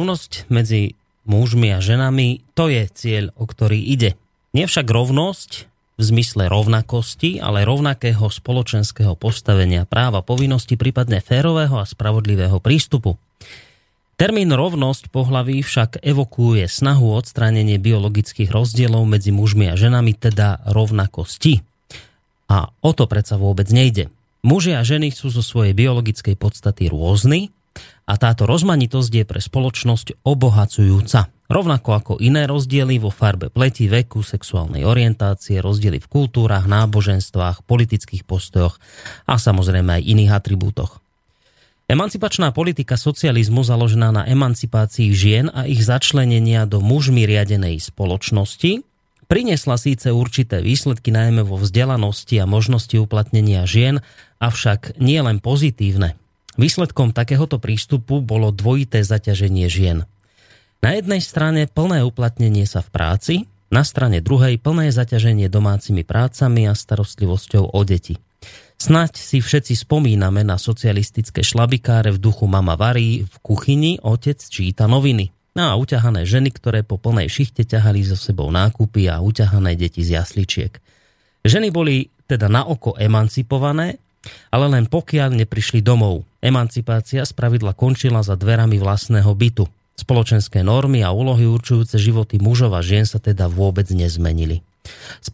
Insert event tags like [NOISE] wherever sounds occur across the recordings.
Rovnosť medzi mužmi a ženami, to je cieľ, o ktorý ide. Nie však rovnosť v zmysle rovnakosti, ale rovnakého spoločenského postavenia práva, povinnosti, prípadne férového a spravodlivého prístupu. Termín rovnosť pohlaví však evokuje snahu odstránenie biologických rozdielov medzi mužmi a ženami, teda rovnakosti. A o to predsa vôbec nejde. Muži a ženy sú zo svojej biologickej podstaty rôzni a táto rozmanitosť je pre spoločnosť obohacujúca. Rovnako ako iné rozdiely vo farbe pleti, veku, sexuálnej orientácie, rozdiely v kultúrach, náboženstvách, politických postojoch a samozrejme aj iných atribútoch. Emancipačná politika socializmu založená na emancipácii žien a ich začlenenia do mužmi riadenej spoločnosti priniesla síce určité výsledky najmä vo vzdelanosti a možnosti uplatnenia žien, avšak nie len pozitívne. Výsledkom takéhoto prístupu bolo dvojité zaťaženie žien. Na jednej strane plné uplatnenie sa v práci, na strane druhej plné zaťaženie domácimi prácami a starostlivosťou o deti. Snaď si všetci spomíname na socialistické šlabikáre v duchu mama varí, v kuchyni otec číta noviny. No a uťahané ženy, ktoré po plnej šichte ťahali so sebou nákupy a uťahané deti z jasličiek. Ženy boli teda na oko emancipované, ale len pokiaľ neprišli domov. Emancipácia spravidla končila za dverami vlastného bytu. Spoločenské normy a úlohy určujúce životy mužov a žien sa teda vôbec nezmenili.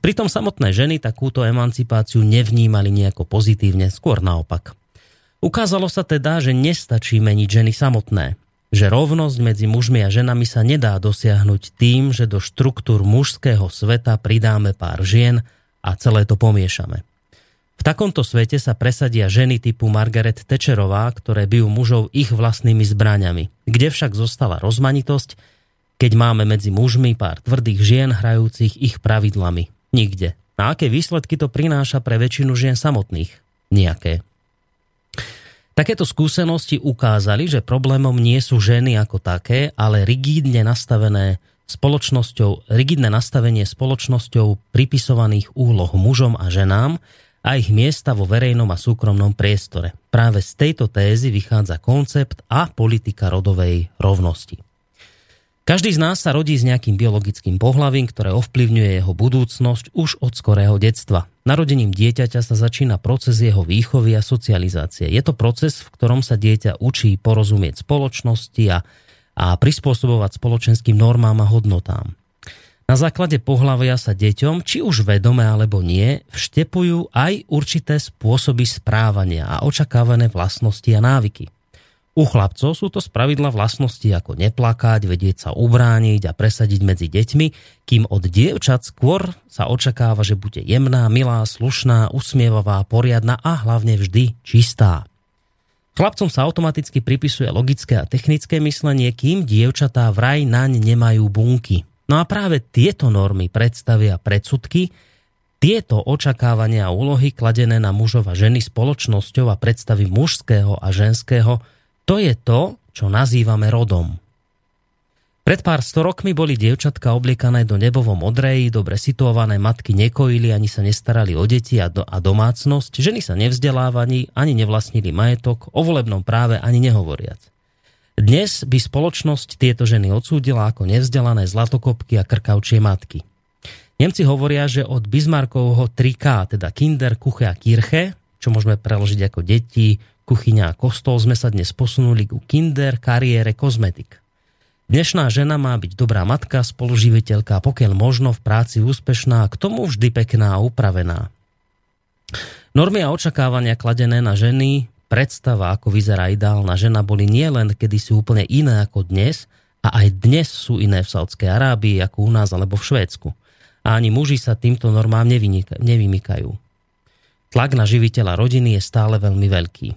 Pritom samotné ženy takúto emancipáciu nevnímali nejako pozitívne, skôr naopak. Ukázalo sa teda, že nestačí meniť ženy samotné. Že rovnosť medzi mužmi a ženami sa nedá dosiahnuť tým, že do štruktúr mužského sveta pridáme pár žien a celé to pomiešame. V takomto svete sa presadia ženy typu Margaret Thatcherová, ktoré bijú mužov ich vlastnými zbraňami. Kde však zostala rozmanitosť, keď máme medzi mužmi pár tvrdých žien hrajúcich ich pravidlami. Nikde. A aké výsledky to prináša pre väčšinu žien samotných? Nijaké. Takéto skúsenosti ukázali, že problémom nie sú ženy ako také, ale rigidne nastavené spoločnosťou, rigidné nastavenie spoločnosťou pripisovaných úloh mužom a ženám a ich miesta vo verejnom a súkromnom priestore. Práve z tejto tézy vychádza koncept a politika rodovej rovnosti. Každý z nás sa rodí s nejakým biologickým pohlavím, ktoré ovplyvňuje jeho budúcnosť už od skorého detstva. Narodením dieťaťa sa začína proces jeho výchovy a socializácie. Je to proces, v ktorom sa dieťa učí porozumieť spoločnosti a, a prispôsobovať spoločenským normám a hodnotám. Na základe pohlavia sa deťom, či už vedome alebo nie, vštepujú aj určité spôsoby správania a očakávané vlastnosti a návyky. U chlapcov sú to spravidla vlastnosti ako neplakať, vedieť sa ubrániť a presadiť medzi deťmi, kým od dievčat skôr sa očakáva, že bude jemná, milá, slušná, usmievavá, poriadna a hlavne vždy čistá. Chlapcom sa automaticky pripisuje logické a technické myslenie, kým dievčatá vraj naň nemajú bunky. No a práve tieto normy, predstavy a predsudky, tieto očakávania a úlohy kladené na mužov a ženy spoločnosťou a predstavy mužského a ženského – to je to, čo nazývame rodom. Pred pár storokmi boli dievčatka obliekané do nebovo modrej, dobre situované matky nekojili ani sa nestarali o deti a, do, a domácnosť, ženy sa nevzdelávali, ani nevlastnili majetok, o volebnom práve ani nehovoriac. Dnes by spoločnosť tieto ženy odsúdila ako nevzdelané zlatokopky a krkavčie matky. Nemci hovoria, že od Bismarckovho 3K, teda Kinder, Kuche a Kirche, čo môžeme preložiť ako deti, kuchyňa a kostol sme sa dnes posunuli ku kinder, kariére, kozmetik. Dnešná žena má byť dobrá matka, spoluživiteľka, pokiaľ možno v práci úspešná, k tomu vždy pekná a upravená. Normy a očakávania kladené na ženy, predstava, ako vyzerá ideálna žena, boli nielen kedy sú úplne iné ako dnes, a aj dnes sú iné v Saudskej Arábii, ako u nás alebo v Švédsku. A ani muži sa týmto normám nevymykajú. Tlak na živiteľa rodiny je stále veľmi veľký.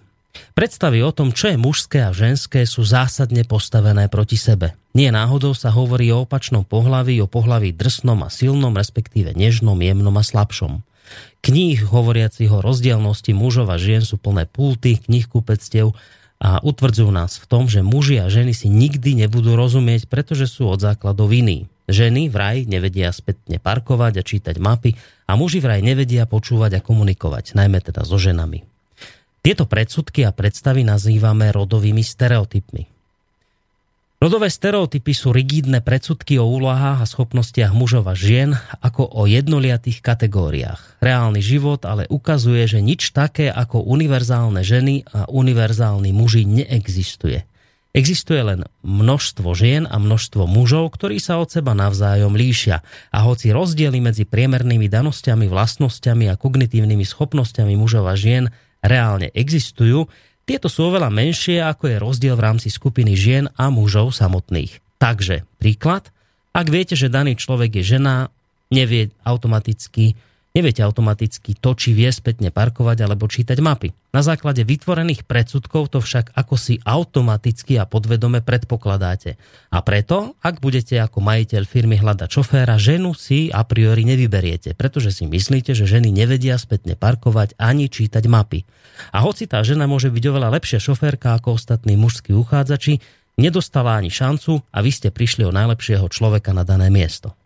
Predstavy o tom, čo je mužské a ženské, sú zásadne postavené proti sebe. Nie náhodou sa hovorí o opačnom pohlaví, o pohlaví drsnom a silnom, respektíve nežnom, jemnom a slabšom. Kníh hovoriacich o rozdielnosti mužov a žien sú plné pulty, knih kupectiev a utvrdzujú nás v tom, že muži a ženy si nikdy nebudú rozumieť, pretože sú od základov iní. Ženy vraj nevedia spätne parkovať a čítať mapy a muži vraj nevedia počúvať a komunikovať, najmä teda so ženami. Tieto predsudky a predstavy nazývame rodovými stereotypmi. Rodové stereotypy sú rigidné predsudky o úlohách a schopnostiach mužov a žien ako o jednoliatých kategóriách. Reálny život ale ukazuje, že nič také ako univerzálne ženy a univerzálni muži neexistuje. Existuje len množstvo žien a množstvo mužov, ktorí sa od seba navzájom líšia. A hoci rozdiely medzi priemernými danosťami, vlastnosťami a kognitívnymi schopnosťami mužov a žien reálne existujú, tieto sú oveľa menšie, ako je rozdiel v rámci skupiny žien a mužov samotných. Takže, príklad, ak viete, že daný človek je žena, nevie automaticky, neviete automaticky to, či vie spätne parkovať alebo čítať mapy. Na základe vytvorených predsudkov to však ako si automaticky a podvedome predpokladáte. A preto, ak budete ako majiteľ firmy hľadať šoféra, ženu si a priori nevyberiete, pretože si myslíte, že ženy nevedia spätne parkovať ani čítať mapy. A hoci tá žena môže byť oveľa lepšia šoférka ako ostatní mužskí uchádzači, nedostala ani šancu a vy ste prišli o najlepšieho človeka na dané miesto.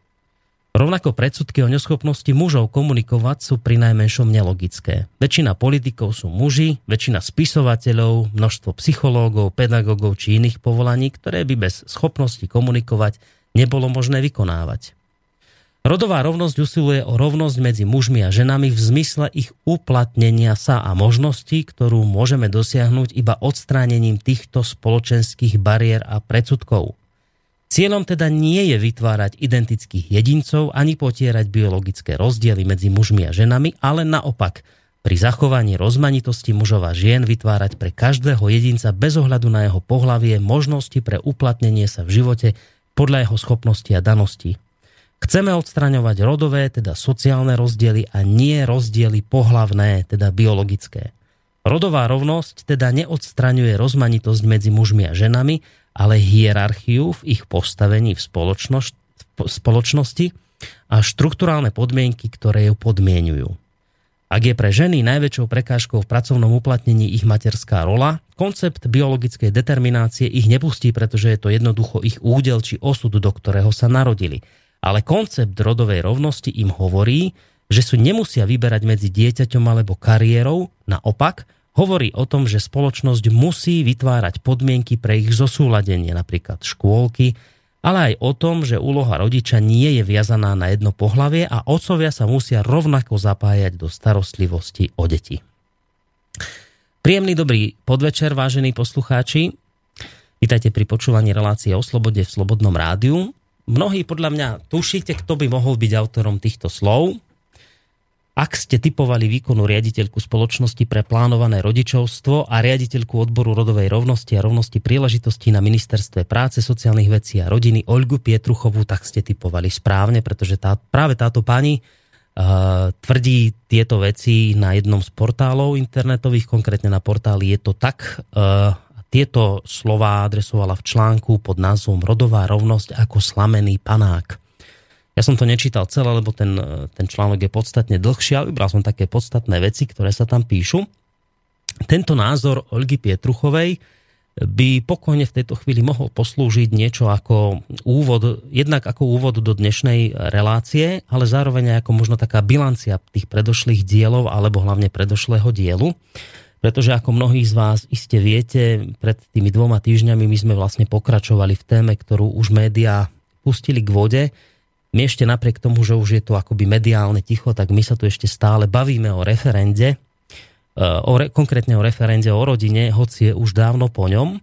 Rovnako predsudky o neschopnosti mužov komunikovať sú pri najmenšom nelogické. Väčšina politikov sú muži, väčšina spisovateľov, množstvo psychológov, pedagógov či iných povolaní, ktoré by bez schopnosti komunikovať nebolo možné vykonávať. Rodová rovnosť usiluje o rovnosť medzi mužmi a ženami v zmysle ich uplatnenia sa a možností, ktorú môžeme dosiahnuť iba odstránením týchto spoločenských bariér a predsudkov. Cieľom teda nie je vytvárať identických jedincov ani potierať biologické rozdiely medzi mužmi a ženami, ale naopak pri zachovaní rozmanitosti mužov a žien vytvárať pre každého jedinca bez ohľadu na jeho pohlavie možnosti pre uplatnenie sa v živote podľa jeho schopnosti a danosti. Chceme odstraňovať rodové, teda sociálne rozdiely a nie rozdiely pohlavné, teda biologické. Rodová rovnosť teda neodstraňuje rozmanitosť medzi mužmi a ženami, ale hierarchiu v ich postavení v, v spoločnosti a štruktúrálne podmienky, ktoré ju podmienujú. Ak je pre ženy najväčšou prekážkou v pracovnom uplatnení ich materská rola, koncept biologickej determinácie ich nepustí, pretože je to jednoducho ich údel či osud, do ktorého sa narodili – ale koncept rodovej rovnosti im hovorí, že sú nemusia vyberať medzi dieťaťom alebo kariérou, naopak hovorí o tom, že spoločnosť musí vytvárať podmienky pre ich zosúladenie, napríklad škôlky, ale aj o tom, že úloha rodiča nie je viazaná na jedno pohlavie a otcovia sa musia rovnako zapájať do starostlivosti o deti. Príjemný dobrý podvečer, vážení poslucháči. Vítajte pri počúvaní relácie o slobode v Slobodnom rádiu. Mnohí podľa mňa tušíte, kto by mohol byť autorom týchto slov. Ak ste typovali výkonu riaditeľku spoločnosti pre plánované rodičovstvo a riaditeľku odboru rodovej rovnosti a rovnosti príležitostí na ministerstve práce, sociálnych vecí a rodiny Olgu Pietruchovú, tak ste typovali správne, pretože tá, práve táto pani uh, tvrdí tieto veci na jednom z portálov internetových, konkrétne na portáli Je to tak, uh, tieto slova adresovala v článku pod názvom Rodová rovnosť ako slamený panák. Ja som to nečítal celé, lebo ten, ten článok je podstatne dlhší, ale vybral som také podstatné veci, ktoré sa tam píšu. Tento názor Olgy Pietruchovej by pokojne v tejto chvíli mohol poslúžiť niečo ako úvod, jednak ako úvod do dnešnej relácie, ale zároveň ako možno taká bilancia tých predošlých dielov alebo hlavne predošlého dielu pretože ako mnohí z vás iste viete, pred tými dvoma týždňami my sme vlastne pokračovali v téme, ktorú už médiá pustili k vode. My ešte napriek tomu, že už je to akoby mediálne ticho, tak my sa tu ešte stále bavíme o referende, e, o re, konkrétne o referende o rodine, hoci je už dávno po ňom.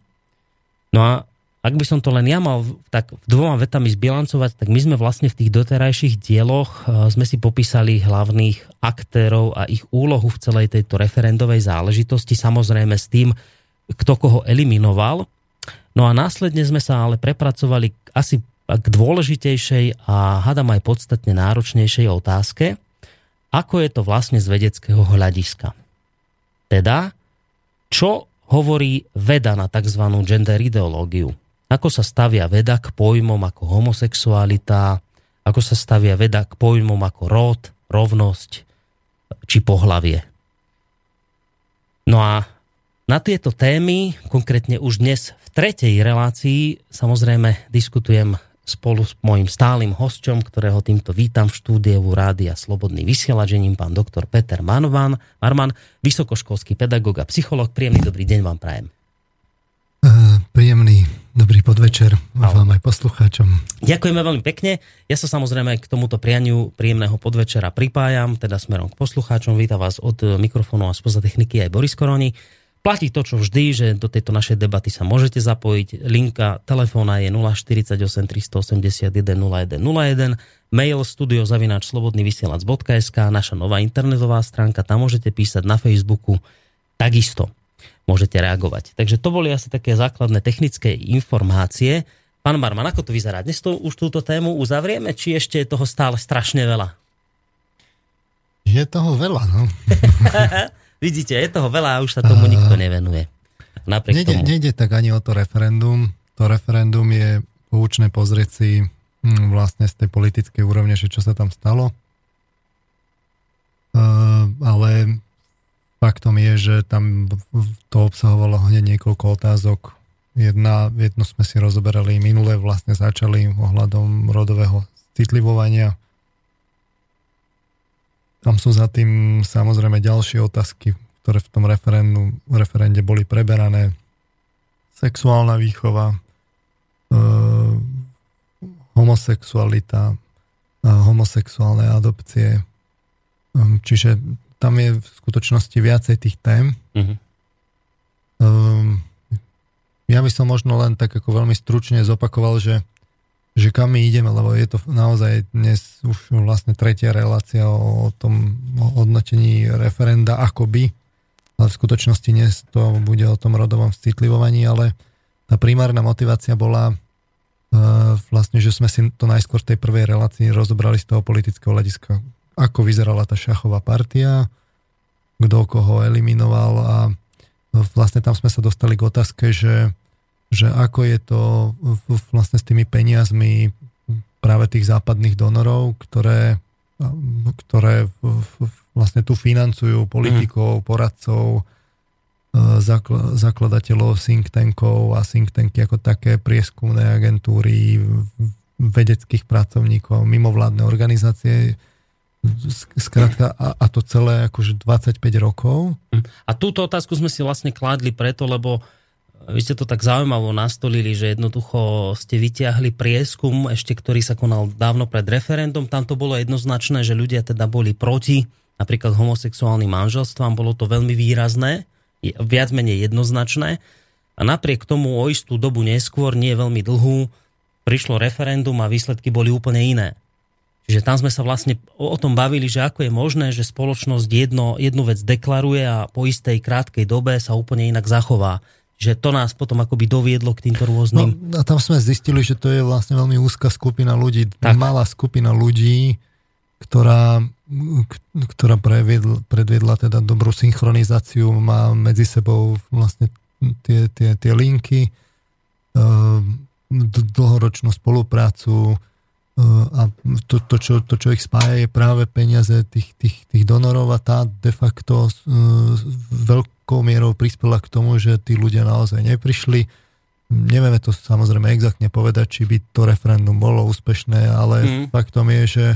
No a ak by som to len ja mal tak dvoma vetami zbilancovať, tak my sme vlastne v tých doterajších dieloch e, sme si popísali hlavných aktérov a ich úlohu v celej tejto referendovej záležitosti, samozrejme s tým, kto koho eliminoval. No a následne sme sa ale prepracovali asi k dôležitejšej a hadam aj podstatne náročnejšej otázke, ako je to vlastne z vedeckého hľadiska. Teda, čo hovorí veda na tzv. gender ideológiu. Ako sa stavia veda k pojmom ako homosexualita, ako sa stavia veda k pojmom ako rod, rovnosť či pohlavie. No a na tieto témy, konkrétne už dnes v tretej relácii, samozrejme diskutujem spolu s mojim stálym hosťom, ktorého týmto vítam v štúdiu Rádia Slobodný vysielačením, pán doktor Peter Manvan, Marman, vysokoškolský pedagóg a psycholog. Príjemný dobrý deň vám prajem. Uh, príjemný Dobrý podvečer vám aj poslucháčom. Ďakujeme veľmi pekne. Ja sa samozrejme k tomuto prianiu príjemného podvečera pripájam, teda smerom k poslucháčom. Vítam vás od mikrofónu a spoza techniky aj Boris Koroni. Platí to, čo vždy, že do tejto našej debaty sa môžete zapojiť. Linka telefóna je 048 381 0101, mail studiozavináčslobodnyvysielac.sk, naša nová internetová stránka, tam môžete písať na Facebooku takisto môžete reagovať. Takže to boli asi také základné technické informácie. Pán Marman, ako to vyzerá? Dnes to, už túto tému uzavrieme, či ešte je toho stále strašne veľa? Je toho veľa, no. [LAUGHS] Vidíte, je toho veľa a už sa tomu nikto nevenuje. Napriek nejde, tomu... nejde tak ani o to referendum. To referendum je poučné pozrieť si hm, vlastne z tej politickej úrovne, že čo sa tam stalo. Uh, ale Faktom je, že tam to obsahovalo hneď niekoľko otázok. Jedna, jednu sme si rozoberali minule, vlastne začali ohľadom rodového citlivovania. Tam sú za tým samozrejme ďalšie otázky, ktoré v tom referendu, referende boli preberané. Sexuálna výchova, e, homosexualita, e, homosexuálne adopcie. E, čiže tam je v skutočnosti viacej tých tém. Uh-huh. Um, ja by som možno len tak ako veľmi stručne zopakoval, že, že kam my ideme, lebo je to naozaj dnes už vlastne tretia relácia o, tom hodnotení referenda akoby, ale v skutočnosti dnes to bude o tom rodovom citlivovaní, ale tá primárna motivácia bola uh, vlastne, že sme si to najskôr v tej prvej relácii rozobrali z toho politického hľadiska. Ako vyzerala tá šachová partia, kto koho eliminoval a vlastne tam sme sa dostali k otázke, že, že ako je to vlastne s tými peniazmi práve tých západných donorov, ktoré, ktoré vlastne tu financujú politikov, mm. poradcov, zakladateľov think tankov a think tanky ako také prieskumné agentúry, vedeckých pracovníkov, mimovládne organizácie Skrátka, a, a to celé akože 25 rokov. Hm. A túto otázku sme si vlastne kládli preto, lebo vy ste to tak zaujímavo nastolili, že jednoducho ste vyťahli prieskum, ešte ktorý sa konal dávno pred referendum. Tam to bolo jednoznačné, že ľudia teda boli proti napríklad homosexuálnym manželstvám. Bolo to veľmi výrazné, viac menej jednoznačné. A napriek tomu o istú dobu neskôr, nie veľmi dlhú, prišlo referendum a výsledky boli úplne iné. Čiže tam sme sa vlastne o, tom bavili, že ako je možné, že spoločnosť jedno, jednu vec deklaruje a po istej krátkej dobe sa úplne inak zachová. Že to nás potom akoby doviedlo k týmto rôznym... No, a tam sme zistili, že to je vlastne veľmi úzka skupina ľudí, tak. malá skupina ľudí, ktorá, ktorá predviedla, predviedla teda dobrú synchronizáciu, má medzi sebou vlastne tie, tie, tie linky, ehm, dlhoročnú spoluprácu, a to, to, čo, to, čo ich spája, je práve peniaze tých, tých, tých donorov a tá de facto uh, veľkou mierou prispela k tomu, že tí ľudia naozaj neprišli. Nevieme to samozrejme exaktne povedať, či by to referendum bolo úspešné, ale mm. faktom je, že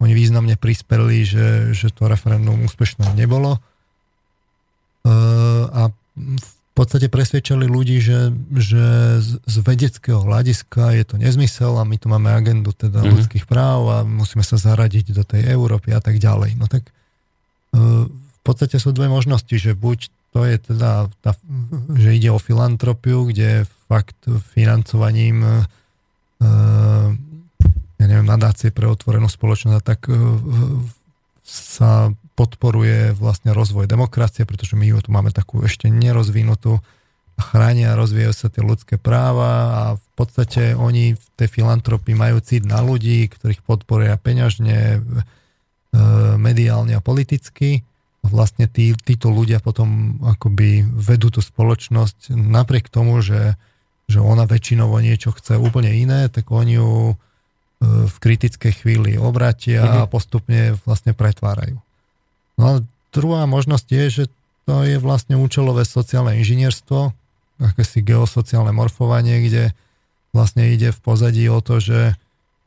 oni významne prispeli, že, že to referendum úspešné nebolo. Uh, a v podstate presvedčali ľudí, že, že z vedeckého hľadiska je to nezmysel a my tu máme agendu teda mm-hmm. ľudských práv a musíme sa zaradiť do tej Európy a tak ďalej. No tak e, v podstate sú dve možnosti, že buď to je teda, tá, že ide o filantropiu, kde fakt financovaním e, ja neviem, nadácie pre otvorenú spoločnosť tak e, sa podporuje vlastne rozvoj demokracie, pretože my ju tu máme takú ešte nerozvinutú chránia a rozvíjajú sa tie ľudské práva a v podstate oni v tej filantropii majú cít na ľudí, ktorých podporia peňažne, e, mediálne a politicky. Vlastne tí, títo ľudia potom akoby vedú tú spoločnosť napriek tomu, že, že ona väčšinovo niečo chce úplne iné, tak oni ju e, v kritickej chvíli obratia mm-hmm. a postupne vlastne pretvárajú. No a druhá možnosť je, že to je vlastne účelové sociálne inžinierstvo, akési geosociálne morfovanie, kde vlastne ide v pozadí o to, že,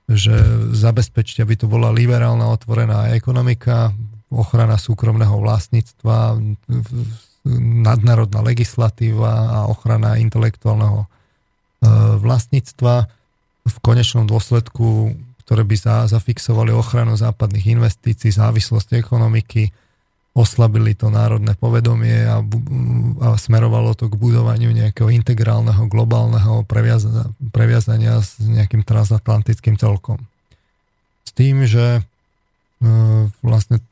že zabezpečiť, aby to bola liberálna otvorená ekonomika, ochrana súkromného vlastníctva, nadnárodná legislatíva a ochrana intelektuálneho vlastníctva v konečnom dôsledku, ktoré by za, zafixovali ochranu západných investícií, závislosť ekonomiky, oslabili to národné povedomie a, a smerovalo to k budovaniu nejakého integrálneho, globálneho previazania, previazania s nejakým transatlantickým celkom. S tým, že e, vlastne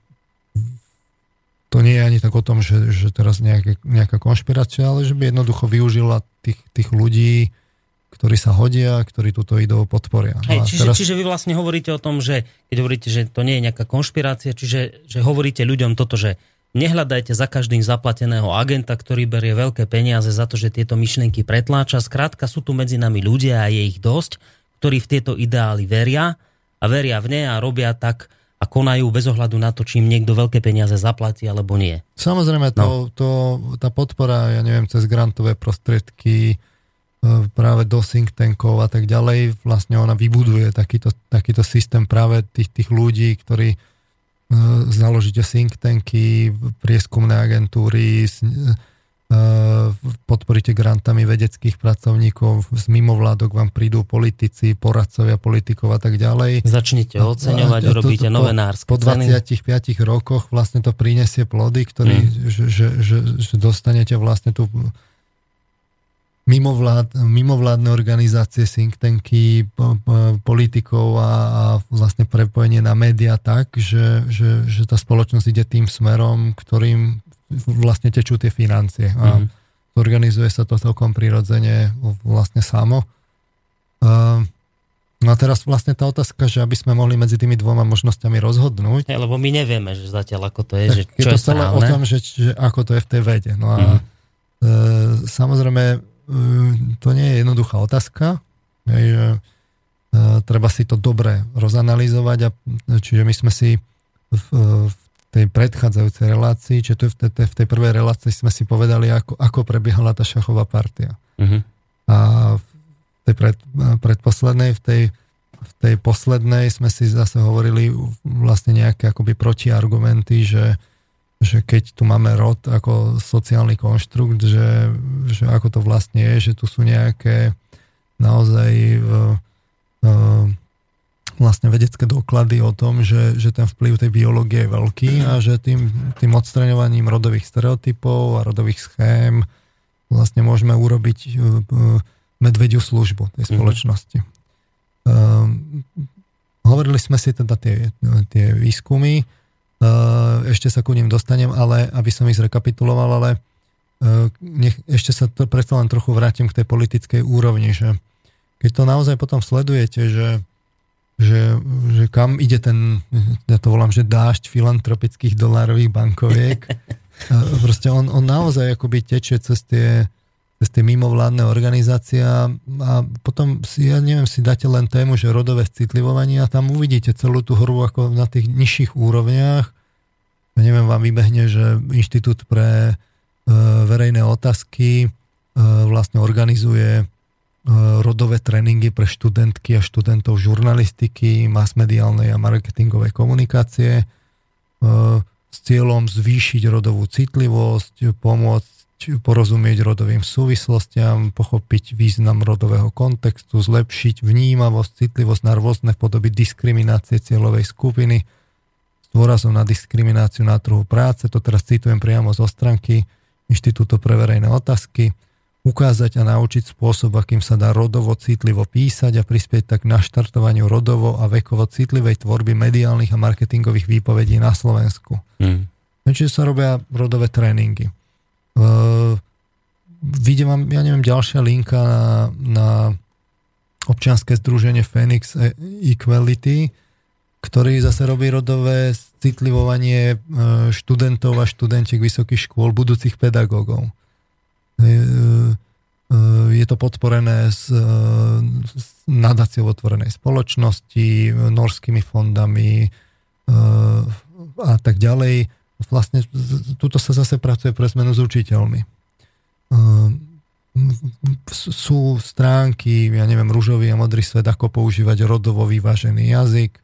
to nie je ani tak o tom, že, že teraz nejaké, nejaká konšpirácia, ale že by jednoducho využila tých, tých ľudí, ktorí sa hodia, ktorí túto ideu podporia. No Hej, čiže, teraz... čiže vy vlastne hovoríte o tom, že keď hovoríte, že to nie je nejaká konšpirácia, čiže že hovoríte ľuďom toto, že nehľadajte za každým zaplateného agenta, ktorý berie veľké peniaze za to, že tieto myšlienky pretláča. Skrátka sú tu medzi nami ľudia a je ich dosť, ktorí v tieto ideály veria a veria v ne a robia tak, a konajú bez ohľadu na to, či im niekto veľké peniaze zaplatí alebo nie. Samozrejme, to, no. to, tá podpora, ja neviem, cez grantové prostriedky, E, práve do think tankov a tak ďalej, vlastne ona vybuduje takýto, takýto systém práve tých, tých ľudí, ktorí uh, založíte think tanky, prieskumné agentúry, uh, podporíte grantami vedeckých pracovníkov, z mimovládok vám prídu politici, poradcovia politikov a tak ďalej. Začnite oceňovať, a, urobíte po, novenárske Po 25 ceny. rokoch vlastne to prinesie plody, ktorý, mm. že, že, že, že dostanete vlastne tú mimovlád, mimovládne organizácie, think tanky, politikov a, a vlastne prepojenie na média tak, že, že, že tá spoločnosť ide tým smerom, ktorým vlastne tečú tie financie. A mm. organizuje sa to celkom prirodzene vlastne samo. Uh, No a teraz vlastne tá otázka, že aby sme mohli medzi tými dvoma možnosťami rozhodnúť. Ja, lebo my nevieme, že zatiaľ ako to je, že čo je to je celé správne. o tom, že, že ako to je v tej vede. No a mm. e, samozrejme Ehm, to nie je jednoduchá otázka. Hej, že, uh, treba si to dobre rozanalizovať a čiže my sme si v, v tej predchádzajúcej relácii, čiže je v tej, v tej prvej relácii sme si povedali, ako, ako prebiehala tá šachová partia. Uh-huh. A v tej pred, predposlednej, v tej, v tej poslednej sme si zase hovorili vlastne nejaké akoby protiargumenty, že že keď tu máme rod ako sociálny konštrukt, že, že ako to vlastne je, že tu sú nejaké naozaj uh, uh, vlastne vedecké doklady o tom, že, že ten vplyv tej biológie je veľký a že tým, tým odstraňovaním rodových stereotypov a rodových schém vlastne môžeme urobiť uh, medvediu službu tej mhm. spoločnosti. Mm-hmm. Uh, hovorili sme si teda tie, tie výskumy, Eh, ešte sa ku ním dostanem, ale aby som ich zrekapituloval, ale eh, nech, ešte sa to predsa len trochu vrátim k tej politickej úrovni, že keď to naozaj potom sledujete, že, že, že kam ide ten, ja to volám, že dážď filantropických dolárových bankoviek, [LAUGHS] proste on, on naozaj akoby tečie cez tie, cez tie mimovládne organizácie a potom si, ja neviem, si dáte len tému, že rodové citlivovanie a tam uvidíte celú tú hru ako na tých nižších úrovniach. Ja neviem, vám vybehne, že Inštitút pre e, verejné otázky e, vlastne organizuje rodové tréningy pre študentky a študentov žurnalistiky, masmediálnej a marketingovej komunikácie e, s cieľom zvýšiť rodovú citlivosť, pomôcť porozumieť rodovým súvislostiam, pochopiť význam rodového kontextu, zlepšiť vnímavosť, citlivosť na rôzne podoby diskriminácie cieľovej skupiny s dôrazom na diskrimináciu na trhu práce. To teraz citujem priamo zo stránky Inštitútu pre verejné otázky. Ukázať a naučiť spôsob, akým sa dá rodovo citlivo písať a prispieť tak na štartovaniu rodovo a vekovo citlivej tvorby mediálnych a marketingových výpovedí na Slovensku. Mm. Čiže sa robia rodové tréningy. Uh, Vidím vám, ja neviem, ďalšia linka na, na občianske združenie Phoenix Equality, ktorý zase robí rodové citlivovanie e, študentov a študentiek vysokých škôl, budúcich pedagógov. E, je to podporené s, s nadáciou otvorenej spoločnosti, norskými fondami a tak ďalej vlastne tuto sa zase pracuje pre zmenu s učiteľmi. Sú stránky, ja neviem, rúžový a modrý svet, ako používať rodovo vyvážený jazyk.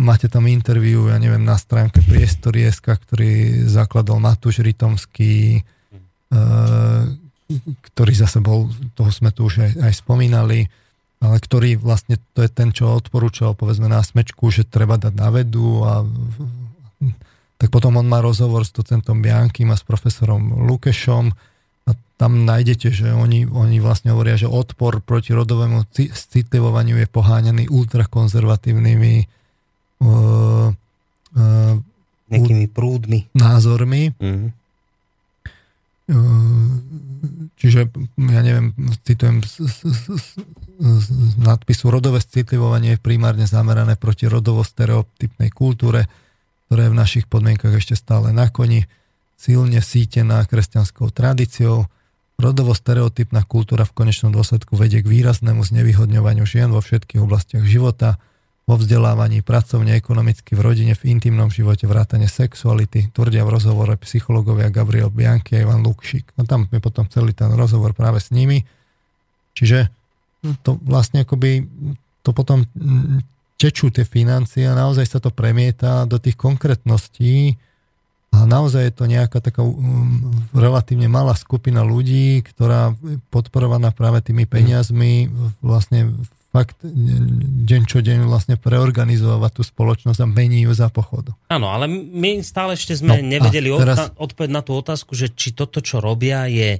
Máte tam interviu, ja neviem, na stránke Priestory.sk, ktorý zakladal Matúš Rytomský, ehm, ktorý zase bol, toho sme tu už aj, aj spomínali, ale ktorý vlastne to je ten, čo odporúčal povedzme na smečku, že treba dať na vedu a tak potom on má rozhovor s docentom Biankým a s profesorom Lukešom tam nájdete, že oni, oni vlastne hovoria, že odpor proti rodovému citlivovaniu je poháňaný ultrakonzervatívnymi uh, uh, nejakými prúdmi. Názormi. Mm-hmm. Čiže, ja neviem, citujem z, z, z, z nadpisu rodové citlivovanie je primárne zamerané proti rodovo-stereotypnej kultúre, ktorá je v našich podmienkach ešte stále na koni, silne sítená kresťanskou tradíciou. Rodovo-stereotypná kultúra v konečnom dôsledku vedie k výraznému znevýhodňovaniu žien vo všetkých oblastiach života – vo vzdelávaní, pracovne, ekonomicky, v rodine, v intimnom živote, vrátane sexuality, tvrdia v rozhovore psychológovia Gabriel Bianchi a Ivan Lukšik. No tam je potom celý ten rozhovor práve s nimi. Čiže to vlastne akoby to potom tečú tie financie a naozaj sa to premieta do tých konkrétností a naozaj je to nejaká taká um, relatívne malá skupina ľudí, ktorá podporovaná práve tými peniazmi vlastne fakt deň čo deň vlastne preorganizovať tú spoločnosť a mení ju za pochodu. Áno, ale my stále ešte sme no, nevedeli teraz... odpovedť na tú otázku, že či toto, čo robia, je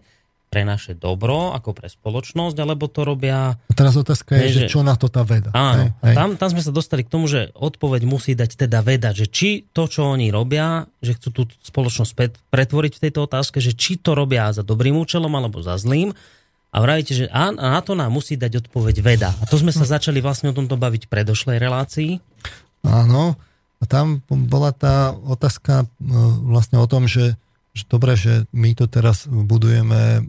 pre naše dobro, ako pre spoločnosť, alebo to robia... A teraz otázka je, že, že čo na to tá veda. Áno, hej, hej. Tam, tam sme sa dostali k tomu, že odpoveď musí dať teda veda, že či to, čo oni robia, že chcú tú spoločnosť pretvoriť v tejto otázke, že či to robia za dobrým účelom alebo za zlým, a vravíte, že a, na to nám musí dať odpoveď veda. A to sme sa začali vlastne o tomto baviť v predošlej relácii. Áno. A tam bola tá otázka no, vlastne o tom, že, že dobre, že my tu teraz budujeme e,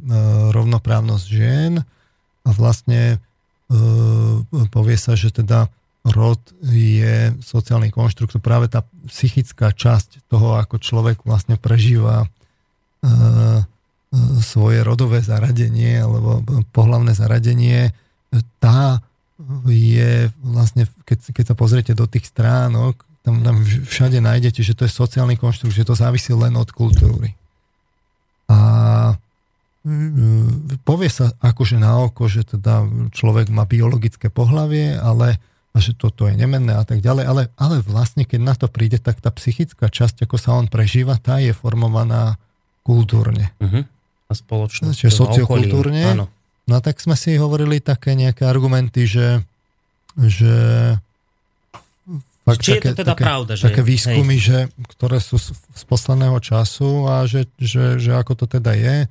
rovnoprávnosť žien a vlastne e, povie sa, že teda rod je sociálny konštrukt, práve tá psychická časť toho, ako človek vlastne prežíva e, svoje rodové zaradenie alebo pohlavné zaradenie, tá je vlastne, keď, keď sa pozriete do tých stránok, tam, tam všade nájdete, že to je sociálny konštrukt, že to závisí len od kultúry. A mm, povie sa akože na oko, že teda človek má biologické pohlavie, ale a že toto je nemenné a tak ďalej, ale, ale vlastne keď na to príde, tak tá psychická časť, ako sa on prežíva, tá je formovaná kultúrne. Uh-huh a spoločnosť. Čiže sociokultúrne. Áno. No tak sme si hovorili také nejaké argumenty, že, že fakt Či také, je to teda také, pravda? Že, také výskumy, že, ktoré sú z, posledného času a že, že, že ako to teda je.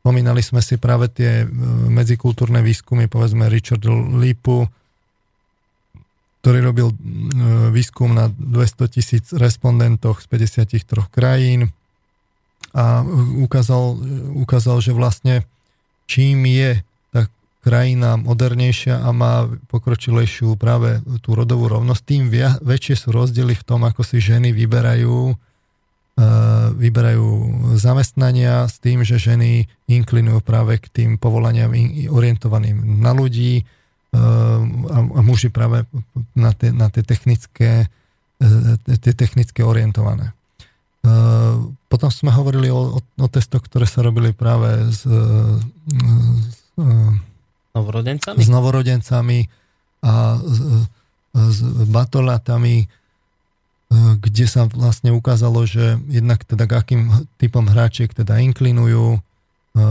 Spomínali sme si práve tie e, medzikultúrne výskumy, povedzme Richard Lipu, ktorý robil e, výskum na 200 tisíc respondentoch z 53 krajín a ukázal, ukázal, že vlastne čím je krajina modernejšia a má pokročilejšiu práve tú rodovú rovnosť, tým via, väčšie sú rozdiely v tom, ako si ženy vyberajú uh, vyberajú zamestnania s tým, že ženy inklinujú práve k tým povolaniam orientovaným na ľudí uh, a, a muži práve na tie, na tie technické, uh, tie technické orientované. Potom sme hovorili o, o, o testoch, ktoré sa robili práve s, s, novorodencami? s novorodencami a s, s batolatami, kde sa vlastne ukázalo, že jednak teda k akým typom hráčiek teda inklinujú.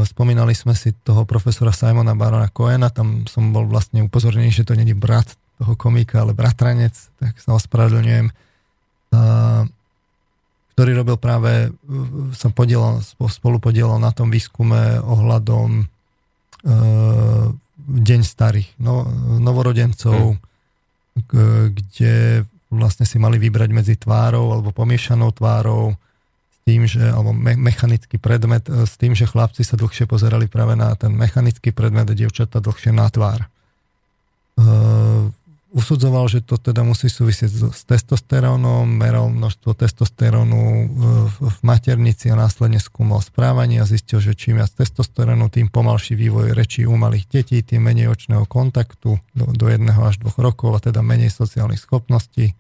Spomínali sme si toho profesora Simona Barona Coena, tam som bol vlastne upozornený, že to není brat toho komika, ale bratranec, tak sa ospravedlňujem ktorý robil práve, sa podielal, spolu podielal na tom výskume ohľadom e, Deň starých no, novorodencov, hmm. kde vlastne si mali vybrať medzi tvárou alebo pomiešanou tvárou s tým, že, alebo me, mechanický predmet, e, s tým, že chlapci sa dlhšie pozerali práve na ten mechanický predmet a dievčatá dlhšie na tvár. E, usudzoval, že to teda musí súvisieť s testosterónom, meral množstvo testosterónu v maternici a následne skúmal správanie a zistil, že čím viac testosterónu, tým pomalší vývoj rečí u malých detí, tým menej očného kontaktu do, do jedného až dvoch rokov a teda menej sociálnych schopností.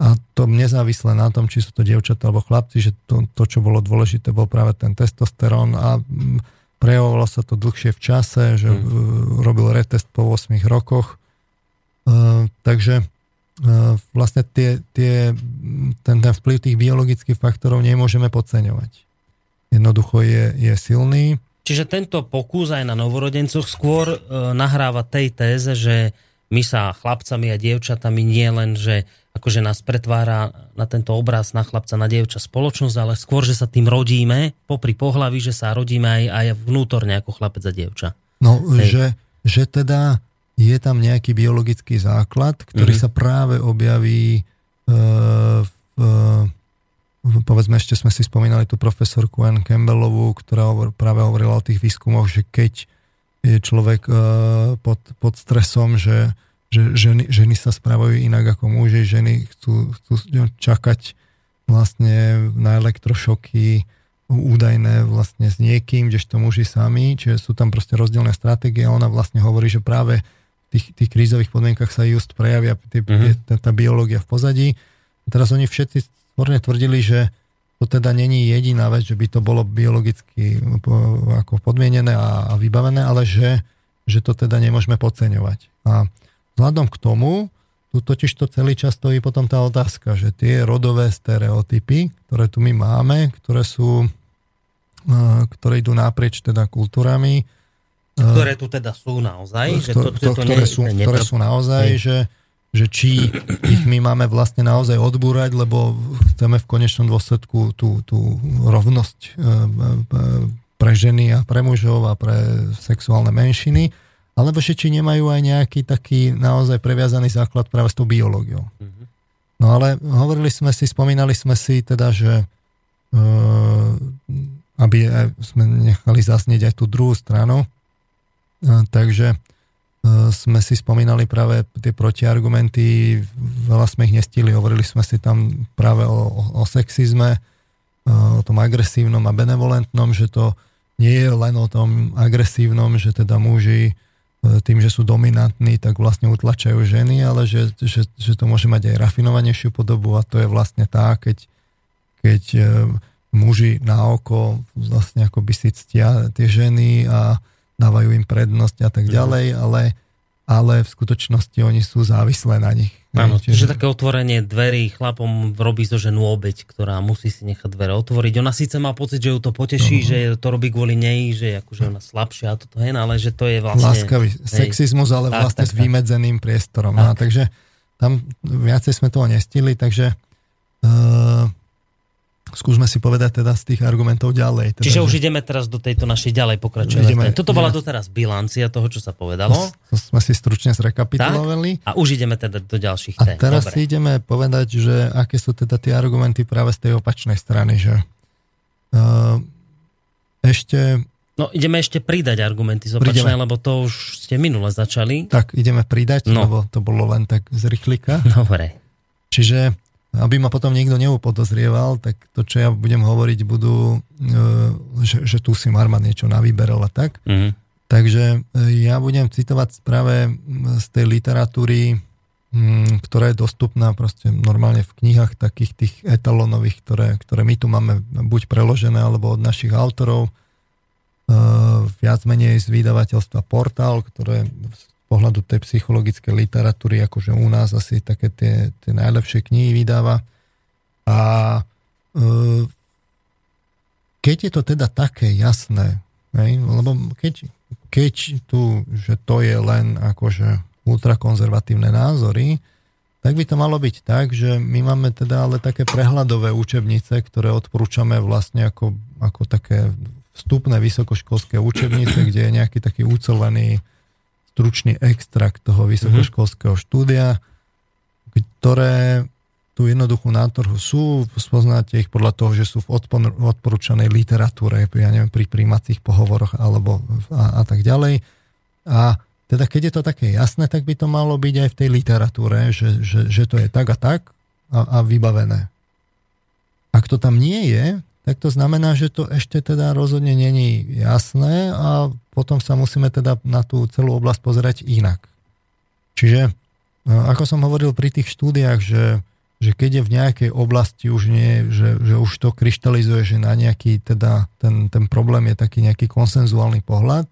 A to nezávisle na tom, či sú to dievčatá alebo chlapci, že to, to čo bolo dôležité, bol práve ten testosterón a prejavovalo sa to dlhšie v čase, že mm. robil retest po 8 rokoch. Takže vlastne tie, tie, ten, ten vplyv tých biologických faktorov nemôžeme podceňovať. Jednoducho je, je silný. Čiže tento pokus aj na novorodencoch skôr nahráva tej téze, že my sa chlapcami a dievčatami nie len, že akože nás pretvára na tento obraz na chlapca, na dievča spoločnosť, ale skôr, že sa tým rodíme, popri pohlaví, že sa rodíme aj, aj vnútorne ako chlapec a dievča. No, že, že teda je tam nejaký biologický základ, ktorý mm-hmm. sa práve objaví uh, v, uh, povedzme ešte sme si spomínali tú profesorku Ann Campbellovú, ktorá hovor, práve hovorila o tých výskumoch, že keď je človek uh, pod, pod stresom, že že ženy, ženy sa správajú inak ako muži, ženy chcú, chcú čakať vlastne na elektrošoky údajné vlastne s niekým, kdežto muži sami, čiže sú tam proste rozdielne stratégie a ona vlastne hovorí, že práve v tých, tých krízových podmienkach sa just prejavia tý, mm-hmm. tá, tá biológia v pozadí. A teraz oni všetci stvorne tvrdili, že to teda není jediná vec, že by to bolo biologicky ako podmienené a, a vybavené, ale že, že to teda nemôžeme podceňovať. A Vzhľadom k tomu, tu totiž to celý čas stojí potom tá otázka, že tie rodové stereotypy, ktoré tu my máme, ktoré sú, ktoré idú naprieč teda kultúrami, ktoré tu teda sú naozaj, že to, to, to, ktoré, sú, ktoré sú naozaj, že, že či ich my máme vlastne naozaj odbúrať, lebo chceme v konečnom dôsledku tú, tú rovnosť e, pre ženy a pre mužov a pre sexuálne menšiny, alebo že či nemajú aj nejaký taký naozaj previazaný základ práve s tou biológiou. Mm-hmm. No ale hovorili sme si, spomínali sme si teda, že e, aby sme nechali zasnieť aj tú druhú stranu, e, takže e, sme si spomínali práve tie protiargumenty, veľa sme ich nestili, hovorili sme si tam práve o, o, sexizme, o tom agresívnom a benevolentnom, že to nie je len o tom agresívnom, že teda muži E, tým, že sú dominantní, tak vlastne utlačajú ženy, ale že, že, že to môže mať aj rafinovanejšiu podobu a to je vlastne tá, keď, keď e, muži na oko vlastne ako by si ctia tie ženy a dávajú im prednosť a tak mhm. ďalej, ale ale v skutočnosti oni sú závislé na nich. Áno, čiže také otvorenie dverí chlapom robí zo ženu obeď, ktorá musí si nechať dvere otvoriť. Ona síce má pocit, že ju to poteší, no. že to robí kvôli nej, že je akože ona slabšia a toto hen, ale že to je vlastne... Láskavý sexizmus, ale tak, vlastne tak, s vymedzeným priestorom. Tak. No, takže tam viacej sme toho nestili, takže uh, skúsme si povedať teda z tých argumentov ďalej. Teda, Čiže že... už ideme teraz do tejto našej ďalej pokračovať. Toto bola doteraz bilancia toho, čo sa povedalo. To, to sme si stručne zrekapitulovali. Tak, a už ideme teda do ďalších tém. A teraz Dobre. si ideme povedať, že aké sú teda tie argumenty práve z tej opačnej strany, že uh, ešte No ideme ešte pridať argumenty z opačnej, lebo to už ste minule začali. Tak, ideme pridať, no. lebo to bolo len tak z rýchlika. Dobre. Čiže aby ma potom niekto neupodozrieval, tak to, čo ja budem hovoriť, budú, e, že, že tu si Marman niečo navyberal a tak. Mm-hmm. Takže e, ja budem citovať práve z tej literatúry, ktorá je dostupná proste normálne v knihách takých tých etalonových, ktoré, ktoré my tu máme buď preložené, alebo od našich autorov, e, viac menej z vydavateľstva Portál, ktoré pohľadu tej psychologickej literatúry, akože u nás asi také tie, tie najlepšie knihy vydáva. A e, keď je to teda také jasné, hej, lebo keď, keď tu, že to je len akože ultrakonzervatívne názory, tak by to malo byť tak, že my máme teda ale také prehľadové učebnice, ktoré odporúčame vlastne ako, ako také vstupné vysokoškolské učebnice, kde je nejaký taký ucelený stručný extrakt toho vysokoškolského štúdia, ktoré tu jednoducho na trhu sú, spoznáte ich podľa toho, že sú v odporúčanej literatúre, ja neviem, pri príjmacích pohovoroch alebo a, a tak ďalej. A teda keď je to také jasné, tak by to malo byť aj v tej literatúre, že, že, že to je tak a tak a, a vybavené. Ak to tam nie je, tak to znamená, že to ešte teda rozhodne není jasné a potom sa musíme teda na tú celú oblasť pozerať inak. Čiže, e, ako som hovoril pri tých štúdiách, že že keď je v nejakej oblasti už nie, že, že už to kryštalizuje, že na nejaký, teda ten, ten problém je taký nejaký konsenzuálny pohľad,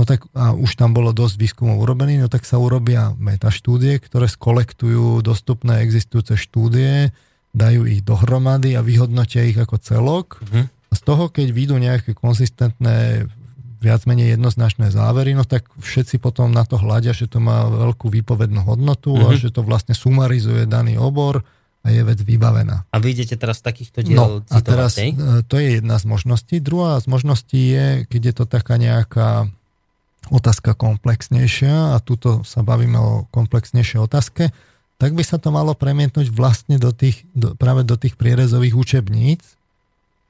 no tak a už tam bolo dosť výskumov urobený, no tak sa urobia metaštúdie, ktoré skolektujú dostupné existujúce štúdie, dajú ich dohromady a vyhodnotia ich ako celok. Mm-hmm. A z toho, keď výjdu nejaké konzistentné viac menej jednoznačné závery, no tak všetci potom na to hľadia, že to má veľkú výpovednú hodnotu mm-hmm. a mhm. že to vlastne sumarizuje daný obor a je vec vybavená. A vy idete teraz takýchto diel no, citovať, a teraz hej? E, to je jedna z možností. Druhá z možností je, keď je to taká nejaká otázka komplexnejšia a tuto sa bavíme o komplexnejšej otázke, tak by sa to malo premietnúť vlastne do tých, do, práve do tých prierezových učebníc,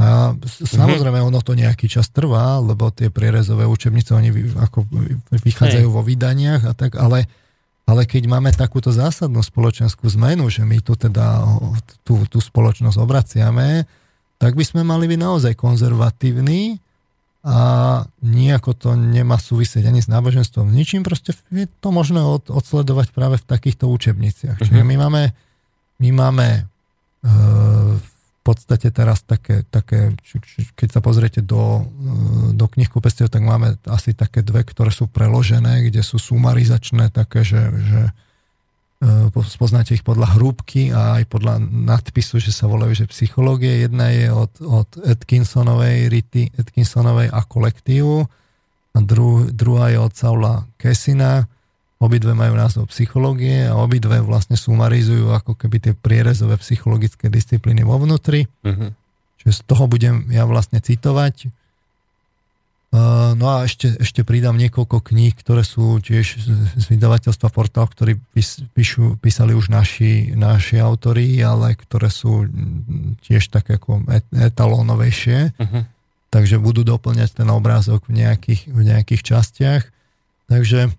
a samozrejme ono to nejaký čas trvá, lebo tie prierezové učebnice oni ako vychádzajú Hej. vo vydaniach a tak, ale, ale keď máme takúto zásadnú spoločenskú zmenu, že my tu teda tú, tú spoločnosť obraciame, tak by sme mali byť naozaj konzervatívni a nejako to nemá súvisieť ani s náboženstvom, ničím, proste je to možné od, odsledovať práve v takýchto učebniciach. Čiže my máme, my máme e, podstate teraz také, také keď sa pozriete do, e, do knihkupectiev, tak máme asi také dve, ktoré sú preložené, kde sú sumarizačné také, že, že e, spoznáte ich podľa hrúbky a aj podľa nadpisu, že sa volajú, že psychológie. Jedna je od, od Atkinsonovej, Rity Atkinsonovej a kolektívu a dru, druhá je od Saula Kessina, Obidve majú názov psychológie a obidve vlastne sumarizujú ako keby tie prierezové psychologické disciplíny vo vnútri. Uh-huh. Čiže z toho budem ja vlastne citovať. Uh, no a ešte, ešte pridám niekoľko kníh, ktoré sú tiež z vydavateľstva Portál, ktorí píšu, písali už naši, naši autori, ale ktoré sú tiež také ako etalónovejšie. Uh-huh. Takže budú doplňať ten obrázok v nejakých, v nejakých častiach. Takže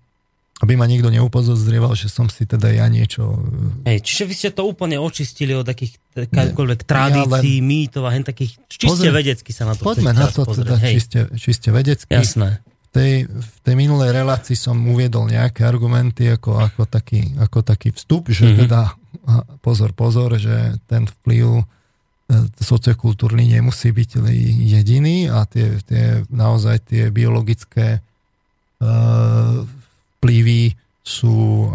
aby ma nikto neupozorieval, že som si teda ja niečo... E, Hej, čiže vy ste to úplne očistili od takých akákoľvek tradícií, ja len... mýtov a hen takých čiste Pozri, vedecky sa na to Poďme na to teda čiste, čiste vedecky. Jasné. V tej, v tej minulej relácii som uviedol nejaké argumenty ako, ako, taký, ako taký vstup, že mm-hmm. teda pozor, pozor, že ten vplyv e, sociokultúrny nemusí byť jediný a tie, tie naozaj tie biologické uh, vplyvy sú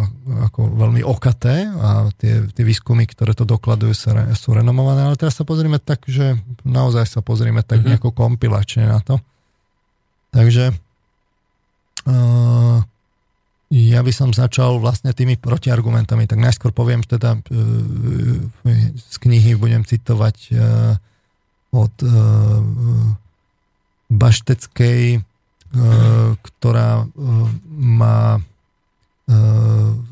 ako veľmi okaté a tie, tie výskumy, ktoré to dokladujú, sú, sú renomované, ale teraz sa pozrieme tak, že naozaj sa pozrieme tak mm-hmm. nejako kompilačne na to. Takže uh, ja by som začal vlastne tými protiargumentami. Tak najskôr poviem teda uh, z knihy budem citovať uh, od uh, Bašteckej ktorá eh, má eh,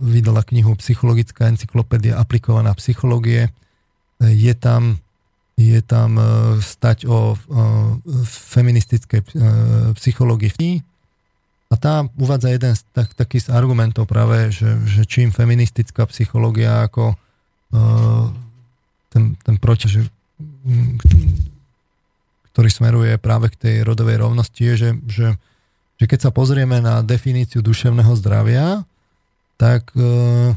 vydala knihu Psychologická encyklopédia aplikovaná psychológie. Je tam, je tam stať o, feministickej psychológii a tá uvádza jeden z tak, takých argumentov práve, že, že čím feministická psychológia ako ten, ten proti, že, ktorý smeruje práve k tej rodovej rovnosti, je, že, že že keď sa pozrieme na definíciu duševného zdravia, tak uh,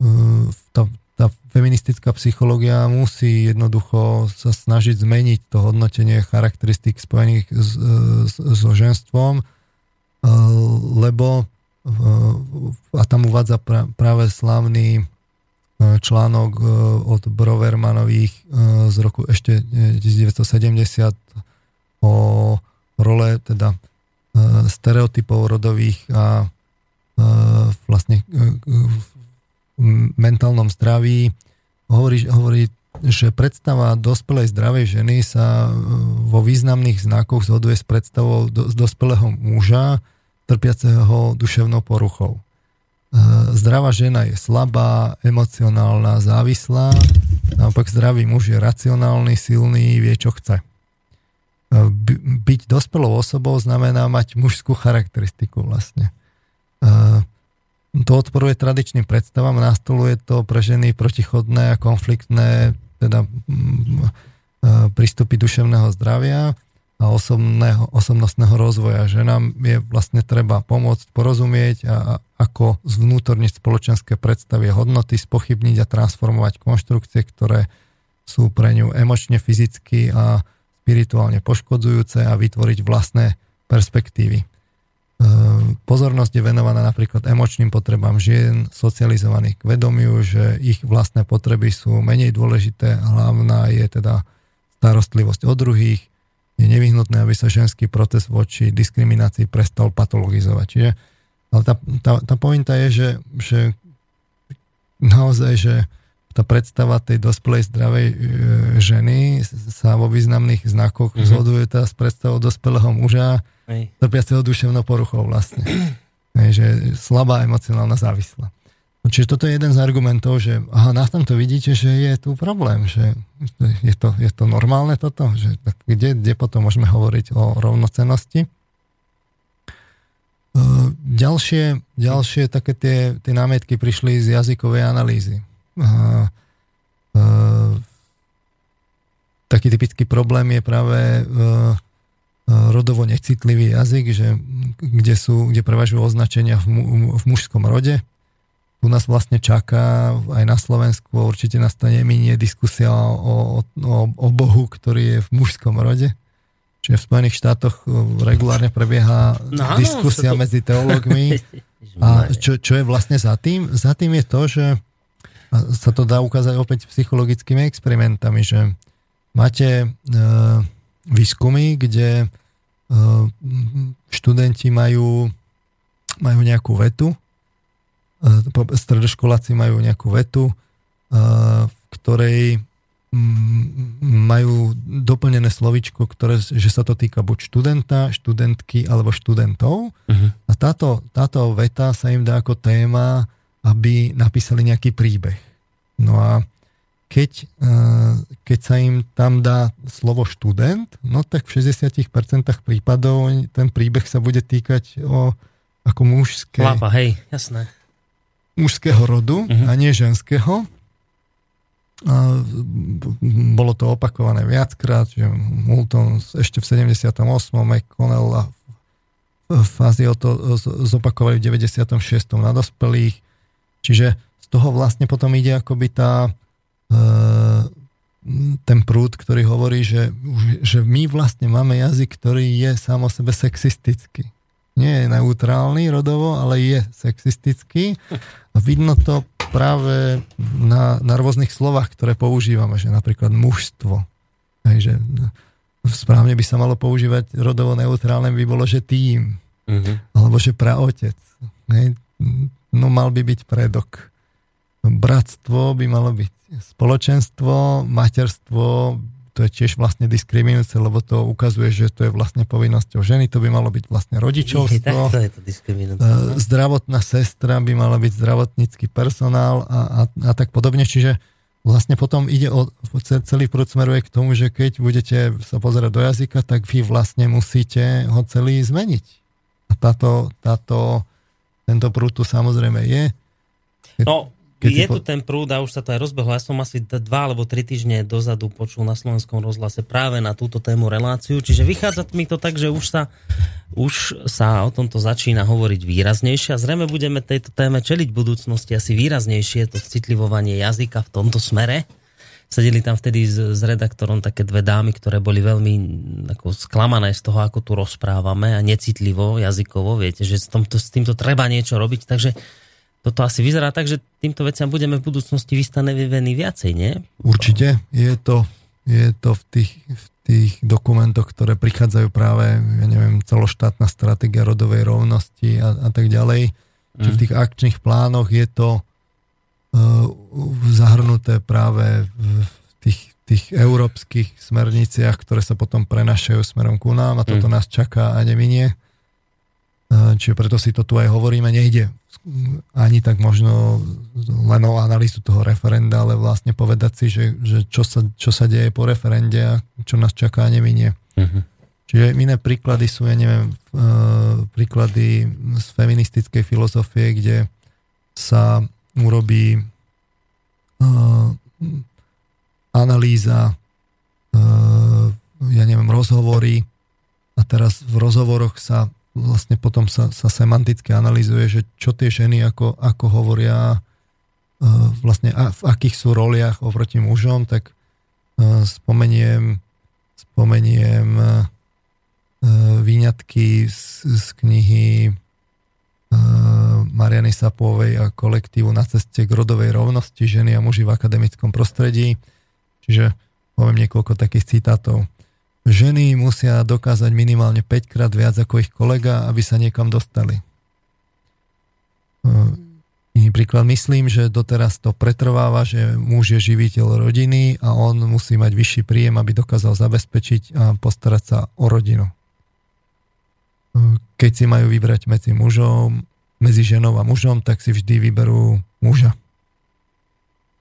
uh, tá, tá feministická psychológia musí jednoducho sa snažiť zmeniť to hodnotenie charakteristik spojených s, s, so ženstvom, lebo a tam uvádza práve slavný článok od Brovermanových z roku ešte 1970 o role teda E, stereotypov rodových a e, vlastne e, v mentálnom zdraví. Hovorí, hovorí, že predstava dospelej zdravej ženy sa vo významných znakoch zhoduje s predstavou do, dospelého muža trpiaceho duševnou poruchou. Zdravá žena je slabá, emocionálna, závislá, naopak zdravý muž je racionálny, silný, vie, čo chce byť dospelou osobou znamená mať mužskú charakteristiku vlastne. To odporuje tradičným predstavám, nastoluje to pre ženy protichodné a konfliktné teda prístupy duševného zdravia a osobného, osobnostného rozvoja, že nám je vlastne treba pomôcť porozumieť a, ako zvnútorniť spoločenské predstavy hodnoty, spochybniť a transformovať konštrukcie, ktoré sú pre ňu emočne, fyzicky a spirituálne poškodzujúce a vytvoriť vlastné perspektívy. E, pozornosť je venovaná napríklad emočným potrebám žien, socializovaných k vedomiu, že ich vlastné potreby sú menej dôležité. Hlavná je teda starostlivosť o druhých, je nevyhnutné, aby sa ženský proces voči diskriminácii prestal patologizovať. Čiže ale tá, tá, tá pointa je, že, že naozaj, že tá predstava tej dospelej zdravej e, ženy sa vo významných znakoch mm-hmm. zhoduje tá s predstavou dospelého muža trpiaceho duševnou poruchou vlastne. [CLEARS THROAT] Hej, že slabá emocionálna závislá. Čiže toto je jeden z argumentov, že aha, na tomto vidíte, že je tu problém, že je to, je to normálne toto, že tak kde, kde potom môžeme hovoriť o rovnocenosti. Uh, ďalšie, ďalšie také tie, tie námietky prišli z jazykovej analýzy. Uh, uh, taký typický problém je práve rodovo necitlivý jazyk, že, kde, sú, kde prevažujú označenia v, mu, v mužskom rode, tu nás vlastne čaká aj na Slovensku, určite nastane minie diskusia o, o, o Bohu, ktorý je v mužskom rode. Čiže v Spojených štátoch e, regulárne prebieha no, diskusia to... medzi teológmi. [LAUGHS] A čo, čo je vlastne za tým? Za tým je to, že sa to dá ukázať opäť psychologickými experimentami, že máte e, výskumy, kde e, študenti majú, majú nejakú vetu stredoškoláci majú nejakú vetu, v ktorej majú doplnené slovičko, ktoré, že sa to týka buď študenta, študentky alebo študentov. Uh-huh. A táto, táto veta sa im dá ako téma, aby napísali nejaký príbeh. No a keď, keď sa im tam dá slovo študent, no tak v 60% prípadov ten príbeh sa bude týkať o ako mužské... Lapa, hej, jasné mužského rodu uh-huh. a nie ženského. A bolo to opakované viackrát, že Moulton ešte v 78. McConnell a Fazio to zopakovali v 96. na dospelých. Čiže z toho vlastne potom ide akoby tá e, ten prúd, ktorý hovorí, že, že my vlastne máme jazyk, ktorý je sám o sebe sexistický nie je neutrálny rodovo, ale je sexistický. A vidno to práve na, na rôznych slovách, ktoré používame, že napríklad mužstvo. Hej, že správne by sa malo používať rodovo neutrálne by bolo, že tým. Uh-huh. Alebo že praotec. Hej, no mal by byť predok. Bratstvo by malo byť spoločenstvo, materstvo to je tiež vlastne diskriminujúce, lebo to ukazuje, že to je vlastne povinnosťou ženy, to by malo byť vlastne rodičovstvo. Je, je to diskriminujúce. No. Zdravotná sestra by mala byť zdravotnícky personál a, a, a tak podobne, čiže vlastne potom ide o, celý prúd smeruje k tomu, že keď budete sa pozerať do jazyka, tak vy vlastne musíte ho celý zmeniť. A táto, táto, tento prúd tu samozrejme je. No, keď je po... tu ten prúd a už sa to aj rozbehlo. Ja som asi dva alebo tri týždne dozadu počul na slovenskom rozhlase práve na túto tému reláciu. Čiže vychádza mi to tak, že už sa, už sa o tomto začína hovoriť výraznejšie a zrejme budeme tejto téme čeliť v budúcnosti asi výraznejšie, to citlivovanie jazyka v tomto smere. Sedeli tam vtedy s, s redaktorom také dve dámy, ktoré boli veľmi ako, sklamané z toho, ako tu rozprávame a necitlivo, jazykovo. Viete, že s, tomto, s týmto treba niečo robiť. Takže toto asi vyzerá tak, že týmto veciam budeme v budúcnosti vystanevení viacej, nie? Určite. Je to, je to v, tých, v tých dokumentoch, ktoré prichádzajú práve, ja neviem, celoštátna stratégia rodovej rovnosti a, a tak ďalej. Mm. Či v tých akčných plánoch je to zahrnuté práve v, tých, tých európskych smerniciach, ktoré sa potom prenašajú smerom ku nám a toto mm. nás čaká a neminie. Uh, čiže preto si to tu aj hovoríme, nejde ani tak možno len o analýzu toho referenda, ale vlastne povedať si, že, že čo, sa, čo sa deje po referende a čo nás čaká a neminie. Uh-huh. Čiže iné príklady sú, ja neviem, uh, príklady z feministickej filozofie, kde sa urobí uh, analýza, uh, ja neviem, rozhovory. A teraz v rozhovoroch sa vlastne potom sa, sa semanticky analizuje, že čo tie ženy ako, ako hovoria, vlastne a v akých sú roliach oproti mužom, tak spomeniem, spomeniem výňatky z, z knihy Mariany Sapovej a kolektívu na ceste k rodovej rovnosti ženy a muži v akademickom prostredí. Čiže poviem niekoľko takých citátov. Ženy musia dokázať minimálne 5 krát viac ako ich kolega, aby sa niekam dostali. Iný príklad, myslím, že doteraz to pretrváva, že muž je živiteľ rodiny a on musí mať vyšší príjem, aby dokázal zabezpečiť a postarať sa o rodinu keď si majú vybrať medzi mužom, medzi ženou a mužom, tak si vždy vyberú muža.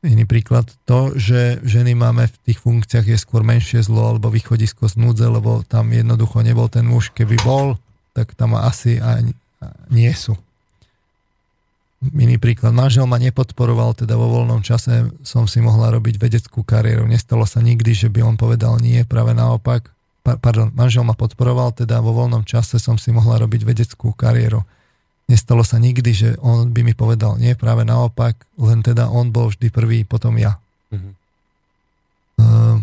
Iný príklad, to, že ženy máme v tých funkciách je skôr menšie zlo alebo východisko z núdze, lebo tam jednoducho nebol ten muž. Keby bol, tak tam asi a nie sú. Iný príklad, manžel ma nepodporoval, teda vo voľnom čase som si mohla robiť vedeckú kariéru. Nestalo sa nikdy, že by on povedal nie, práve naopak pardon, manžel ma podporoval, teda vo voľnom čase som si mohla robiť vedeckú kariéru. Nestalo sa nikdy, že on by mi povedal nie, práve naopak, len teda on bol vždy prvý, potom ja. Mm-hmm. Uh,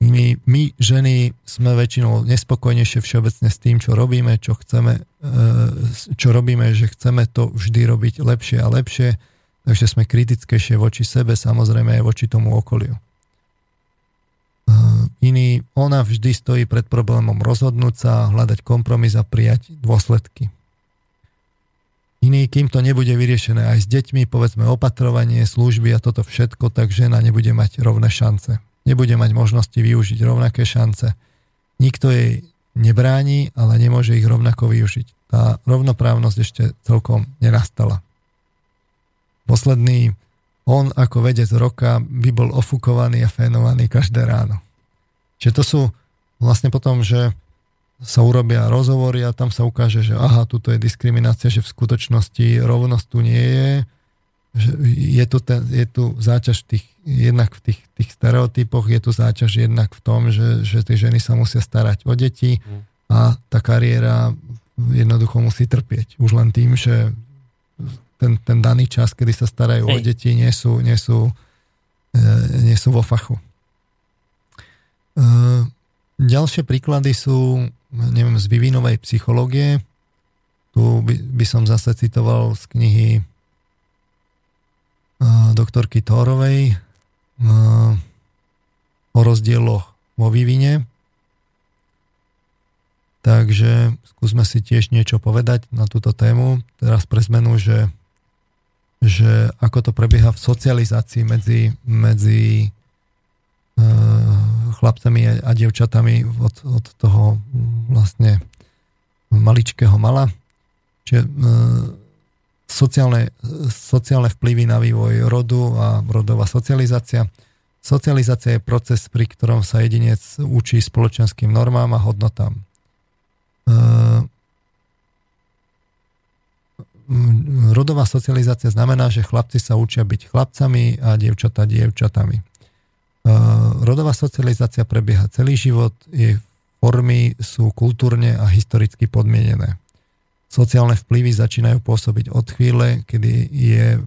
my, my, ženy, sme väčšinou nespokojnejšie všeobecne s tým, čo robíme, čo chceme, uh, čo robíme, že chceme to vždy robiť lepšie a lepšie, takže sme kritickejšie voči sebe, samozrejme aj voči tomu okoliu. Uh, iný, ona vždy stojí pred problémom rozhodnúť sa, hľadať kompromis a prijať dôsledky. Iný, kým to nebude vyriešené aj s deťmi, povedzme opatrovanie, služby a toto všetko, tak žena nebude mať rovné šance. Nebude mať možnosti využiť rovnaké šance. Nikto jej nebráni, ale nemôže ich rovnako využiť. Tá rovnoprávnosť ešte celkom nenastala. Posledný on ako vedec roka by bol ofukovaný a fénovaný každé ráno. Čiže to sú vlastne potom, že sa urobia rozhovory a tam sa ukáže, že aha, tuto je diskriminácia, že v skutočnosti rovnosť tu nie je, že je tu, ten, je tu záťaž tých, jednak v tých, tých stereotypoch, je tu záťaž jednak v tom, že, že tie ženy sa musia starať o deti mm. a tá kariéra jednoducho musí trpieť. Už len tým, že ten, ten daný čas, kedy sa starajú Hej. o deti, nie sú, nie sú, e, nie sú vo fachu. E, ďalšie príklady sú, neviem, z vyvinovej psychológie. Tu by, by som zase citoval z knihy e, doktorky Tórovej o rozdieloch vo vývine. Takže skúsme si tiež niečo povedať na túto tému. Teraz pre zmenu, že že ako to prebieha v socializácii medzi, medzi uh, chlapcami a, dievčatami od, od toho vlastne maličkého mala. Čiže uh, sociálne, sociálne vplyvy na vývoj rodu a rodová socializácia. Socializácia je proces, pri ktorom sa jedinec učí spoločenským normám a hodnotám. Uh, rodová socializácia znamená, že chlapci sa učia byť chlapcami a dievčatá dievčatami. Rodová socializácia prebieha celý život, jej formy sú kultúrne a historicky podmienené. Sociálne vplyvy začínajú pôsobiť od chvíle, kedy je e,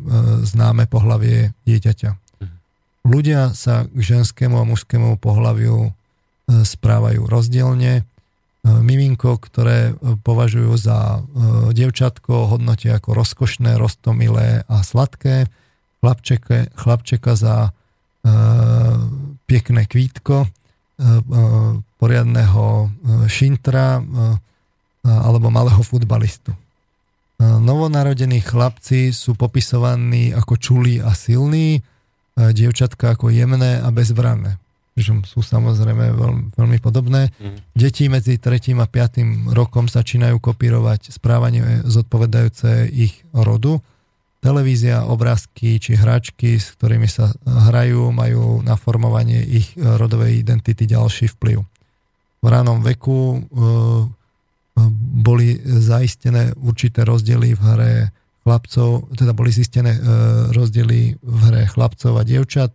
známe pohlavie dieťaťa. Mhm. Ľudia sa k ženskému a mužskému pohľaviu e, správajú rozdielne, E, miminko, ktoré považujú za dievčatko, hodnotia ako rozkošné, rostomilé a sladké, chlapčeke, chlapčeka za pekné kvítko, poriadného šintra alebo malého futbalistu. Novonarodení chlapci sú popisovaní ako čulí a silní, dievčatka ako jemné a bezbranné že sú samozrejme veľmi, veľmi podobné. Mm. Deti medzi 3. a 5. rokom začínajú kopírovať správanie zodpovedajúce ich rodu. Televízia, obrázky či hračky, s ktorými sa hrajú, majú na formovanie ich rodovej identity ďalší vplyv. V ránom veku e, boli zaistené určité rozdiely v hre chlapcov, teda boli zistené rozdiely v hre chlapcov a dievčat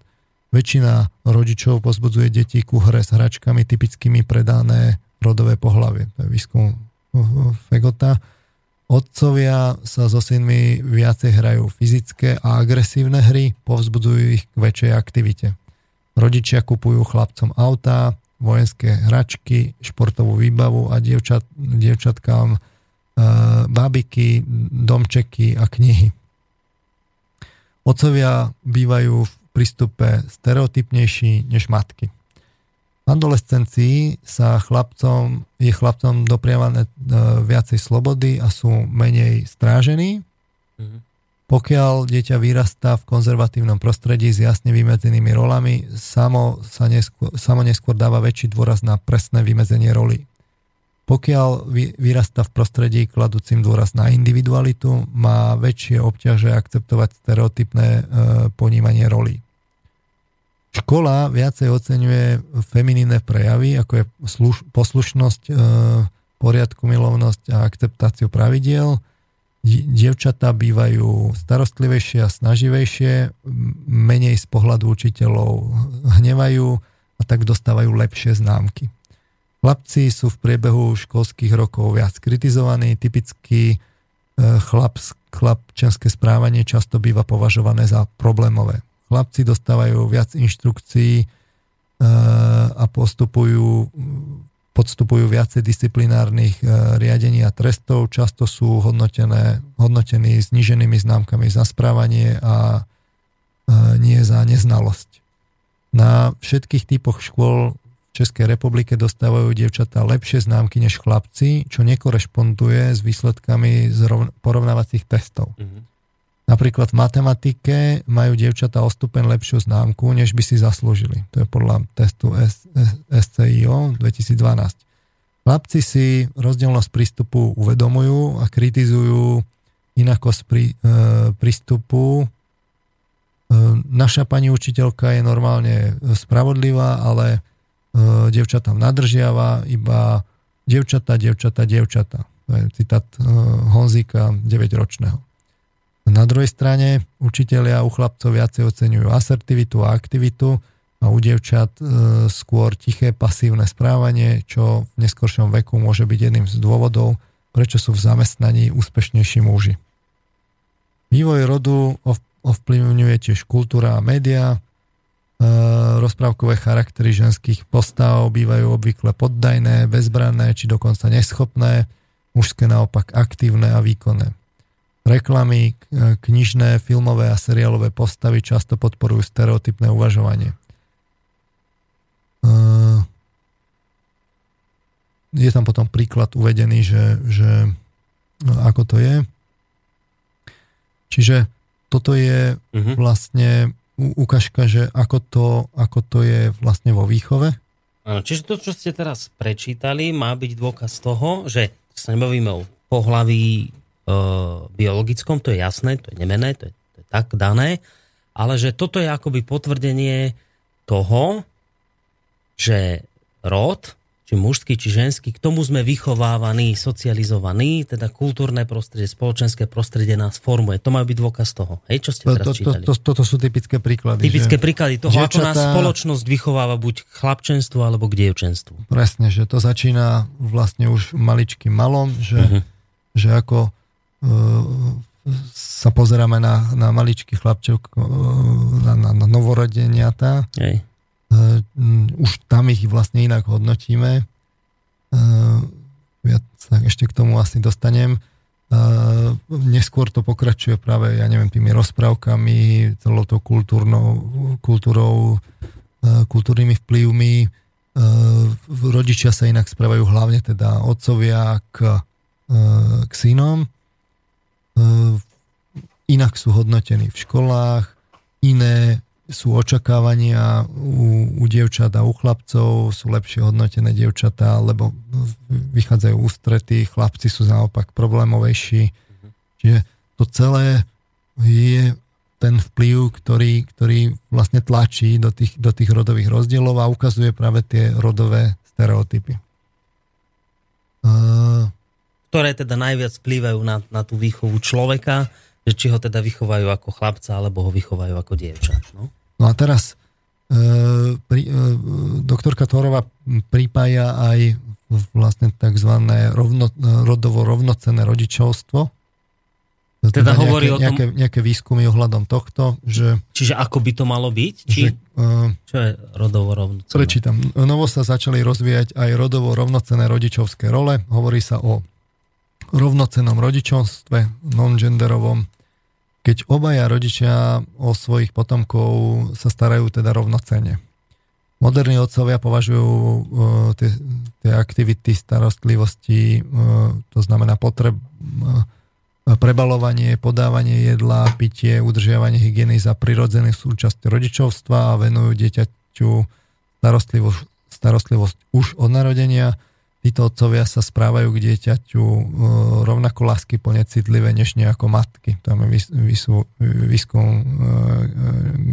Väčšina rodičov pozbudzuje deti ku hre s hračkami typickými predané rodové pohlavie. To je výskum Fegota. Otcovia sa so synmi viacej hrajú fyzické a agresívne hry, povzbudzujú ich k väčšej aktivite. Rodičia kupujú chlapcom autá, vojenské hračky, športovú výbavu a dievčat, dievčatkám e, bábiky, domčeky a knihy. Otcovia bývajú v prístupe stereotypnejší než matky. Adolescencii sa chlapcom, je chlapcom dopriavané e, viacej slobody a sú menej strážení. Mm-hmm. Pokiaľ dieťa vyrastá v konzervatívnom prostredí s jasne vymedzenými rolami, samo, sa neskôr, samo neskôr dáva väčší dôraz na presné vymedzenie roli. Pokiaľ vyrastá v prostredí kladúcim dôraz na individualitu, má väčšie obťaže akceptovať stereotypné e, ponímanie roli. Škola viacej oceňuje feminínne prejavy, ako je sluš- poslušnosť, e, poriadku, milovnosť a akceptáciu pravidiel. Dievčatá bývajú starostlivejšie a snaživejšie, menej z pohľadu učiteľov hnevajú a tak dostávajú lepšie známky. Chlapci sú v priebehu školských rokov viac kritizovaní, typicky e, chlap, chlapčenské správanie často býva považované za problémové. Chlapci dostávajú viac inštrukcií e, a postupujú, podstupujú viacej disciplinárnych e, riadení a trestov, často sú hodnotené, hodnotení zniženými známkami za správanie a nie za neznalosť. Na všetkých typoch škôl Českej republike dostávajú dievčatá lepšie známky než chlapci, čo nekorešponduje s výsledkami z porovnávacích testov. Mm-hmm. Napríklad v matematike majú dievčatá o stupen lepšiu známku, než by si zaslúžili. To je podľa testu SCIO 2012. Chlapci si rozdielnosť prístupu uvedomujú a kritizujú inakosť prí, e, prístupu. E, naša pani učiteľka je normálne spravodlivá, ale E, devčatám nadržiava iba devčata, devčata, devčata. To je citát e, Honzíka 9-ročného. Na druhej strane učitelia u chlapcov viacej oceňujú asertivitu a aktivitu a u devčat e, skôr tiché pasívne správanie, čo v neskoršom veku môže byť jedným z dôvodov, prečo sú v zamestnaní úspešnejší muži. Vývoj rodu ovplyvňuje tiež kultúra a média, E, rozprávkové charaktery ženských postav bývajú obvykle poddajné, bezbranné či dokonca neschopné, mužské naopak aktívne a výkonné. Reklamy, knižné, filmové a seriálové postavy často podporujú stereotypné uvažovanie. E, je tam potom príklad uvedený, že, že ako to je. Čiže toto je uh-huh. vlastne ukážka, že ako to, ako to je vlastne vo výchove. Čiže to, čo ste teraz prečítali, má byť dôkaz toho, že sa nebavíme o pohlaví e, biologickom, to je jasné, to je nemené, to je, to je tak dané, ale že toto je akoby potvrdenie toho, že rod či mužský, či ženský, k tomu sme vychovávaní, socializovaní, teda kultúrne prostredie, spoločenské prostredie nás formuje. To má byť dôkaz toho. Hej, čo ste teraz to, čítali? To, to, toto sú typické príklady. Typické že, príklady toho, ako nás spoločnosť vychováva buď k chlapčenstvu alebo k dievčenstvu. Presne, že to začína vlastne už maličkým malom, že, uh-huh. že ako sa pozeráme na, na maličký chlapčok, uh, na, na, na novorodeniatá. Hej Eh, už tam ich vlastne inak hodnotíme. Eh, ja sa ešte k tomu asi dostanem. Neskôr to pokračuje práve, ja neviem, tými rozprávkami, celou tou kultúrnou, kultúrou, kultúrnymi vplyvmi. Rodičia sa inak správajú hlavne teda otcovia k, k synom. Inak sú hodnotení v školách, iné sú očakávania u, u dievčat a u chlapcov, sú lepšie hodnotené dievčatá, lebo vychádzajú ústrety, chlapci sú naopak problémovejší. Mm-hmm. Čiže to celé je ten vplyv, ktorý, ktorý vlastne tlačí do tých, do tých rodových rozdielov a ukazuje práve tie rodové stereotypy. Uh, Ktoré teda najviac vplývajú na, na tú výchovu človeka že či ho teda vychovajú ako chlapca, alebo ho vychovajú ako dievča. No, no a teraz e, pri, e, doktorka Tvorova pripája aj vlastne tzv. Rovno, rodovo rovnocenné rodičovstvo. Teda, teda hovorí nejaké, o tom... Nejaké, nejaké výskumy ohľadom tohto, že... Čiže ako by to malo byť? Či... Že, uh, Čo je rodovo rovnocenné? Prečítam. Novo sa začali rozvíjať aj rodovo rovnocenné rodičovské role. Hovorí sa o rovnocenom rodičovstve, non-genderovom, keď obaja rodičia o svojich potomkov sa starajú teda rovnocene. Moderní otcovia považujú uh, tie, tie aktivity starostlivosti, uh, to znamená potreb, uh, prebalovanie, podávanie jedla, pitie, udržiavanie hygieny za prirodzený súčasť rodičovstva a venujú dieťaťu starostlivosť, starostlivosť už od narodenia títo otcovia sa správajú k dieťaťu e, rovnako lásky plne citlivé, než nejako matky. Tam je výskum e,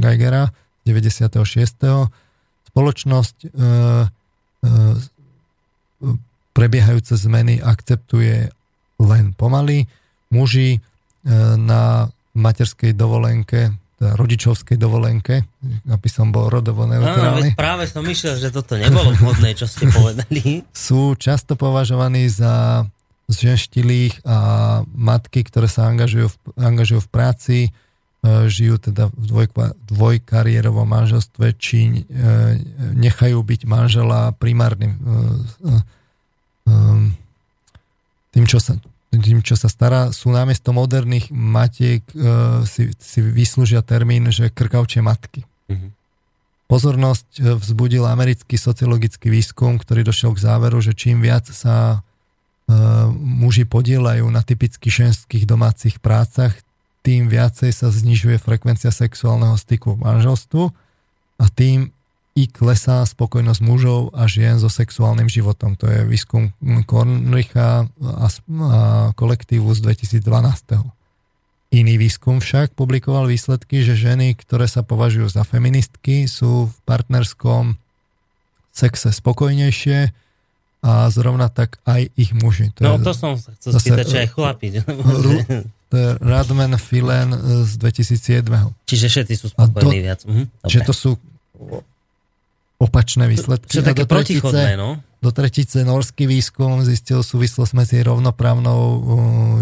Geigera 96. Spoločnosť e, prebiehajúce zmeny akceptuje len pomaly. Muži na materskej dovolenke teda rodičovskej dovolenke, aby som bol rodovo neutrálny. Áno, práve som myslel, že toto nebolo vhodné, čo ste [LAUGHS] povedali. Sú často považovaní za zženštilých a matky, ktoré sa angažujú v, angažujú v práci, e, žijú teda v dvoj, dvojkariérovom manželstve, či e, nechajú byť manžela primárnym e, tým, čo sa tým, čo sa stará, sú namiesto moderných matiek e, si, si vyslúžia termín, že krkavčie matky. Mm-hmm. Pozornosť e, vzbudil americký sociologický výskum, ktorý došiel k záveru, že čím viac sa e, muži podielajú na typicky ženských domácich prácach, tým viacej sa znižuje frekvencia sexuálneho styku v manželstvu a tým i klesá spokojnosť mužov a žien so sexuálnym životom. To je výskum Kornricha a, kolektívu z 2012. Iný výskum však publikoval výsledky, že ženy, ktoré sa považujú za feministky, sú v partnerskom sexe spokojnejšie a zrovna tak aj ich muži. To no je, to som sa chcel spýtať, či aj chlapi. To je Radman Filen z 2007. Čiže všetci sú spokojní do, viac. Mhm, Čiže to sú opačné výsledky. Čo také protichodné, no? Do tretice norský výskum zistil súvislosť medzi rovnoprávnou uh,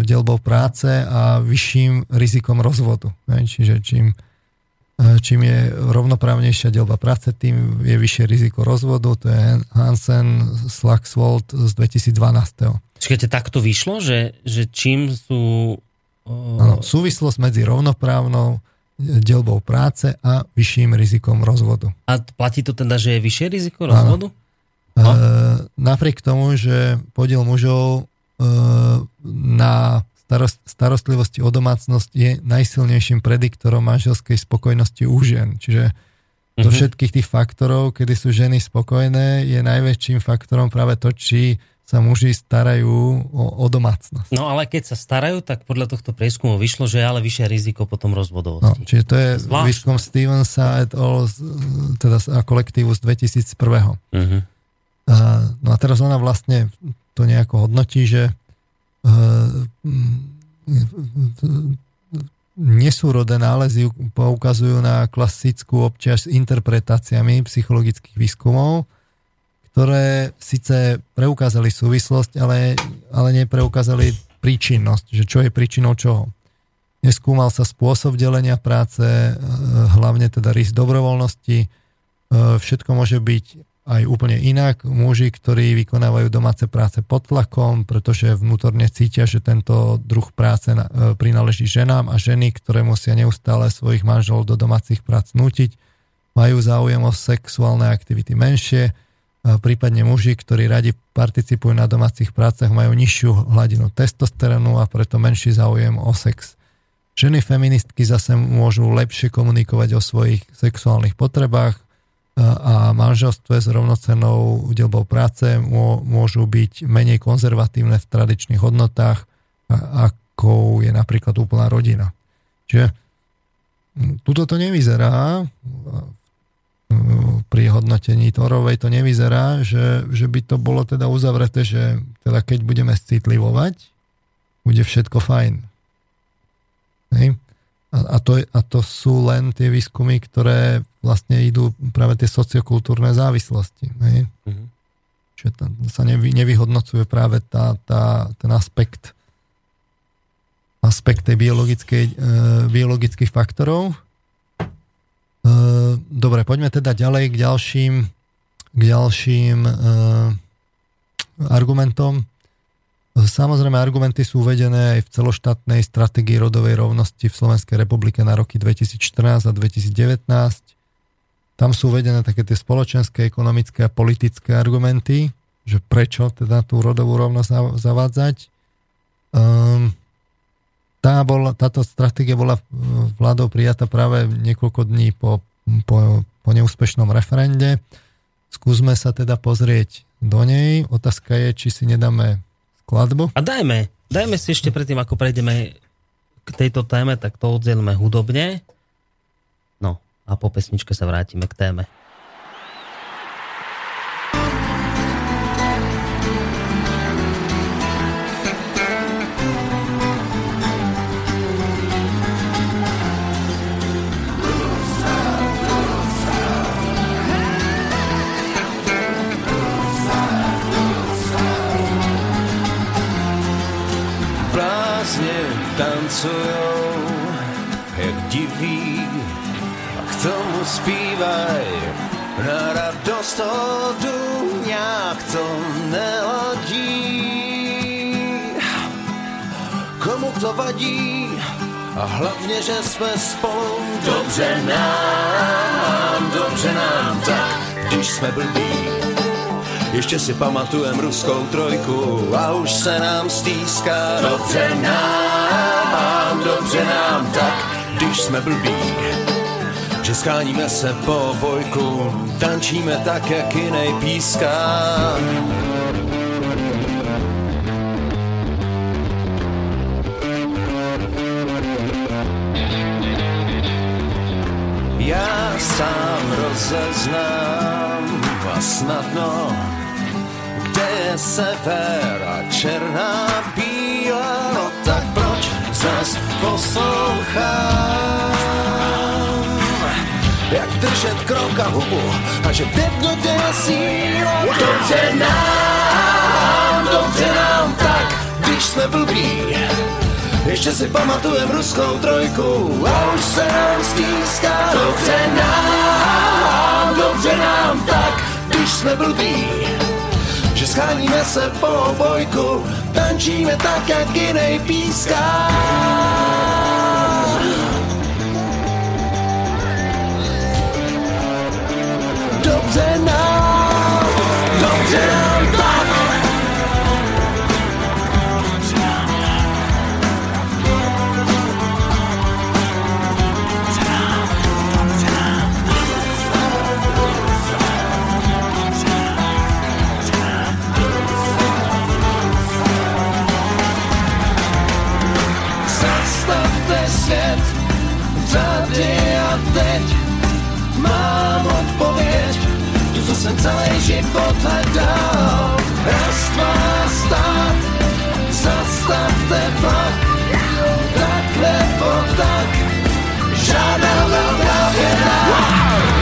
delbou práce a vyšším rizikom rozvodu. Ne? Čiže čím, uh, čím je rovnoprávnejšia delba práce, tým je vyššie riziko rozvodu. To je Hansen Slaxwold z 2012. Čiže takto vyšlo, že, že čím sú... Uh... Ano, súvislosť medzi rovnoprávnou delbou práce a vyšším rizikom rozvodu. A platí to teda, že je vyššie riziko rozvodu? No. E, napriek tomu, že podiel mužov e, na starost, starostlivosti o domácnosť je najsilnejším prediktorom manželskej spokojnosti u žien. Čiže do mhm. všetkých tých faktorov, kedy sú ženy spokojné, je najväčším faktorom práve to, či sa muži starajú o, o domácnosť. No ale keď sa starajú, tak podľa tohto prieskumu vyšlo, že je ale vyššie riziko potom rozvodovosti. No, čiže to je Zvlášť. výskum Stevensa et al. teda a kolektívu z 2001. Uh-huh. A, no a teraz ona vlastne to nejako hodnotí, že uh, nesúrodé nálezy poukazujú na klasickú občas s interpretáciami psychologických výskumov, ktoré síce preukázali súvislosť, ale, ale nepreukázali príčinnosť, že čo je príčinou čoho. Neskúmal sa spôsob delenia práce, eh, hlavne teda rys dobrovoľnosti. Eh, všetko môže byť aj úplne inak. Muži, ktorí vykonávajú domáce práce pod tlakom, pretože vnútorne cítia, že tento druh práce eh, prináleží ženám a ženy, ktoré musia neustále svojich manželov do domácich prác nútiť, majú záujem o sexuálne aktivity menšie, prípadne muži, ktorí radi participujú na domácich prácach, majú nižšiu hladinu testosterónu a preto menší záujem o sex. Ženy feministky zase môžu lepšie komunikovať o svojich sexuálnych potrebách a manželstve s rovnocenou udelbou práce môžu byť menej konzervatívne v tradičných hodnotách, ako je napríklad úplná rodina. Čiže tuto to nevyzerá pri hodnotení Torovej to nevyzerá, že, že by to bolo teda uzavreté, že teda keď budeme citlivovať, bude všetko fajn. Hej? A, a, to, a to sú len tie výskumy, ktoré vlastne idú práve tie sociokultúrne závislosti. Hej? Mm-hmm. Čiže tam sa nevy, nevyhodnocuje práve tá, tá, ten aspekt aspekt tej biologickej, e, biologických faktorov. E, dobre, poďme teda ďalej k ďalším, k ďalším e, argumentom. Samozrejme, argumenty sú uvedené aj v celoštátnej stratégii rodovej rovnosti v Slovenskej republike na roky 2014 a 2019. Tam sú uvedené také tie spoločenské, ekonomické a politické argumenty, že prečo teda tú rodovú rovnosť zavádzať. Um, tá bola, táto stratégia bola vládou prijatá práve niekoľko dní po, po, po neúspešnom referende. Skúsme sa teda pozrieť do nej. Otázka je, či si nedáme skladbu. A dajme, dajme si ešte predtým, ako prejdeme k tejto téme, tak to oddelíme hudobne. No a po pesničke sa vrátime k téme. Tancujou jak diví a k tomu zpívaj na radost hodu nějak to nehodí. Komu to vadí a hlavně, že jsme spolu dobře nám, dobře nám tak, když jsme blbí. Ještě si pamatujem ruskou trojku a už se nám stýská dobře nám dobře nám tak, když jsme blbí. Že skáníme se po bojku, tančíme tak, jak jiný píská. Já sám rozeznám a snadno, je sever a černá bílá, no tak zas poslouchám. Jak držet krok a hubu a že v jednotě je síla. Dobře nám, dobře nám tak, když jsme blbí. Ještě si pamatujem ruskou trojku a už se nám stýská. Dobře nám, dobře nám tak, když jsme blbí že scháníme se po bojku, tančíme tak, jak jinej píská. Dobře nám, tady a teď mám odpověď, tu, co jsem celý život hledal. Raz, dva, stát, zastavte vlak, tak nebo tak, žádná velká věda.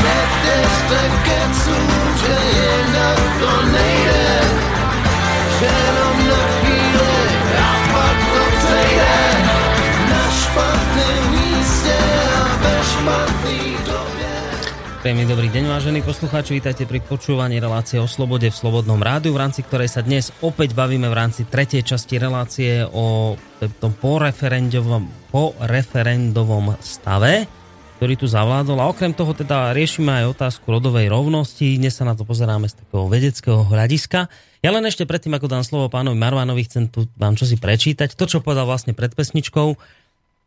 Nevěřte kecu, že jinak to nejde, jenom na Príjemný dobrý deň, vážení poslucháči, vítajte pri počúvaní relácie o slobode v Slobodnom rádiu, v rámci ktorej sa dnes opäť bavíme v rámci tretej časti relácie o tom poreferendovom, poreferendovom stave, ktorý tu zavládol. A okrem toho teda riešime aj otázku rodovej rovnosti. Dnes sa na to pozeráme z takého vedeckého hľadiska. Ja len ešte predtým, ako dám slovo pánovi Marvanovi, chcem tu vám čosi prečítať. To, čo povedal vlastne pred pesničkou,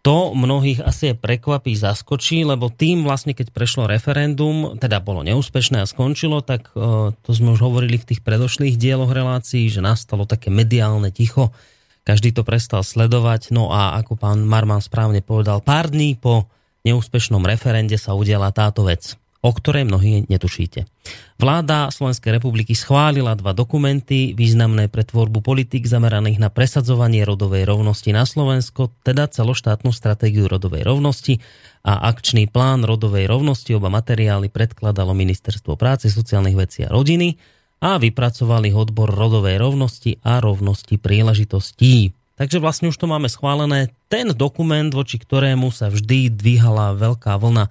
to mnohých asi prekvapí, zaskočí, lebo tým vlastne, keď prešlo referendum, teda bolo neúspešné a skončilo, tak uh, to sme už hovorili v tých predošlých dieloch relácií, že nastalo také mediálne ticho, každý to prestal sledovať, no a ako pán Marman správne povedal, pár dní po neúspešnom referende sa udiala táto vec o ktorej mnohí netušíte. Vláda Slovenskej republiky schválila dva dokumenty významné pre tvorbu politik zameraných na presadzovanie rodovej rovnosti na Slovensko, teda celoštátnu stratégiu rodovej rovnosti a akčný plán rodovej rovnosti. Oba materiály predkladalo Ministerstvo práce, sociálnych vecí a rodiny a vypracovali odbor rodovej rovnosti a rovnosti príležitostí. Takže vlastne už to máme schválené. Ten dokument, voči ktorému sa vždy dvíhala veľká vlna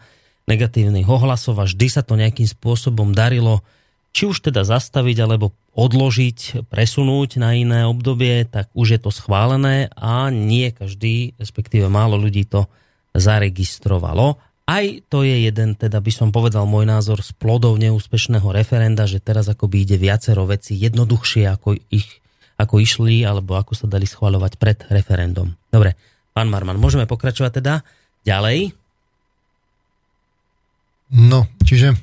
negatívnych ohlasov a vždy sa to nejakým spôsobom darilo či už teda zastaviť alebo odložiť, presunúť na iné obdobie, tak už je to schválené a nie každý, respektíve málo ľudí to zaregistrovalo. Aj to je jeden, teda by som povedal môj názor z plodov neúspešného referenda, že teraz akoby ide viacero veci jednoduchšie, ako ich ako išli, alebo ako sa dali schváľovať pred referendum. Dobre, pán Marman, môžeme pokračovať teda ďalej? No, čiže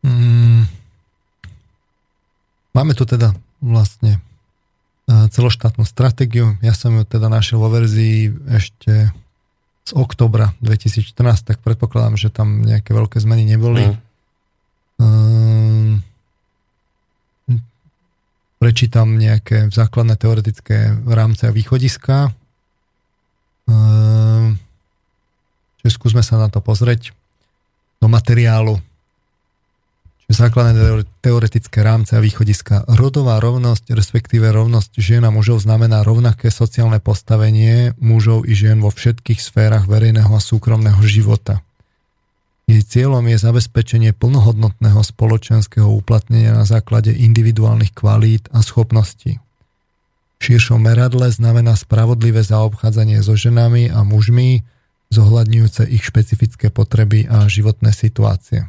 mm, máme tu teda vlastne e, celoštátnu stratégiu. Ja som ju teda našiel vo verzii ešte z oktobra 2014, tak predpokladám, že tam nejaké veľké zmeny neboli. Mm. Um, prečítam nejaké základné teoretické rámce a východiska. Um, čiže skúsme sa na to pozrieť do materiálu. Čiže základné teoretické rámce a východiska. Rodová rovnosť, respektíve rovnosť žien a mužov znamená rovnaké sociálne postavenie mužov i žien vo všetkých sférach verejného a súkromného života. Jej cieľom je zabezpečenie plnohodnotného spoločenského uplatnenia na základe individuálnych kvalít a schopností. V širšom meradle znamená spravodlivé zaobchádzanie so ženami a mužmi, zohľadňujúce ich špecifické potreby a životné situácie.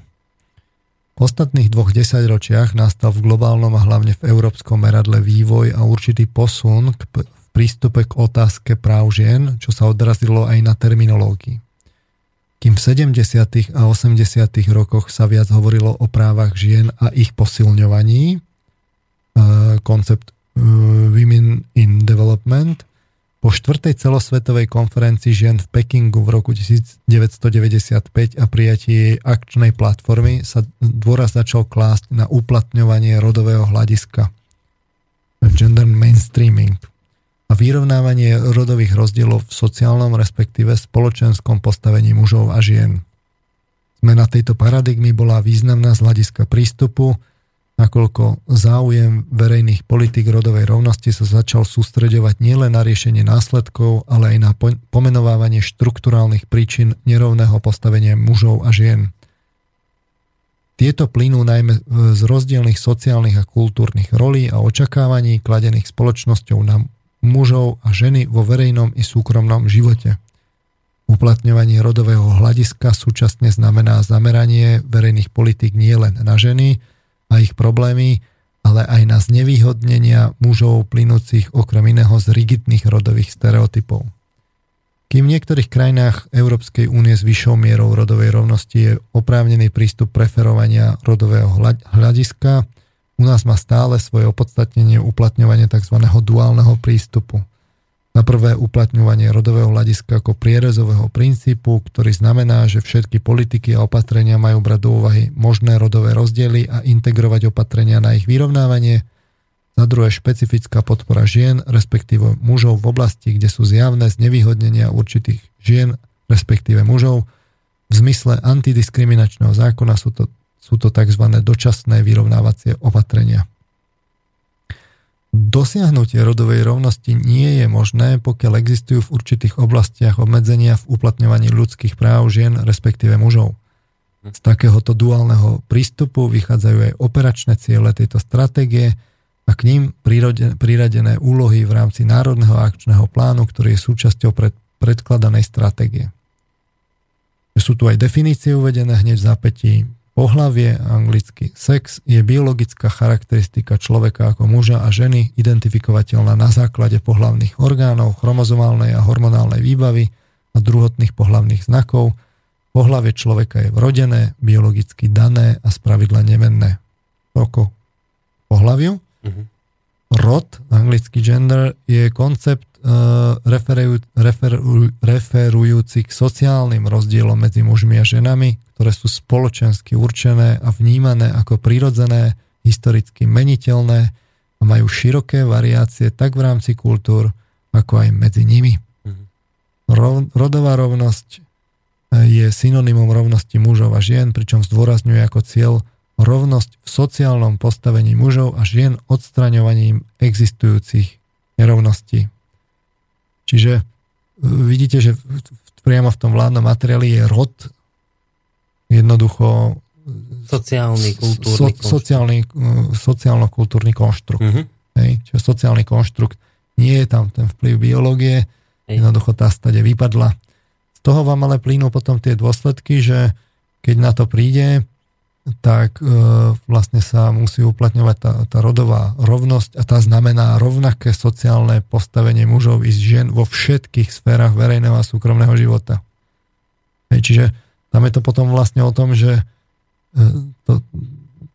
V ostatných dvoch desaťročiach nastal v globálnom a hlavne v európskom meradle vývoj a určitý posun k p- v prístupe k otázke práv žien, čo sa odrazilo aj na terminológii. Kým v 70. a 80. rokoch sa viac hovorilo o právach žien a ich posilňovaní, koncept Women in Development, po štvrtej celosvetovej konferencii žien v Pekingu v roku 1995 a prijatí jej akčnej platformy sa dôraz začal klásť na uplatňovanie rodového hľadiska. Gender mainstreaming a vyrovnávanie rodových rozdielov v sociálnom respektíve spoločenskom postavení mužov a žien. Zmena tejto paradigmy bola významná z hľadiska prístupu, nakoľko záujem verejných politik rodovej rovnosti sa začal sústreďovať nielen na riešenie následkov, ale aj na pomenovávanie štrukturálnych príčin nerovného postavenia mužov a žien. Tieto plynú najmä z rozdielných sociálnych a kultúrnych rolí a očakávaní kladených spoločnosťou na mužov a ženy vo verejnom i súkromnom živote. Uplatňovanie rodového hľadiska súčasne znamená zameranie verejných politik nielen na ženy, a ich problémy, ale aj na znevýhodnenia mužov plynúcich okrem iného z rigidných rodových stereotypov. Kým v niektorých krajinách Európskej únie s vyššou mierou rodovej rovnosti je oprávnený prístup preferovania rodového hľadiska, u nás má stále svoje opodstatnenie uplatňovanie tzv. duálneho prístupu – na prvé uplatňovanie rodového hľadiska ako prierezového princípu, ktorý znamená, že všetky politiky a opatrenia majú brať do úvahy možné rodové rozdiely a integrovať opatrenia na ich vyrovnávanie. Za druhé špecifická podpora žien, respektíve mužov v oblasti, kde sú zjavné znevýhodnenia určitých žien, respektíve mužov. V zmysle antidiskriminačného zákona sú to, sú to tzv. dočasné vyrovnávacie opatrenia. Dosiahnutie rodovej rovnosti nie je možné, pokiaľ existujú v určitých oblastiach obmedzenia v uplatňovaní ľudských práv žien, respektíve mužov. Z takéhoto duálneho prístupu vychádzajú aj operačné ciele tejto stratégie a k ním priradené úlohy v rámci Národného akčného plánu, ktorý je súčasťou pred, predkladanej stratégie. Sú tu aj definície uvedené hneď v zápätí Pohlavie, anglicky sex, je biologická charakteristika človeka ako muža a ženy, identifikovateľná na základe pohlavných orgánov, chromozomálnej a hormonálnej výbavy a druhotných pohlavných znakov. Pohlavie človeka je vrodené, biologicky dané a spravidla nemenné. Oko pohlaviu. Mm-hmm. Rod, anglický gender, je koncept uh, referuj, referuj, referujúci k sociálnym rozdielom medzi mužmi a ženami, ktoré sú spoločensky určené a vnímané ako prirodzené, historicky meniteľné a majú široké variácie tak v rámci kultúr, ako aj medzi nimi. Mhm. Rov, rodová rovnosť eh, je synonymom rovnosti mužov a žien, pričom zdôrazňuje ako cieľ rovnosť v sociálnom postavení mužov a žien odstraňovaním existujúcich nerovností. Čiže e, vidíte, že priamo v tom vládnom materiáli je rod jednoducho sociálny, kultúrny so, sociálny, e, sociálno-kultúrny konštrukt. Uh-huh. Hej, čiže sociálny konštrukt. Nie je tam ten vplyv biológie, Hej. jednoducho tá stade vypadla. Z toho vám ale plynú potom tie dôsledky, že keď na to príde, tak e, vlastne sa musí uplatňovať tá, tá rodová rovnosť a tá znamená rovnaké sociálne postavenie mužov i žien vo všetkých sférach verejného a súkromného života. Hej, čiže tam je to potom vlastne o tom, že e, to,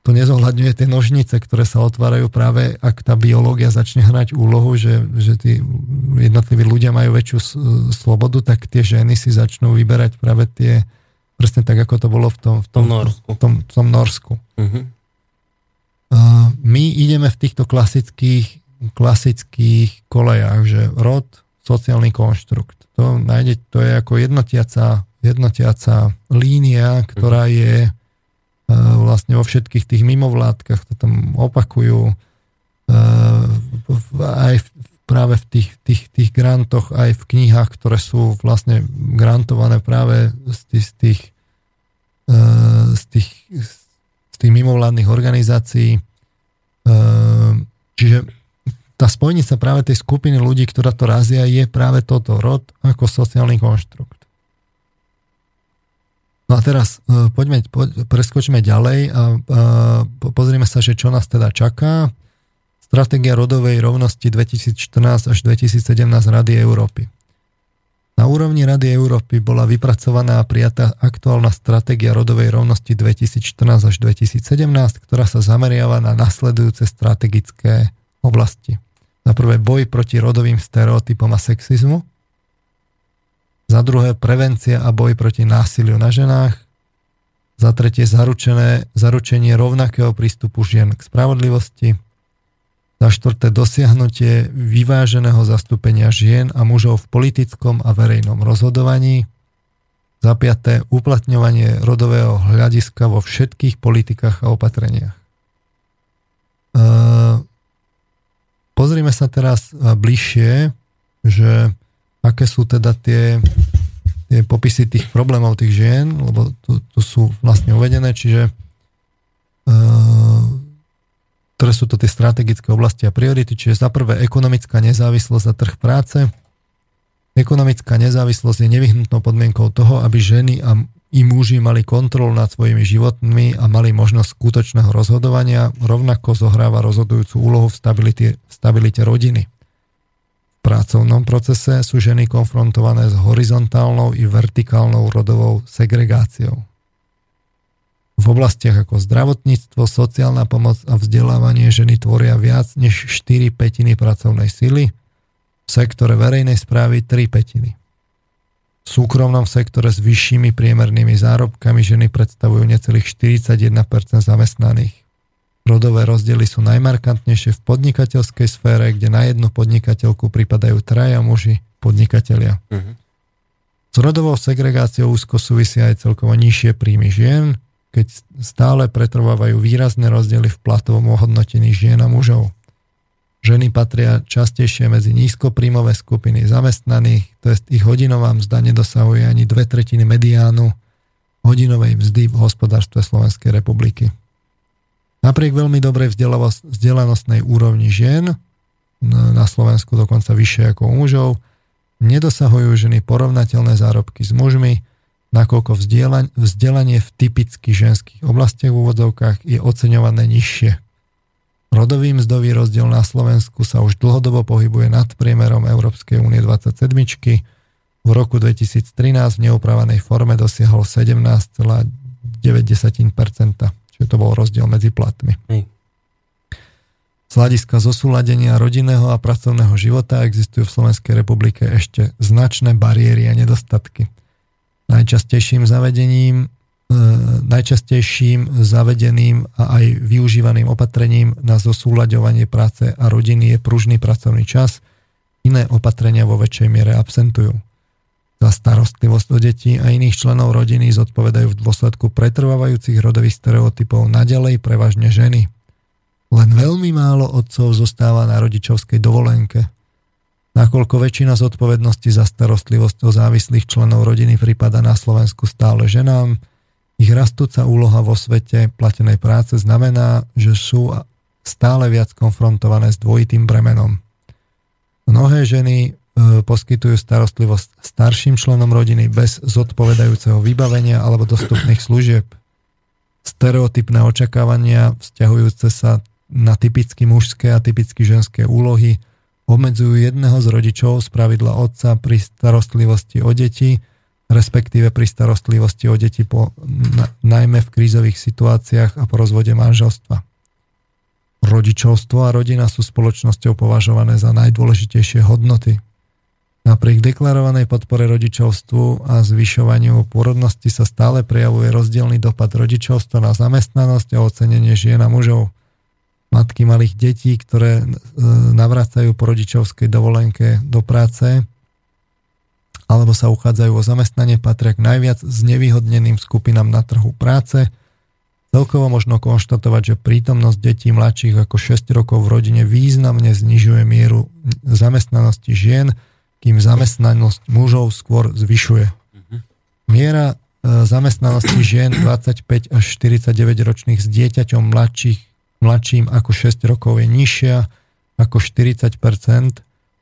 to nezohľadňuje tie nožnice, ktoré sa otvárajú práve, ak tá biológia začne hrať úlohu, že, že tí jednotliví ľudia majú väčšiu slobodu, tak tie ženy si začnú vyberať práve tie Presne tak, ako to bolo v tom, v tom, Norsku. V tom, v tom Norsku. Uh-huh. Uh, my ideme v týchto klasických, klasických kolejách, že rod, sociálny konštrukt. To, nájde, to je ako jednotiaca, jednotiaca línia, ktorá uh-huh. je uh, vlastne vo všetkých tých mimovládkach, to tam opakujú uh, aj v, práve v tých, tých, tých grantoch, aj v knihách, ktoré sú vlastne grantované práve z tých, z tých, e, z tých, z tých mimovládnych organizácií. E, čiže tá spojnica práve tej skupiny ľudí, ktorá to razia, je práve toto rod ako sociálny konštrukt. No a teraz e, poďme, preskočme ďalej a, a pozrieme sa, že čo nás teda čaká. Stratégia rodovej rovnosti 2014 až 2017 Rady Európy. Na úrovni Rady Európy bola vypracovaná a prijatá aktuálna stratégia rodovej rovnosti 2014 až 2017, ktorá sa zameriava na nasledujúce strategické oblasti. Za prvé boj proti rodovým stereotypom a sexizmu, za druhé prevencia a boj proti násiliu na ženách, za tretie zaručené, zaručenie rovnakého prístupu žien k spravodlivosti, za štvrté dosiahnutie vyváženého zastúpenia žien a mužov v politickom a verejnom rozhodovaní. Za piaté uplatňovanie rodového hľadiska vo všetkých politikách a opatreniach. Pozrime sa teraz bližšie, že aké sú teda tie, tie popisy tých problémov tých žien, lebo tu, tu sú vlastne uvedené, čiže ktoré sú to tie strategické oblasti a priority, čiže za prvé ekonomická nezávislosť a trh práce. Ekonomická nezávislosť je nevyhnutnou podmienkou toho, aby ženy a i muži mali kontrolu nad svojimi životmi a mali možnosť skutočného rozhodovania, rovnako zohráva rozhodujúcu úlohu v stabilite, stabilite rodiny. V pracovnom procese sú ženy konfrontované s horizontálnou i vertikálnou rodovou segregáciou v oblastiach ako zdravotníctvo, sociálna pomoc a vzdelávanie ženy tvoria viac než 4 petiny pracovnej sily, v sektore verejnej správy 3 petiny. V súkromnom sektore s vyššími priemernými zárobkami ženy predstavujú necelých 41% zamestnaných. Rodové rozdiely sú najmarkantnejšie v podnikateľskej sfére, kde na jednu podnikateľku pripadajú traja muži podnikatelia. Uh-huh. S rodovou segregáciou úzko súvisia aj celkovo nižšie príjmy žien, keď stále pretrvávajú výrazné rozdiely v platovom ohodnotení žien a mužov. Ženy patria častejšie medzi nízkopríjmové skupiny zamestnaných, to je ich hodinová mzda nedosahuje ani dve tretiny mediánu hodinovej mzdy v hospodárstve Slovenskej republiky. Napriek veľmi dobrej vzdelanostnej úrovni žien, na Slovensku dokonca vyššie ako u mužov, nedosahujú ženy porovnateľné zárobky s mužmi, nakoľko vzdelanie v typicky ženských oblastiach v úvodzovkách je oceňované nižšie. Rodový mzdový rozdiel na Slovensku sa už dlhodobo pohybuje nad priemerom Európskej únie 27. V roku 2013 v neupravenej forme dosiahol 17,9%, čiže to bol rozdiel medzi platmi. Hej. Z hľadiska zosúladenia rodinného a pracovného života existujú v Slovenskej republike ešte značné bariéry a nedostatky. Najčastejším zavedením e, najčastejším zavedeným a aj využívaným opatrením na zosúľaďovanie práce a rodiny je pružný pracovný čas. Iné opatrenia vo väčšej miere absentujú. Z Tá starostlivosť o deti a iných členov rodiny zodpovedajú v dôsledku pretrvávajúcich rodových stereotypov naďalej prevažne ženy. Len veľmi málo otcov zostáva na rodičovskej dovolenke. Nakoľko väčšina zodpovednosti za starostlivosť o závislých členov rodiny prípada na Slovensku stále ženám, ich rastúca úloha vo svete platenej práce znamená, že sú stále viac konfrontované s dvojitým bremenom. Mnohé ženy E, poskytujú starostlivosť starším členom rodiny bez zodpovedajúceho vybavenia alebo dostupných služieb. Stereotypné očakávania vzťahujúce sa na typicky mužské a typicky ženské úlohy obmedzujú jedného z rodičov z pravidla otca pri starostlivosti o deti, respektíve pri starostlivosti o deti po, na, najmä v krízových situáciách a po rozvode manželstva. Rodičovstvo a rodina sú spoločnosťou považované za najdôležitejšie hodnoty, Napriek deklarovanej podpore rodičovstvu a zvyšovaniu pôrodnosti sa stále prejavuje rozdielný dopad rodičovstva na zamestnanosť a ocenenie žien a mužov. Matky malých detí, ktoré e, navracajú po rodičovskej dovolenke do práce alebo sa uchádzajú o zamestnanie, patria k najviac znevýhodneným skupinám na trhu práce. Celkovo možno konštatovať, že prítomnosť detí mladších ako 6 rokov v rodine významne znižuje mieru zamestnanosti žien, kým zamestnanosť mužov skôr zvyšuje. Miera e, zamestnanosti žien 25 až 49 ročných s dieťaťom mladších, mladším ako 6 rokov je nižšia ako 40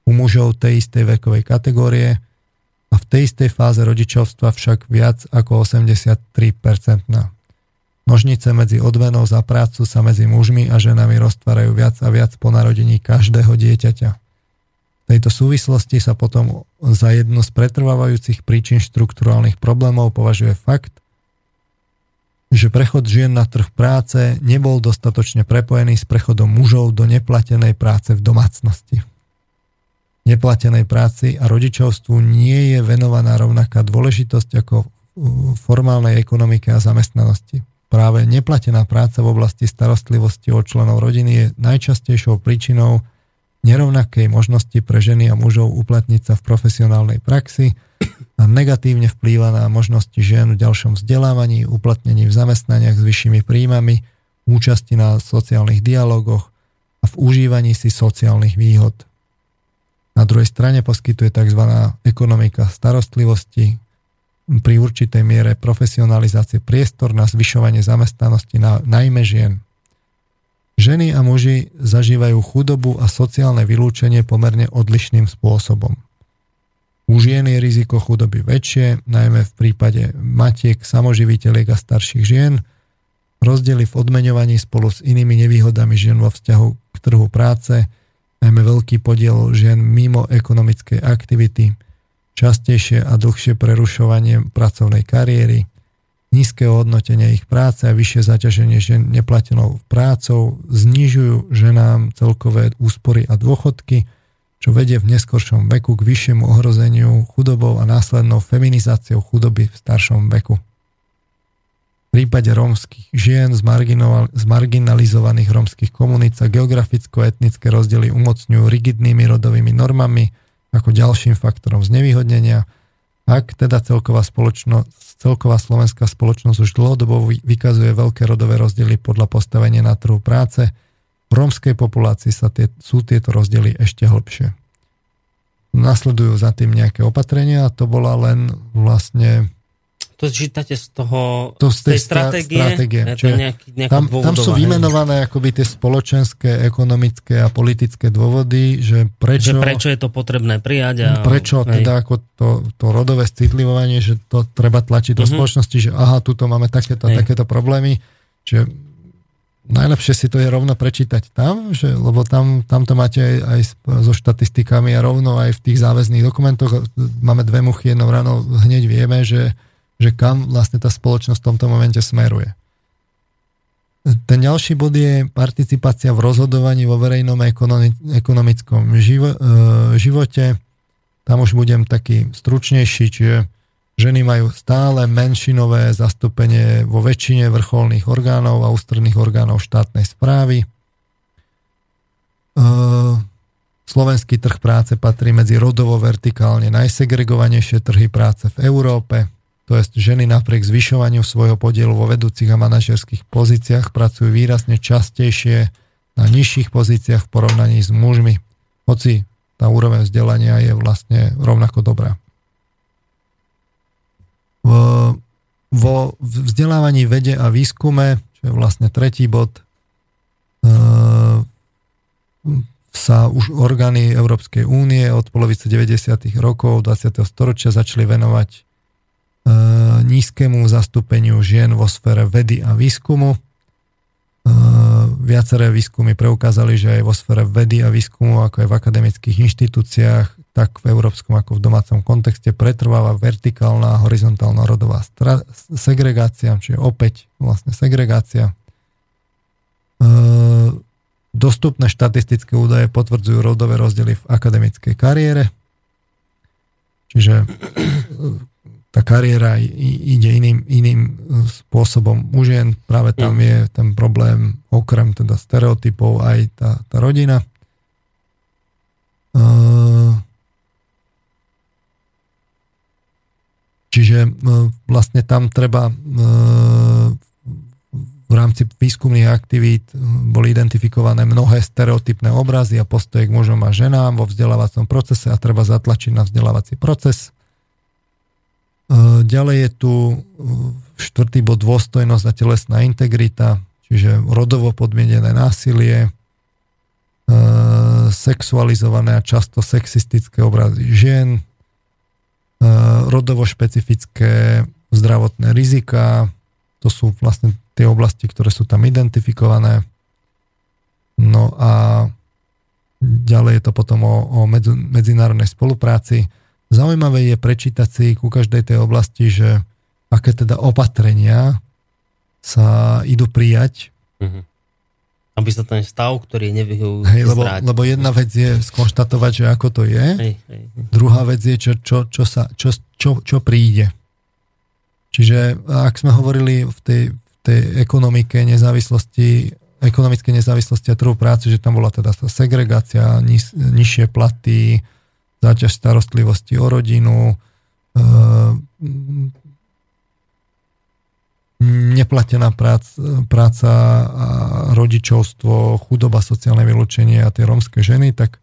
u mužov tej istej vekovej kategórie a v tej istej fáze rodičovstva však viac ako 83% Nožnice medzi odmenou za prácu sa medzi mužmi a ženami roztvárajú viac a viac po narodení každého dieťaťa. Tejto súvislosti sa potom za jednu z pretrvávajúcich príčin štruktúrálnych problémov považuje fakt, že prechod žien na trh práce nebol dostatočne prepojený s prechodom mužov do neplatenej práce v domácnosti. Neplatenej práci a rodičovstvu nie je venovaná rovnaká dôležitosť ako formálnej ekonomike a zamestnanosti. Práve neplatená práca v oblasti starostlivosti o členov rodiny je najčastejšou príčinou nerovnakej možnosti pre ženy a mužov uplatniť sa v profesionálnej praxi negatívne vplýva na možnosti žien v ďalšom vzdelávaní, uplatnení v zamestnaniach s vyššími príjmami, účasti na sociálnych dialogoch a v užívaní si sociálnych výhod. Na druhej strane poskytuje tzv. ekonomika starostlivosti pri určitej miere profesionalizácie priestor na zvyšovanie zamestnanosti na najmä žien. Ženy a muži zažívajú chudobu a sociálne vylúčenie pomerne odlišným spôsobom. U žien je riziko chudoby väčšie, najmä v prípade matiek, samoživiteľiek a starších žien. Rozdiely v odmeňovaní spolu s inými nevýhodami žien vo vzťahu k trhu práce, najmä veľký podiel žien mimo ekonomickej aktivity, častejšie a dlhšie prerušovanie pracovnej kariéry, nízke hodnotenie ich práce a vyššie zaťaženie žen neplatenou prácou znižujú ženám celkové úspory a dôchodky, čo vedie v neskoršom veku k vyššiemu ohrozeniu chudobou a následnou feminizáciou chudoby v staršom veku. V prípade rómskych žien z, z marginalizovaných rómskych komunít sa geograficko-etnické rozdiely umocňujú rigidnými rodovými normami ako ďalším faktorom znevýhodnenia, ak teda celková spoločnosť Celková slovenská spoločnosť už dlhodobo vykazuje veľké rodové rozdiely podľa postavenia na trhu práce. V rómskej populácii sa tie, sú tieto rozdiely ešte hlbšie. Nasledujú za tým nejaké opatrenia a to bola len vlastne to čítate z toho, to z tej, tej stratégie? stratégie. Čiže nejaký, tam, tam sú vymenované akoby tie spoločenské, ekonomické a politické dôvody, že prečo... Že prečo je to potrebné prijať. A, prečo hej. teda ako to, to rodové citlivovanie, že to treba tlačiť do uh-huh. spoločnosti, že aha, tuto máme takéto, hej. takéto problémy. Čiže najlepšie si to je rovno prečítať tam, že, lebo tam, tam to máte aj, aj so štatistikami a rovno aj v tých záväzných dokumentoch. Máme dve muchy jednou ráno, hneď vieme, že že kam vlastne tá spoločnosť v tomto momente smeruje. Ten ďalší bod je participácia v rozhodovaní vo verejnom ekonomickom živo, e, živote. Tam už budem taký stručnejší, čiže ženy majú stále menšinové zastúpenie vo väčšine vrcholných orgánov a ústredných orgánov štátnej správy. E, Slovenský trh práce patrí medzi rodovo vertikálne najsegregovanejšie trhy práce v Európe. To je, ženy napriek zvyšovaniu svojho podielu vo vedúcich a manažerských pozíciách pracujú výrazne častejšie na nižších pozíciách v porovnaní s mužmi. Hoci tá úroveň vzdelania je vlastne rovnako dobrá. Vo, vzdelávaní vede a výskume, čo je vlastne tretí bod, e, sa už orgány Európskej únie od polovice 90. rokov 20. storočia začali venovať e, nízkemu zastúpeniu žien vo sfére vedy a výskumu. E, viaceré výskumy preukázali, že aj vo sfére vedy a výskumu, ako aj v akademických inštitúciách, tak v európskom ako v domácom kontexte pretrváva vertikálna a horizontálna rodová stra- segregácia, čiže opäť vlastne segregácia. E, Dostupné štatistické údaje potvrdzujú rodové rozdiely v akademickej kariére. Čiže e, tá kariéra ide iným, iným spôsobom u žien. Práve tam je ten problém, okrem teda stereotypov, aj tá, tá rodina. E, čiže e, vlastne tam treba v rámci výskumných aktivít hm, boli identifikované mnohé stereotypné obrazy a postoje k mužom a ženám vo vzdelávacom procese a treba zatlačiť na vzdelávací proces. E, ďalej je tu štvrtý bod dôstojnosť a telesná integrita, čiže rodovo podmienené násilie, e, sexualizované a často sexistické obrazy žien, e, rodovo špecifické zdravotné rizika, to sú vlastne tie oblasti, ktoré sú tam identifikované. No a ďalej je to potom o, o medzi, medzinárodnej spolupráci. Zaujímavé je prečítať si ku každej tej oblasti, že aké teda opatrenia sa idú prijať. Mm-hmm. Aby sa ten stav, ktorý nevyhujú, hej, lebo, lebo jedna vec je skonštatovať, že ako to je. Hej, hej. Druhá vec je, čo, čo, čo, sa, čo, čo, čo príde. Čiže ak sme hovorili v tej, tej ekonomike nezávislosti, ekonomickej nezávislosti a trhu práce, že tam bola teda tá segregácia, niž, nižšie platy, záťaž starostlivosti o rodinu, e, neplatená prác, práca a rodičovstvo, chudoba, sociálne vylúčenie a tie rómske ženy, tak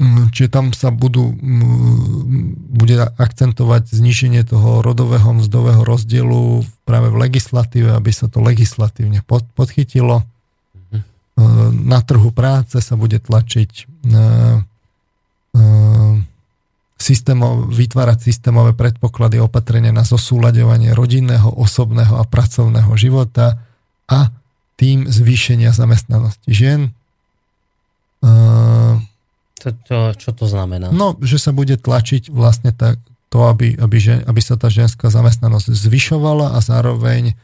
Mm, čiže tam sa budú, mm, bude akcentovať zniženie toho rodového mzdového rozdielu práve v legislatíve, aby sa to legislatívne podchytilo. Mhm. E, na trhu práce sa bude tlačiť e, e, systémov, vytvárať systémové predpoklady opatrenia na zosúľadovanie rodinného, osobného a pracovného života a tým zvýšenia zamestnanosti žien. To, to, čo to znamená? No, že sa bude tlačiť vlastne tak, to, aby, aby, žen, aby sa tá ženská zamestnanosť zvyšovala a zároveň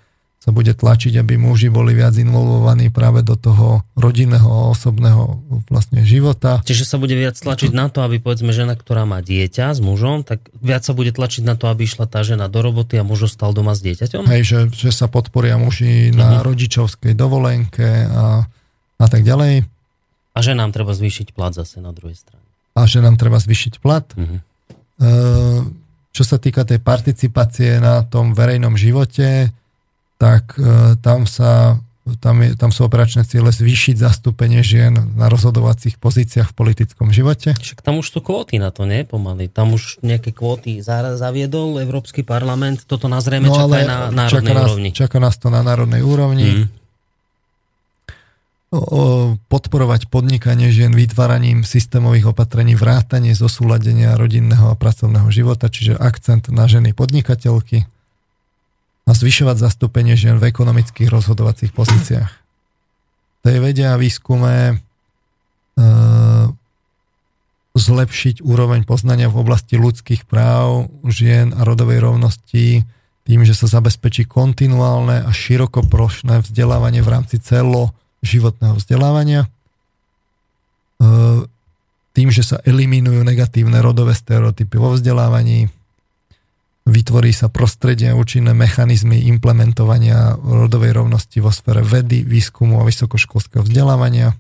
sa bude tlačiť, aby muži boli viac involvovaní práve do toho rodinného a osobného vlastne života. Čiže sa bude viac tlačiť na to, aby povedzme žena, ktorá má dieťa s mužom, tak viac sa bude tlačiť na to, aby išla tá žena do roboty a muž ostal doma s dieťaťom? Hej, že, že sa podporia muži na uh-huh. rodičovskej dovolenke a, a tak ďalej. A že nám treba zvýšiť plat zase na druhej strane. A že nám treba zvýšiť plat. Uh-huh. Čo sa týka tej participácie na tom verejnom živote, tak e, tam sa tam, je, tam sú operačné ciele zvýšiť zastúpenie žien na rozhodovacích pozíciách v politickom živote. Však tam už sú kvóty na to, nie? Pomaly. Tam už nejaké kvóty zaviedol Európsky parlament. Toto nás zrejme no, čaká aj na národnej čaká úrovni. Nás, čaká nás to na národnej úrovni. Mm podporovať podnikanie žien vytváraním systémových opatrení, vrátanie zosúladenia rodinného a pracovného života, čiže akcent na ženy podnikateľky a zvyšovať zastúpenie žien v ekonomických rozhodovacích pozíciách. Tej vedia a výskume e, zlepšiť úroveň poznania v oblasti ľudských práv žien a rodovej rovnosti tým, že sa zabezpečí kontinuálne a širokoprošné vzdelávanie v rámci celo životného vzdelávania. E, tým, že sa eliminujú negatívne rodové stereotypy vo vzdelávaní, vytvorí sa prostredie a účinné mechanizmy implementovania rodovej rovnosti vo sfere vedy, výskumu a vysokoškolského vzdelávania.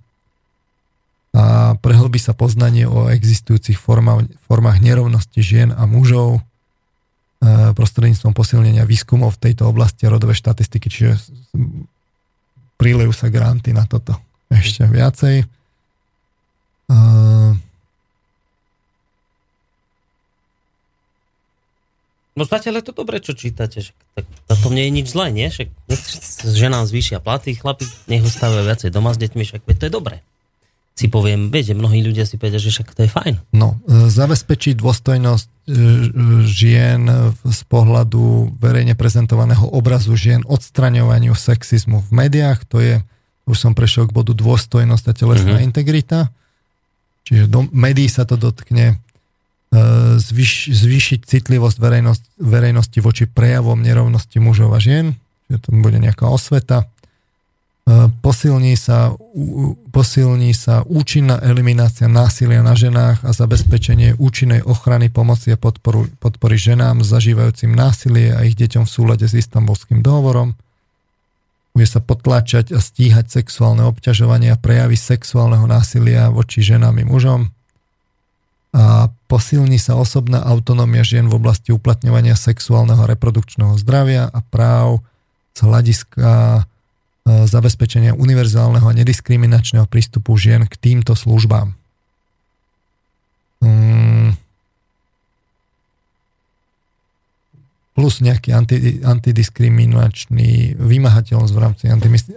a prehlbí sa poznanie o existujúcich formách, formách nerovnosti žien a mužov e, prostredníctvom posilnenia výskumov v tejto oblasti rodové štatistiky, čiže prílejú sa granty na toto ešte viacej. No zatiaľ je to dobre, čo čítate. Že, tak, na tom nie je nič zlé, nie? Však nech ženám zvýšia platy, chlapi nech ostávajú viacej doma s deťmi, však to je dobré si poviem, viete, mnohí ľudia si povedia, že však to je fajn. No, e, zabezpečiť dôstojnosť e, žien z pohľadu verejne prezentovaného obrazu žien, odstraňovaniu sexizmu v médiách, to je, už som prešiel k bodu dôstojnosť a telesná mm-hmm. integrita, čiže do médií sa to dotkne, e, zvýš, zvýšiť citlivosť verejnosť, verejnosti voči prejavom nerovnosti mužov a žien, že to bude nejaká osveta, posilní sa, posilní sa účinná eliminácia násilia na ženách a zabezpečenie účinnej ochrany pomoci a podporu, podpory ženám zažívajúcim násilie a ich deťom v súlade s istambulským dohovorom. Bude sa potláčať a stíhať sexuálne obťažovanie a prejavy sexuálneho násilia voči ženám i mužom. A posilní sa osobná autonómia žien v oblasti uplatňovania sexuálneho reprodukčného zdravia a práv z hľadiska E, zabezpečenia univerzálneho a nediskriminačného prístupu žien k týmto službám. Mm. Plus nejaký anti, antidiskriminačný vymahateľnosť v rámci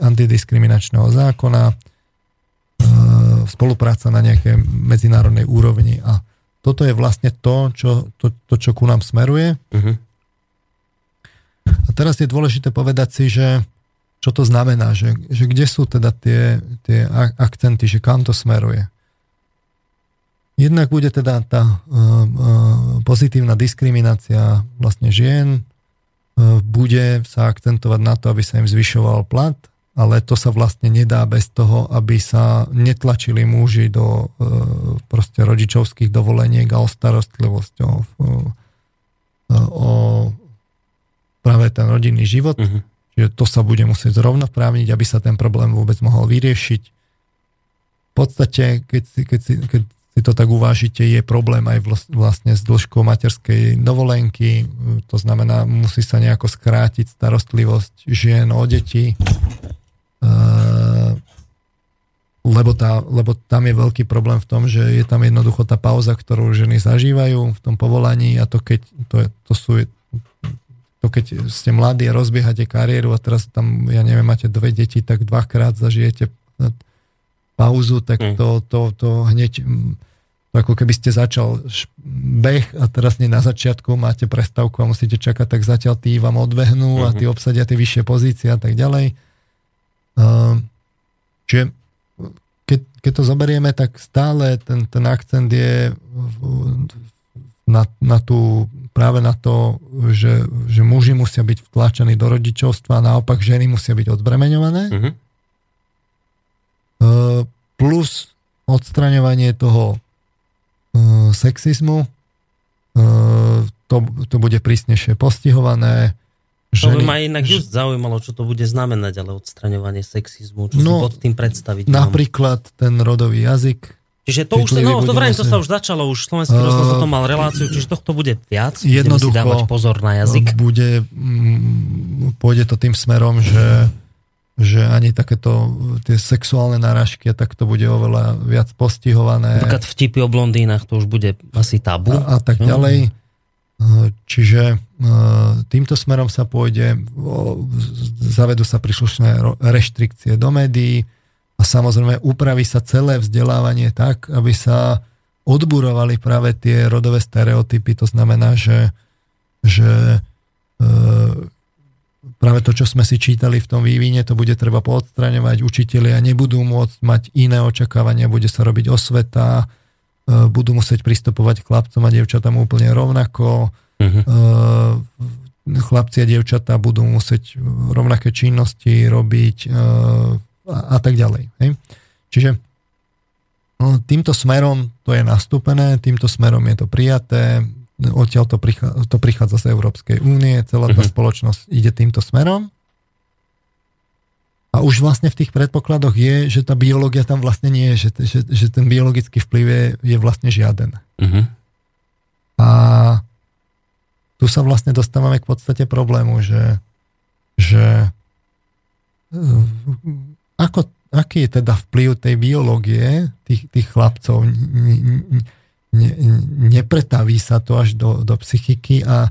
antidiskriminačného zákona, e, spolupráca na nejakej medzinárodnej úrovni a toto je vlastne to, čo, to, to, čo ku nám smeruje. Uh-huh. A teraz je dôležité povedať si, že čo to znamená, že, že kde sú teda tie, tie akcenty, že kam to smeruje. Jednak bude teda tá uh, uh, pozitívna diskriminácia vlastne žien, uh, bude sa akcentovať na to, aby sa im zvyšoval plat, ale to sa vlastne nedá bez toho, aby sa netlačili muži do uh, proste rodičovských dovoleniek a o starostlivosť o, o, o práve ten rodinný život. Uh-huh že to sa bude musieť zrovnoprávniť, aby sa ten problém vôbec mohol vyriešiť. V podstate, keď si, keď si, keď si to tak uvážite, je problém aj vlastne s dĺžkou materskej dovolenky, to znamená, musí sa nejako skrátiť starostlivosť žien o deti, lebo, tá, lebo tam je veľký problém v tom, že je tam jednoducho tá pauza, ktorú ženy zažívajú v tom povolaní a to keď, to, je, to sú to keď ste mladí a rozbiehate kariéru a teraz tam, ja neviem, máte dve deti, tak dvakrát zažijete pauzu, tak mm. to, to, to hneď to ako keby ste začal beh a teraz nie na začiatku máte prestávku a musíte čakať, tak zatiaľ tí vám odbehnú a tí mhm. obsadia tie vyššie pozície a tak ďalej. Čiže keď, keď to zoberieme, tak stále ten, ten akcent je na, na tú práve na to, že, že muži musia byť vtlačení do rodičovstva a naopak ženy musia byť odbremeňované. Uh-huh. Plus odstraňovanie toho uh, sexizmu. To, to bude prísnejšie postihované. Ženy, to by ma inak just zaujímalo, čo to bude znamenať, ale odstraňovanie sexizmu. Čo no, si pod tým predstaviť? Napríklad ten rodový jazyk, Čiže to už, no to vrajím, to sa už začalo, už slovenský uh, rozhlas o tom mal reláciu, čiže tohto bude viac, jednoducho si dávať pozor na jazyk. Bude, mm, pôjde to tým smerom, že, že ani takéto tie sexuálne náražky, tak to bude oveľa viac postihované. Napríklad vtipy o blondínach, to už bude asi tabu. A, a tak ďalej. Čiže týmto smerom sa pôjde, zavedú sa príslušné reštrikcie do médií, a samozrejme upraví sa celé vzdelávanie tak, aby sa odburovali práve tie rodové stereotypy. To znamená, že, že e, práve to, čo sme si čítali v tom vývine, to bude treba poodstraňovať. Učitelia nebudú môcť mať iné očakávania, bude sa robiť osveta, e, budú musieť pristupovať k chlapcom a devčatám úplne rovnako. Uh-huh. E, chlapci a devčatá budú musieť rovnaké činnosti robiť e, a, tak ďalej. Hej. Čiže no, týmto smerom to je nastúpené, týmto smerom je to prijaté, odtiaľ to, prichádza, to prichádza z Európskej únie, celá tá uh-huh. spoločnosť ide týmto smerom. A A už vlastne v tých predpokladoch je, že tá biológia tam vlastne nie je, že, že, že ten biologický vplyv je, je vlastne žiaden. Uh-huh. A tu sa vlastne dostávame k podstate problému, že, že eh, ako, aký je teda vplyv tej biológie tých, tých chlapcov? Ne, ne, nepretaví sa to až do, do psychiky a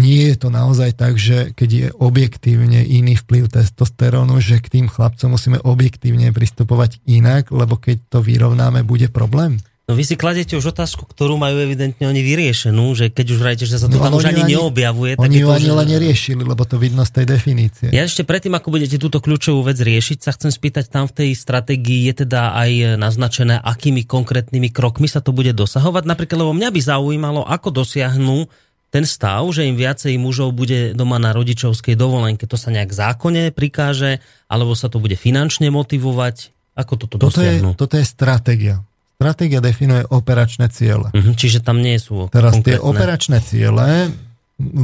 nie je to naozaj tak, že keď je objektívne iný vplyv testosterónu, že k tým chlapcom musíme objektívne pristupovať inak, lebo keď to vyrovnáme, bude problém? No vy si kladete už otázku, ktorú majú evidentne oni vyriešenú, že keď už vrajete, že sa to no, tam už ani, ani neobjavuje. Oni ju ani že... len neriešili, lebo to vidno z tej definície. Ja ešte predtým, ako budete túto kľúčovú vec riešiť, sa chcem spýtať, tam v tej stratégii je teda aj naznačené, akými konkrétnymi krokmi sa to bude dosahovať. Napríklad, lebo mňa by zaujímalo, ako dosiahnu ten stav, že im viacej mužov bude doma na rodičovskej dovolenke, to sa nejak zákone prikáže, alebo sa to bude finančne motivovať? Ako toto toto dosiahnu? Je, toto je stratégia. Stratégia definuje operačné ciele. Uh-huh, čiže tam nie sú Teraz konkrétne. tie operačné ciele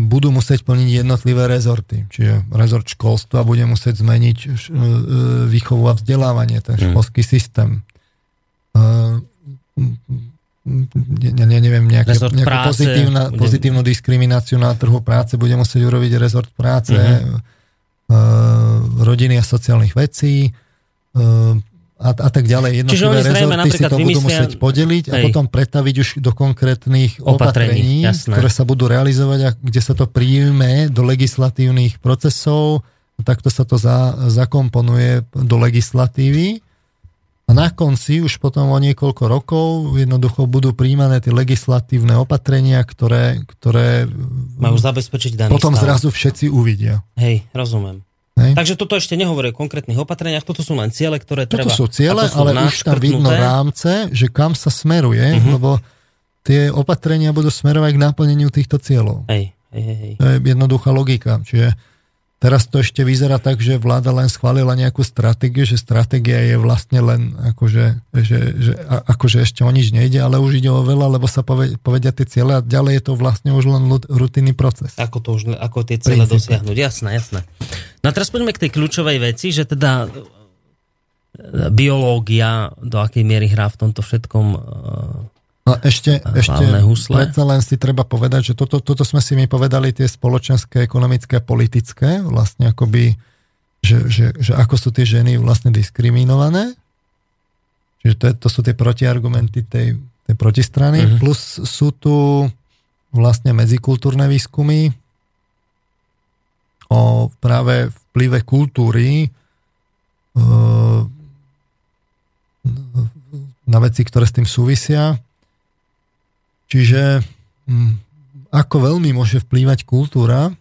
budú musieť plniť jednotlivé rezorty. Čiže rezort školstva bude musieť zmeniť e, výchovu a vzdelávanie, ten uh-huh. školský systém e, ne, ne, neviem, nejaké, nejakú pozitívna, bude... pozitívnu diskrimináciu na trhu práce bude musieť urobiť rezort práce, uh, rodiny a sociálnych vecí a, a tak ďalej. Jednotlivé rezorty si to vymyslia... budú musieť podeliť Hej. a potom pretaviť už do konkrétnych opatrení, opatrení ktoré sa budú realizovať a kde sa to príjme do legislatívnych procesov, takto sa to za, zakomponuje do legislatívy a na konci, už potom o niekoľko rokov, jednoducho budú príjmané tie legislatívne opatrenia, ktoré, ktoré majú zabezpečiť daný Potom stav. zrazu všetci uvidia. Hej, rozumiem. Hej. Takže toto ešte nehovorí o konkrétnych opatreniach, toto sú len ciele, ktoré toto treba... Toto sú ciele, sú ale už tam vidno rámce, že kam sa smeruje, uh-huh. lebo tie opatrenia budú smerovať k naplneniu týchto cieľov. Hej, hej, hej. To je jednoduchá logika. Čiže Teraz to ešte vyzerá tak, že vláda len schválila nejakú stratégiu, že stratégia je vlastne len akože, že, že, akože ešte o nič nejde, ale už ide o veľa, lebo sa povedia tie ciele a ďalej je to vlastne už len rutinný proces. Ako, to už, ako tie ciele dosiahnuť, jasné, jasné. No a teraz poďme k tej kľúčovej veci, že teda e, biológia, do akej miery hrá v tomto všetkom e, No ešte, ešte predsa len si treba povedať, že toto, toto sme si my povedali tie spoločenské, ekonomické a politické, vlastne akoby, že, že, že ako sú tie ženy vlastne diskriminované. Čiže to, je, to sú tie protiargumenty tej, tej protistrany. Uh-huh. Plus sú tu vlastne medzikultúrne výskumy o práve vplyve kultúry e, na veci, ktoré s tým súvisia Čiže mm, ako veľmi môže vplývať kultúra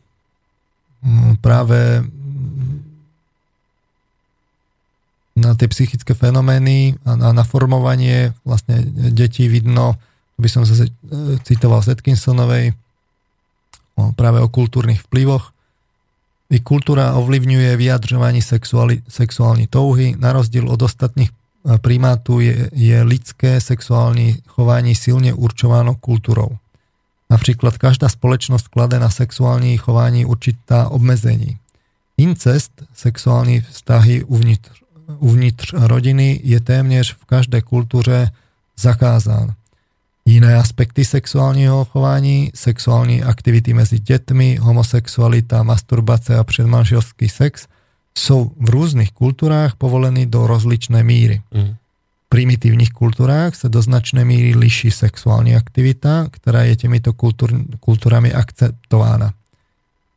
mm, práve na tie psychické fenomény a na, na formovanie vlastne detí vidno, by som zase citoval z Atkinsonovej, práve o kultúrnych vplyvoch. I kultúra ovlivňuje vyjadřovanie sexuáli, sexuálnej touhy, na rozdiel od ostatných primátu je, je lidské sexuálne chovanie silne určováno kultúrou. Napríklad každá spoločnosť klade na sexuálne chovanie určitá obmedzení. Incest, sexuálne vztahy uvnitř, uvnitř rodiny je téměř v každej kultúre zakázán. Iné aspekty sexuálneho chování, sexuální aktivity medzi deťmi, homosexualita, masturbácia a predmanželský sex – sú v rôznych kultúrách povolení do rozličnej míry. Mm. V primitívnych kultúrách sa do značnej míry liší sexuálna aktivita, ktorá je týmito kultúr, kultúrami akceptovaná.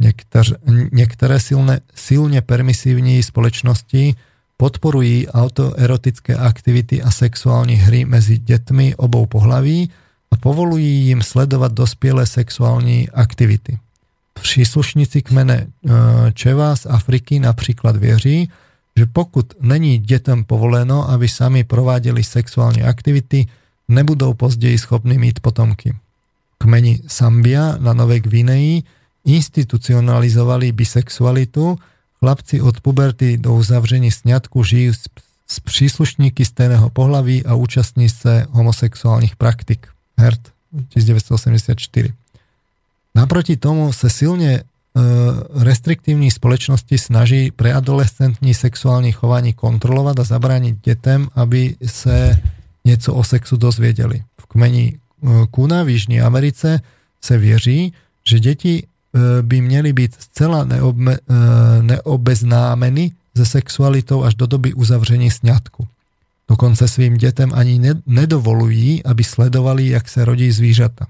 Niektor, niektoré silne, silne permisívní spoločnosti podporujú autoerotické aktivity a sexuálne hry medzi deťmi obou pohlaví a povolujú im sledovať dospiele sexuálne aktivity. Příslušníci kmene e, Čeva z Afriky například věří, že pokud není dětem povoleno, aby sami prováděli sexuální aktivity, nebudou později schopni mít potomky. Kmeni Sambia na Nové Gvineji institucionalizovali bisexualitu, chlapci od puberty do uzavření sňatku žijú s, s příslušníky stejného pohlaví a účastní se homosexuálnych praktik. Hert 1984. Naproti tomu sa silne restriktívní společnosti snaží preadolescentní sexuální chování kontrolovat a zabránit dětem, aby se něco o sexu dozvěděli. V kmeni Kuna v Jižní Americe se věří, že děti by měly být zcela neobme, neobeznámeny se sexualitou až do doby uzavření sňatku. Dokonce svým dětem ani nedovolují, aby sledovali, jak se rodí zvířata.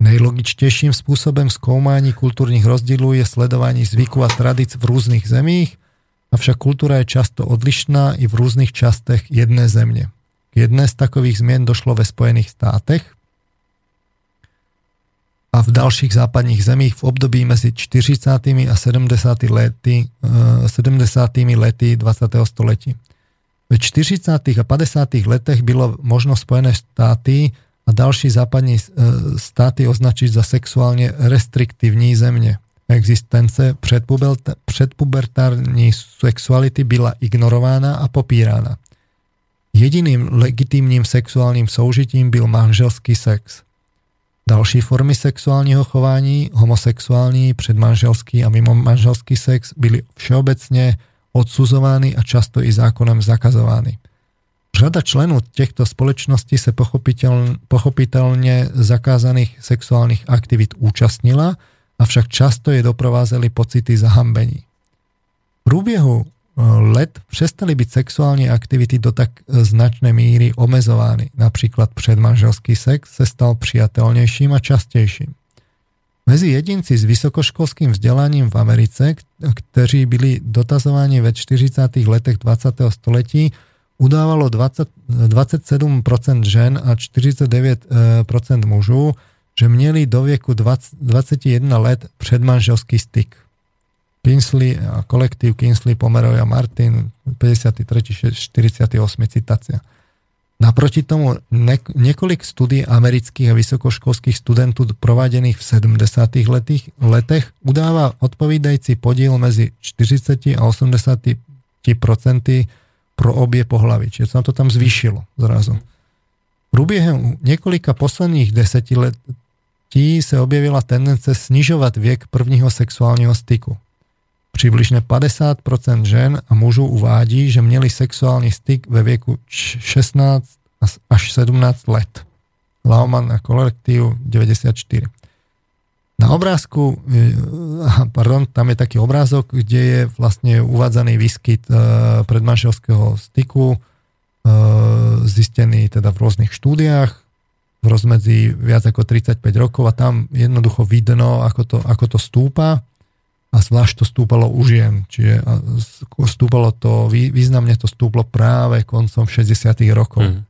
Nejlogičtějším způsobem zkoumání kulturních rozdílů je sledování zvyků a tradic v různých zemích, avšak kultura je často odlišná i v různých častech jedné země. K jedné z takových změn došlo ve Spojených státech a v dalších západních zemích v období mezi 40. a 70. lety, 70. lety 20. století. Ve 40. a 50. letech bylo možno Spojené státy a další západní e, státy označiť za sexuálne restriktívní země. Existence předpubertární sexuality byla ignorována a popírána. Jediným legitímním sexuálním soužitím byl manželský sex. Další formy sexuálního chování, homosexuální, předmanželský a mimo manželský sex, byly všeobecně odsuzovány a často i zákonem zakazovány. Řada členů těchto společností se pochopiteľ, zakázaných sexuálních aktivit účastnila, avšak často je doprovázely pocity zahambení. V průběhu eh, let přestaly byť sexuální aktivity do tak eh, značné míry omezovány. Například předmanželský sex se stal přijatelnějším a častějším. Mezi jedinci s vysokoškolským vzděláním v Americe, kteří byli dotazováni ve 40. letech 20. století, udávalo 20, 27% žen a 49% mužů, že měli do věku 20, 21 let předmanželský styk. Kinsley a kolektív Kinsley, Pomeroy a Martin, 53. 48. citácia. Naproti tomu několik studií amerických a vysokoškolských studentů prováděných v 70. letých, letech udává odpovídající podíl mezi 40 a 80 procenty pro obě pohlavy. Čiže sa to tam zvýšilo zrazu. V průběhu několika posledních desetiletí se objevila tendence snižovat věk prvního sexuálního styku. Přibližně 50% žen a mužů uvádí, že měli sexuální styk ve věku 16 až 17 let. Lauman a kolektív 94. Na obrázku, e, pardon, tam je taký obrázok, kde je vlastne uvádzaný výskyt e, predmanželského styku, e, zistený teda v rôznych štúdiách, v rozmedzi viac ako 35 rokov a tam jednoducho vidno, ako to, ako to stúpa a zvlášť to stúpalo u žien. Čiže stúpalo to, významne to stúplo práve koncom 60 rokov. Mm.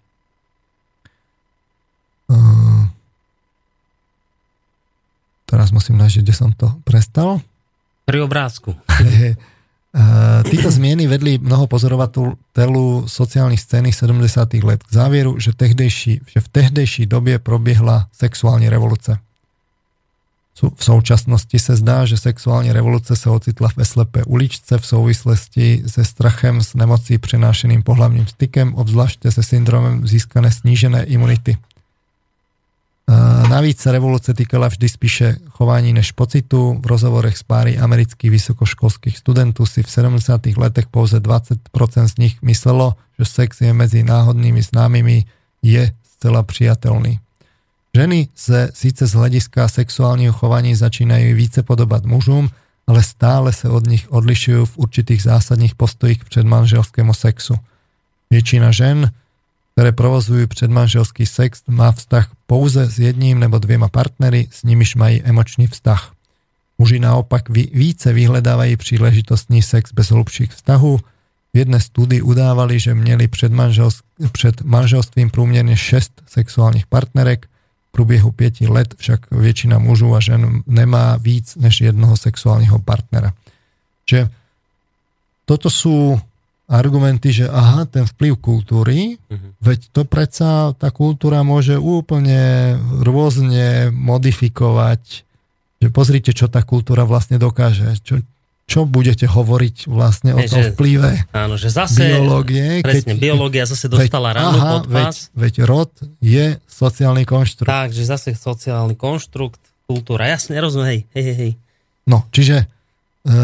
Teraz musím nájsť, kde som to prestal. Pri obrázku. Títo zmieny vedli mnoho pozorovateľov sociálnych scény 70. let k závěru, že, tehdejší, že v tehdejší době proběhla sexuální revoluce. V současnosti se zdá, že sexuální revoluce se ocitla ve slepé uličce v souvislosti se strachem s nemocí přenášeným pohlavním stykem, obzvláště se syndromem získané snížené imunity. Navíc sa revolúcia týkala vždy spíše chování než pocitu. V rozhovorech s páry amerických vysokoškolských studentů si v 70. letech pouze 20% z nich myslelo, že sex je mezi náhodnými známými je zcela přijatelný. Ženy se síce z hlediska sexuálního chování začínají více podobat mužům, ale stále se od nich odlišují v určitých zásadních postojích k předmanželskému sexu. Většina žen ktoré provozujú predmanželský sex, má vztah pouze s jedním nebo dvěma partnery, s nimiž mají emočný vztah. Muži naopak více vyhledávají příležitostný sex bez hlubších vztahů. V jedné studii udávali, že měli před, manželsk- před manželstvím průměrně 6 sexuálních partnerek, v průběhu 5 let však většina mužů a žen nemá víc než jednoho sexuálního partnera. Čiže toto sú argumenty, že aha, ten vplyv kultúry, uh-huh. veď to predsa tá kultúra môže úplne rôzne modifikovať, že pozrite, čo tá kultúra vlastne dokáže, čo, čo budete hovoriť vlastne o tom vplyve áno, že zase, biológie. Presne, keď, biológia zase dostala veď, ránu aha, pod vás. Veď, veď rod je sociálny konštrukt. Tak, že zase sociálny konštrukt, kultúra, jasne, rozumiem, hej, hej, hej. No, čiže, e,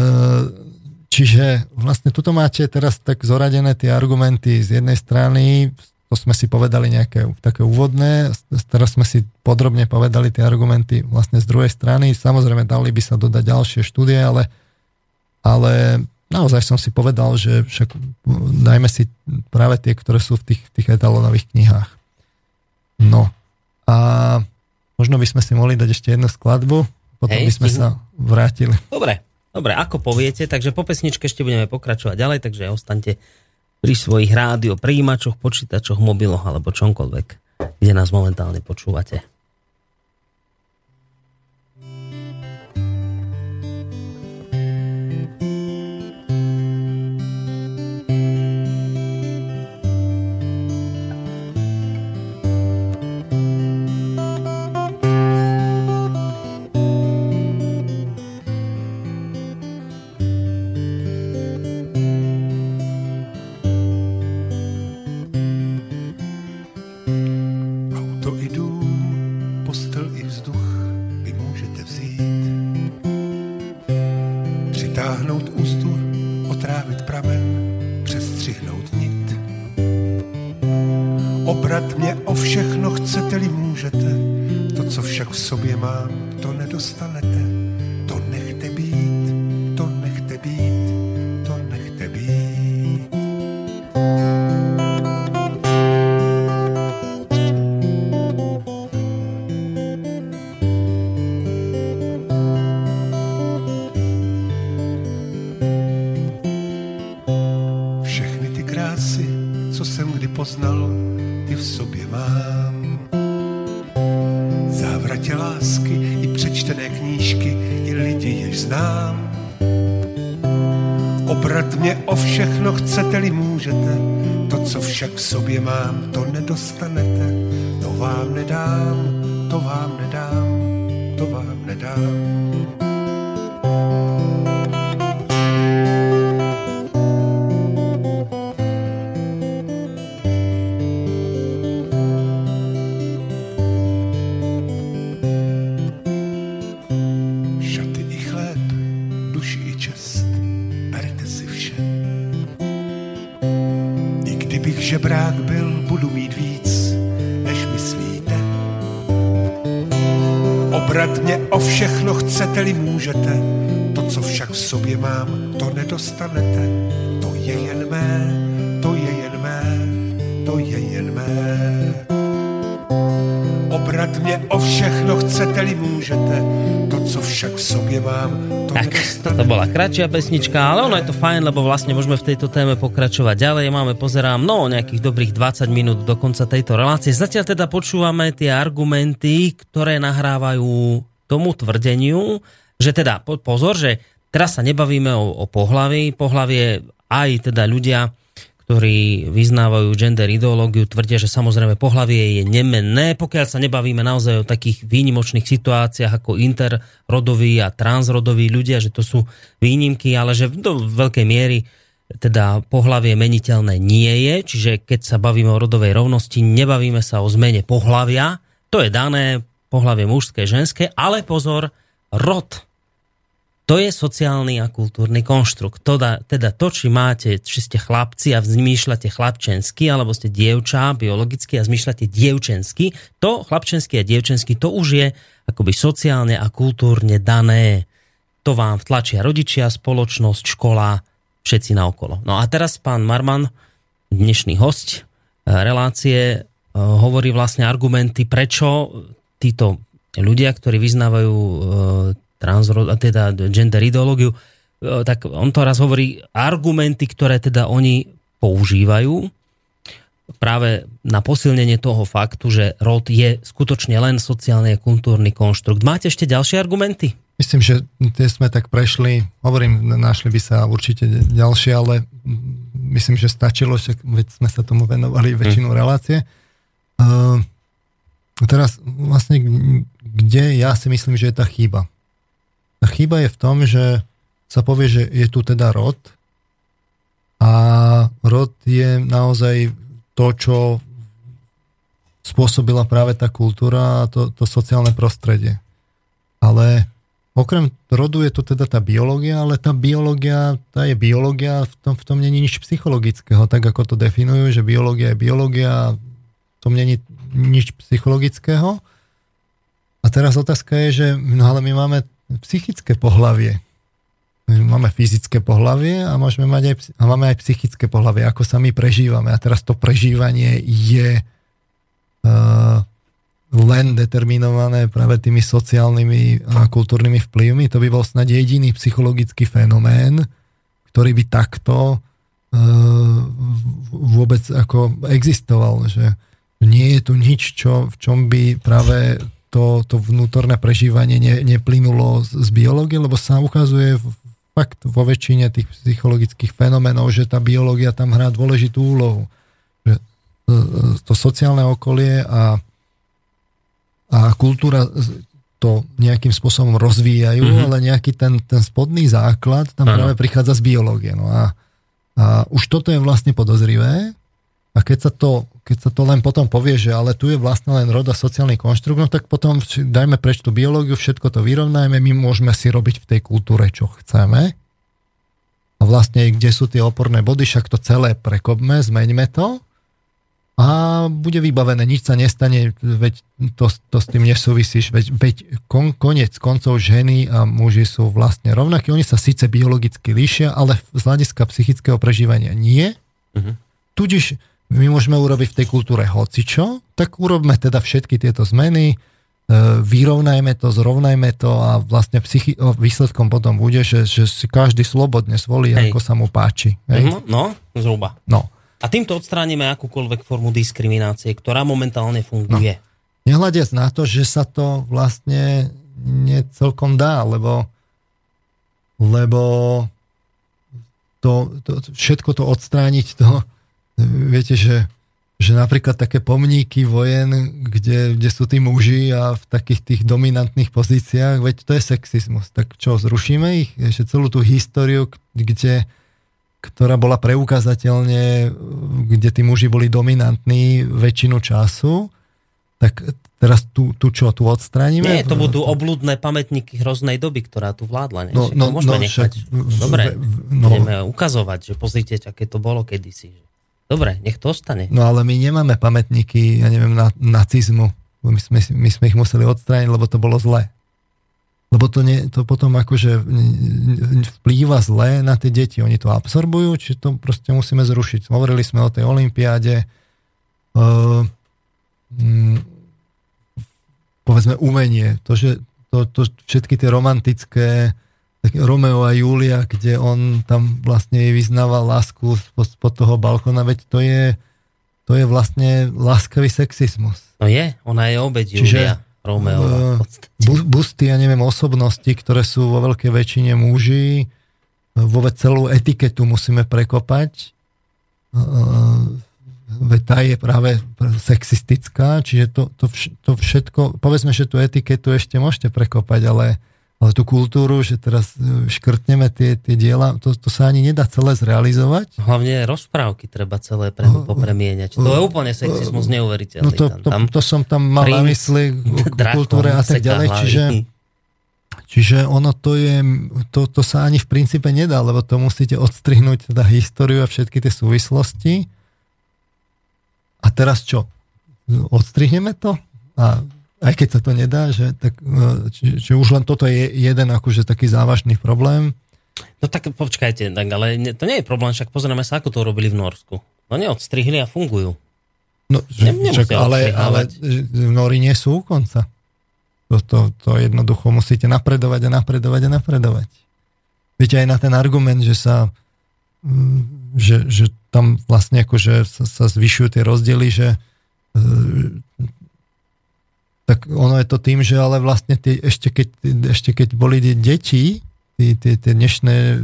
čiže vlastne tuto máte teraz tak zoradené tie argumenty z jednej strany, to sme si povedali nejaké také úvodné, teraz sme si podrobne povedali tie argumenty vlastne z druhej strany. Samozrejme, dali by sa dodať ďalšie štúdie, ale, ale naozaj som si povedal, že však dajme si práve tie, ktoré sú v tých, tých etalonových knihách. No a možno by sme si mohli dať ešte jednu skladbu, potom Hej, by sme stihu. sa vrátili. Dobre, dobre, ako poviete, takže po pesničke ešte budeme pokračovať ďalej, takže ostaňte pri svojich rádio, príjimačoch, počítačoch, mobiloch alebo čomkoľvek, kde nás momentálne počúvate. sobě mám, to nedostanete. sobě mám, to nedostane chcete-li můžete, to, co však v sobě mám, to nedostanete. To je jen mé, to je jen mé, to je jen mé. Obrat mě o všechno chcete-li můžete, to, co však v sobě mám, to tak, toto bola kratšia pesnička, ale ono je to fajn, lebo vlastne môžeme v tejto téme pokračovať ďalej. Máme, pozerám, no nejakých dobrých 20 minút do konca tejto relácie. Zatiaľ teda počúvame tie argumenty, ktoré nahrávajú tomu tvrdeniu, že teda pozor, že teraz sa nebavíme o, o pohlaví, pohlavie aj teda ľudia, ktorí vyznávajú gender ideológiu, tvrdia, že samozrejme pohlavie je nemenné, pokiaľ sa nebavíme naozaj o takých výnimočných situáciách ako interrodoví a transrodoví ľudia, že to sú výnimky, ale že do veľkej miery teda pohlavie meniteľné nie je, čiže keď sa bavíme o rodovej rovnosti, nebavíme sa o zmene pohlavia, to je dané, pohlavie mužské, ženské, ale pozor, rod. To je sociálny a kultúrny konštrukt. Teda, teda to, či máte, či ste chlapci a zmýšľate chlapčensky, alebo ste dievča biologicky a zmýšľate dievčensky, to chlapčensky a dievčensky, to už je akoby sociálne a kultúrne dané. To vám vtlačia rodičia, spoločnosť, škola, všetci naokolo. No a teraz pán Marman, dnešný host eh, relácie, eh, hovorí vlastne argumenty, prečo títo ľudia, ktorí vyznávajú transrod, teda gender ideológiu, e, tak on to raz hovorí argumenty, ktoré teda oni používajú práve na posilnenie toho faktu, že rod je skutočne len sociálny a kultúrny konštrukt. Máte ešte ďalšie argumenty? Myslím, že tie sme tak prešli, hovorím, našli by sa určite ďalšie, ale myslím, že stačilo, že veď sme sa tomu venovali väčšinu hm. relácie. Uh, teraz vlastne, kde ja si myslím, že je tá chyba. Tá chyba je v tom, že sa povie, že je tu teda rod a rod je naozaj to, čo spôsobila práve tá kultúra a to, to sociálne prostredie. Ale okrem rodu je to teda tá biológia, ale tá biológia, tá je biológia, v tom, v tom není nič psychologického, tak ako to definujú, že biológia je biológia, v tom není nič psychologického. A teraz otázka je, že no ale my máme psychické pohlavie. Máme fyzické pohlavie a, môžeme mať aj, a máme aj psychické pohlavie, ako sa my prežívame. A teraz to prežívanie je uh, len determinované práve tými sociálnymi a kultúrnymi vplyvmi. To by bol snad jediný psychologický fenomén, ktorý by takto e, vôbec ako existoval. Že nie je tu nič, čo, v čom by práve to, to vnútorné prežívanie ne, neplynulo z, z biológie, lebo sa ukazuje fakt vo väčšine tých psychologických fenoménov, že tá biológia tam hrá dôležitú úlohu. Že e, e, to sociálne okolie a a kultúra to nejakým spôsobom rozvíjajú, mm-hmm. ale nejaký ten, ten spodný základ tam ano. práve prichádza z biológie. No a, a už toto je vlastne podozrivé a keď sa, to, keď sa to len potom povie, že ale tu je vlastne len roda sociálny konštrukt, no tak potom dajme preč tú biológiu, všetko to vyrovnajme, my môžeme si robiť v tej kultúre, čo chceme. A vlastne, kde sú tie oporné body, však to celé prekopme, zmeňme to a bude vybavené, nič sa nestane, veď to, to s tým nesúvisíš, veď, veď kon, konec koncov ženy a muži sú vlastne rovnakí, oni sa síce biologicky líšia, ale z hľadiska psychického prežívania nie. Uh-huh. Tudíž my môžeme urobiť v tej kultúre hocičo, tak urobme teda všetky tieto zmeny, e, vyrovnajme to, zrovnajme to a vlastne psychi- výsledkom potom bude, že, že si každý slobodne zvolí, Hej. ako sa mu páči. Hej? Uh-huh. No, zhruba. No. A týmto odstránime akúkoľvek formu diskriminácie, ktorá momentálne funguje. No. Nehľadiac na to, že sa to vlastne nie celkom dá, lebo, lebo to, to, všetko to odstrániť, to viete, že, že napríklad také pomníky vojen, kde, kde sú tí muži a v takých tých dominantných pozíciách, veď to je sexizmus. Tak čo, zrušíme ich? Ešte celú tú históriu, kde ktorá bola preukázateľne, kde tí muži boli dominantní väčšinu času, tak teraz tu, tu čo, tu odstránime? Nie, to budú obludné pamätníky hroznej doby, ktorá tu vládla. Nie? No, no, môžeme no, nechať. Však, Dobre, no, budeme ukazovať, že pozrite, aké to bolo kedysi. Dobre, nech to ostane. No ale my nemáme pamätníky, ja neviem, na, nacizmu. My sme, my sme ich museli odstrániť, lebo to bolo zlé. Lebo to, nie, to potom akože vplýva zle na tie deti. Oni to absorbujú, či to proste musíme zrušiť. Hovorili sme o tej olympiáde. Uh, um, povedzme umenie. To, že to, to, všetky tie romantické Romeo a Julia, kde on tam vlastne vyznával lásku spod toho balkona, veď to je, to je vlastne láskavý sexismus. No je, ona je obeď Čiže, Julia. Romeo. Bu, busty, ja neviem, osobnosti, ktoré sú vo veľkej väčšine muži, vôbec celú etiketu musíme prekopať. Veď tá je práve sexistická, čiže to, to, to všetko, povedzme, že tú etiketu ešte môžete prekopať, ale ale tú kultúru, že teraz e, škrtneme tie, tie diela, to, to sa ani nedá celé zrealizovať. Hlavne rozprávky treba celé pre, popremieňať. To je úplne sexizmus neuveriteľný. No to, to, to som tam mal na mysli k kultúre a tak ďalej, čiže, čiže ono to je, to, to sa ani v princípe nedá, lebo to musíte odstrihnúť teda históriu a všetky tie súvislosti. A teraz čo? Odstrihneme to? A aj keď sa to nedá, že, tak, e, či, že už len toto je jeden akože taký závažný problém. No tak počkajte, tak, ale to nie je problém, však pozrieme sa, ako to robili v Norsku. No neodstrihli a fungujú. No, že, čak, ale, ale Nori nie sú u konca. To, to, to jednoducho musíte napredovať a napredovať a napredovať. Viete aj na ten argument, že sa mm, že, že tam vlastne akože sa, sa zvyšujú tie rozdiely, že e, tak ono je to tým, že ale vlastne tie, ešte, keď, ešte keď boli tie tie, tie dnešné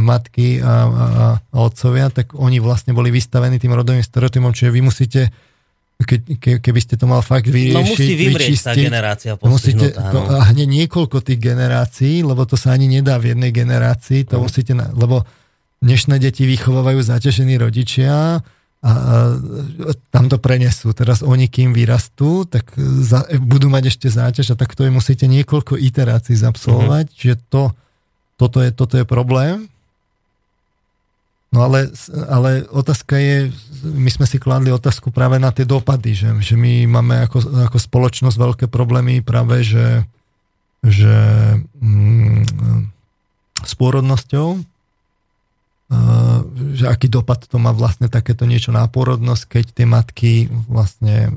matky a, a, a otcovia, tak oni vlastne boli vystavení tým rodovým stereotypom, čiže vy musíte keď, ke, keby ste to mal fakt vyriešiť, no musí vyčistiť, tá generácia musíte to, a hneď niekoľko tých generácií, lebo to sa ani nedá v jednej generácii, to mm. musíte, lebo dnešné deti vychovávajú zaťažení rodičia, a tam to prenesú. Teraz oni, kým vyrastú, tak za, budú mať ešte záťaž a takto musíte niekoľko iterácií zabsolvovať, mm-hmm. čiže to, toto, je, toto je problém. No ale, ale otázka je, my sme si kladli otázku práve na tie dopady, že, že my máme ako, ako spoločnosť veľké problémy práve, že, že mm, s pôrodnosťou, že aký dopad to má vlastne takéto niečo na pôrodnosť, keď tie matky vlastne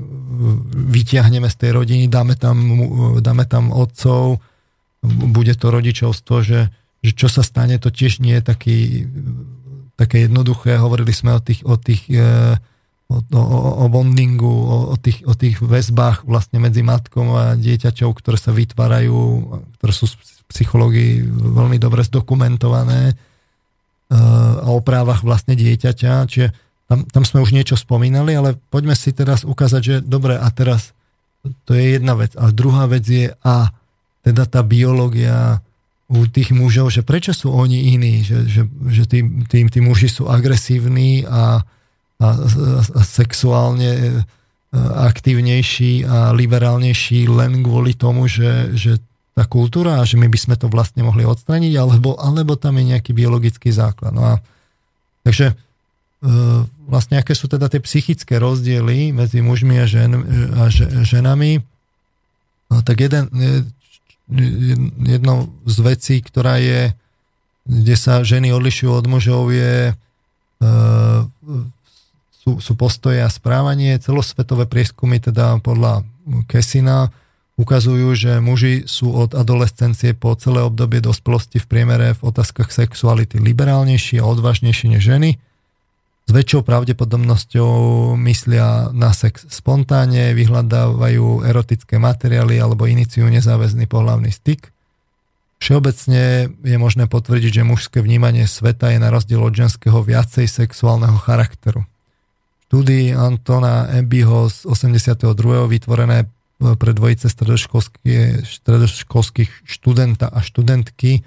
vyťahneme z tej rodiny, dáme tam, dáme tam otcov, bude to rodičovstvo, že, že čo sa stane, to tiež nie je taký, také jednoduché. Hovorili sme o tých, o tých o, o, o bondingu, o, o, tých, o tých väzbách vlastne medzi matkou a dieťaťou, ktoré sa vytvárajú, ktoré sú psychológii veľmi dobre zdokumentované a o právach vlastne dieťaťa, čiže tam, tam sme už niečo spomínali, ale poďme si teraz ukázať, že dobre, a teraz to je jedna vec. A druhá vec je a teda tá biológia u tých mužov, že prečo sú oni iní, že, že, že tí, tí, tí muži sú agresívni a, a, a sexuálne e, aktívnejší a liberálnejší len kvôli tomu, že, že tá kultúra a že my by sme to vlastne mohli odstraniť, alebo, alebo tam je nejaký biologický základ. No a, takže e, vlastne aké sú teda tie psychické rozdiely medzi mužmi a, žen, a ženami, no, tak jeden, jednou z vecí, ktorá je, kde sa ženy odlišujú od mužov, je e, sú, sú postoje a správanie. Celosvetové prieskumy teda podľa Kesina ukazujú, že muži sú od adolescencie po celé obdobie dospelosti v priemere v otázkach sexuality liberálnejší a odvážnejší než ženy. S väčšou pravdepodobnosťou myslia na sex spontánne, vyhľadávajú erotické materiály alebo iniciujú nezáväzný pohľavný styk. Všeobecne je možné potvrdiť, že mužské vnímanie sveta je na rozdiel od ženského viacej sexuálneho charakteru. Štúdii Antona Ebyho z 82. vytvorené pre dvojice stredoškolských študenta a študentky,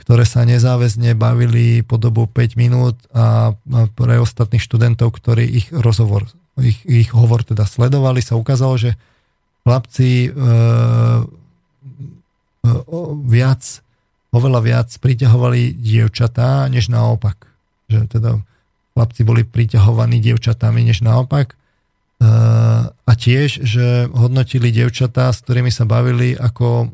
ktoré sa nezáväzne bavili po dobu 5 minút a pre ostatných študentov, ktorí ich rozhovor, ich, ich hovor teda sledovali, sa ukázalo, že chlapci e, e, viac, oveľa viac priťahovali dievčatá, než naopak. Že teda chlapci boli priťahovaní dievčatami, než naopak. A tiež, že hodnotili devčatá, s ktorými sa bavili ako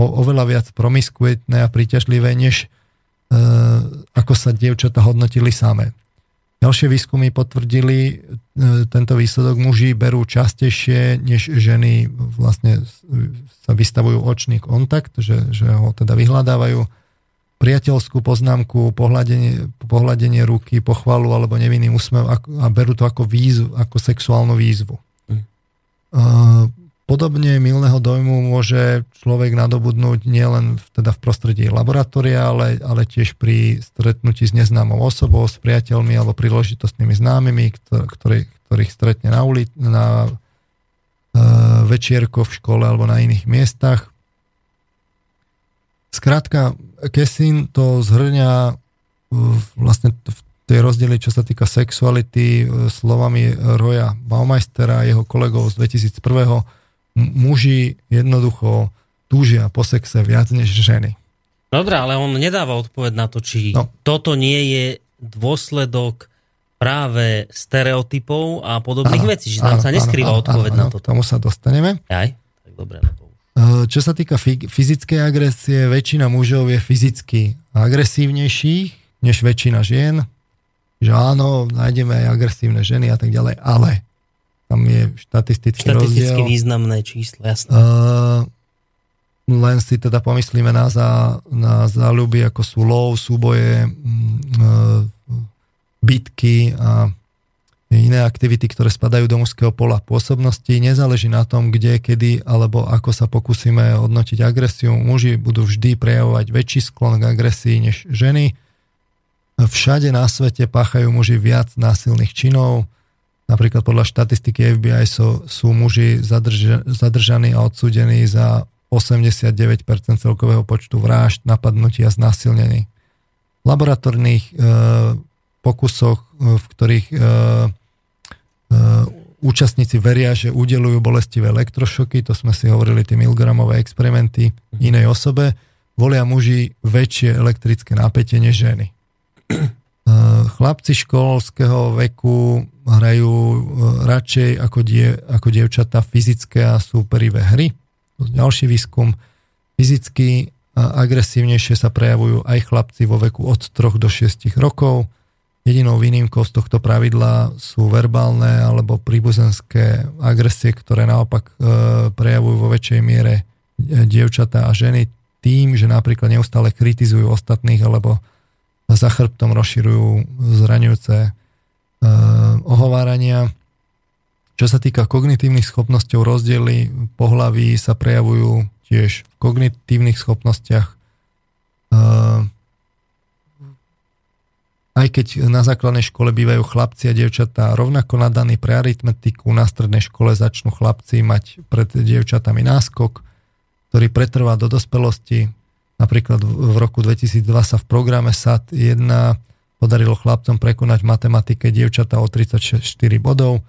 o, oveľa viac promiskuitné a príťažlivé, než e, ako sa devčatá hodnotili samé. Ďalšie výskumy potvrdili e, tento výsledok. Muži berú častejšie, než ženy vlastne sa vystavujú očný kontakt, že, že ho teda vyhľadávajú priateľskú poznámku, pohľadenie, pohľadenie ruky, pochvalu alebo nevinný úsmev a berú to ako výzvu, ako sexuálnu výzvu. Mm. Podobne milného dojmu môže človek nadobudnúť nielen v, teda v prostredí laboratória, ale, ale tiež pri stretnutí s neznámou osobou, s priateľmi alebo príležitostnými známymi, ktorý, ktorých stretne na, uli, na uh, večierko v škole alebo na iných miestach. Skrátka, Kesin to zhrňa vlastne v tej rozdiely, čo sa týka sexuality, e, slovami Roja Baumeistera a jeho kolegov z 2001. Muži jednoducho túžia po sexe viac než ženy. Dobre, ale on nedáva odpoveď na to, či no. toto nie je dôsledok práve stereotypov a podobných áno, vecí, že tam áno, sa neskrýva áno, odpoveď áno, na toto. Tomu sa dostaneme. Aj? Tak dobre. Eh, čo sa týka fyzickej agresie, väčšina mužov je fyzicky agresívnejších než väčšina žien. Že áno, nájdeme aj agresívne ženy a tak ďalej, ale tam je štatistický Štatisticky rozdiel. významné číslo, jasné. Uh, len si teda pomyslíme na, za, na záľuby, ako sú lov, súboje, uh, bitky a iné aktivity, ktoré spadajú do mužského pola pôsobnosti. Nezáleží na tom, kde, kedy alebo ako sa pokúsime hodnotiť agresiu. Muži budú vždy prejavovať väčší sklon k agresii než ženy. Všade na svete páchajú muži viac násilných činov. Napríklad podľa štatistiky FBI sú, sú muži zadrža, zadržaní a odsúdení za 89% celkového počtu vražd, napadnutí a znásilnení. Laboratórnych e, pokusoch, v ktorých účastníci veria, že udelujú bolestivé elektrošoky, to sme si hovorili, tie milgramové experimenty inej osobe, volia muži väčšie elektrické napätie než ženy. [CLEARS THROAT] Chlapci školského veku hrajú radšej ako, die, ako dievčatá fyzické a súperivé hry. Ďalší výskum. Fyzicky agresívnejšie sa prejavujú aj chlapci vo veku od 3 do 6 rokov Jedinou výnimkou z tohto pravidla sú verbálne alebo príbuzenské agresie, ktoré naopak e, prejavujú vo väčšej miere e, dievčatá a ženy tým, že napríklad neustále kritizujú ostatných alebo za chrbtom rozširujú zraňujúce e, ohovárania. Čo sa týka kognitívnych schopnosťou, rozdiely pohlaví sa prejavujú tiež v kognitívnych schopnostiach. Aj keď na základnej škole bývajú chlapci a dievčatá rovnako nadaní pre aritmetiku, na strednej škole začnú chlapci mať pred dievčatami náskok, ktorý pretrvá do dospelosti. Napríklad v roku 2002 sa v programe SAT 1 podarilo chlapcom prekonať v matematike dievčatá o 34 bodov.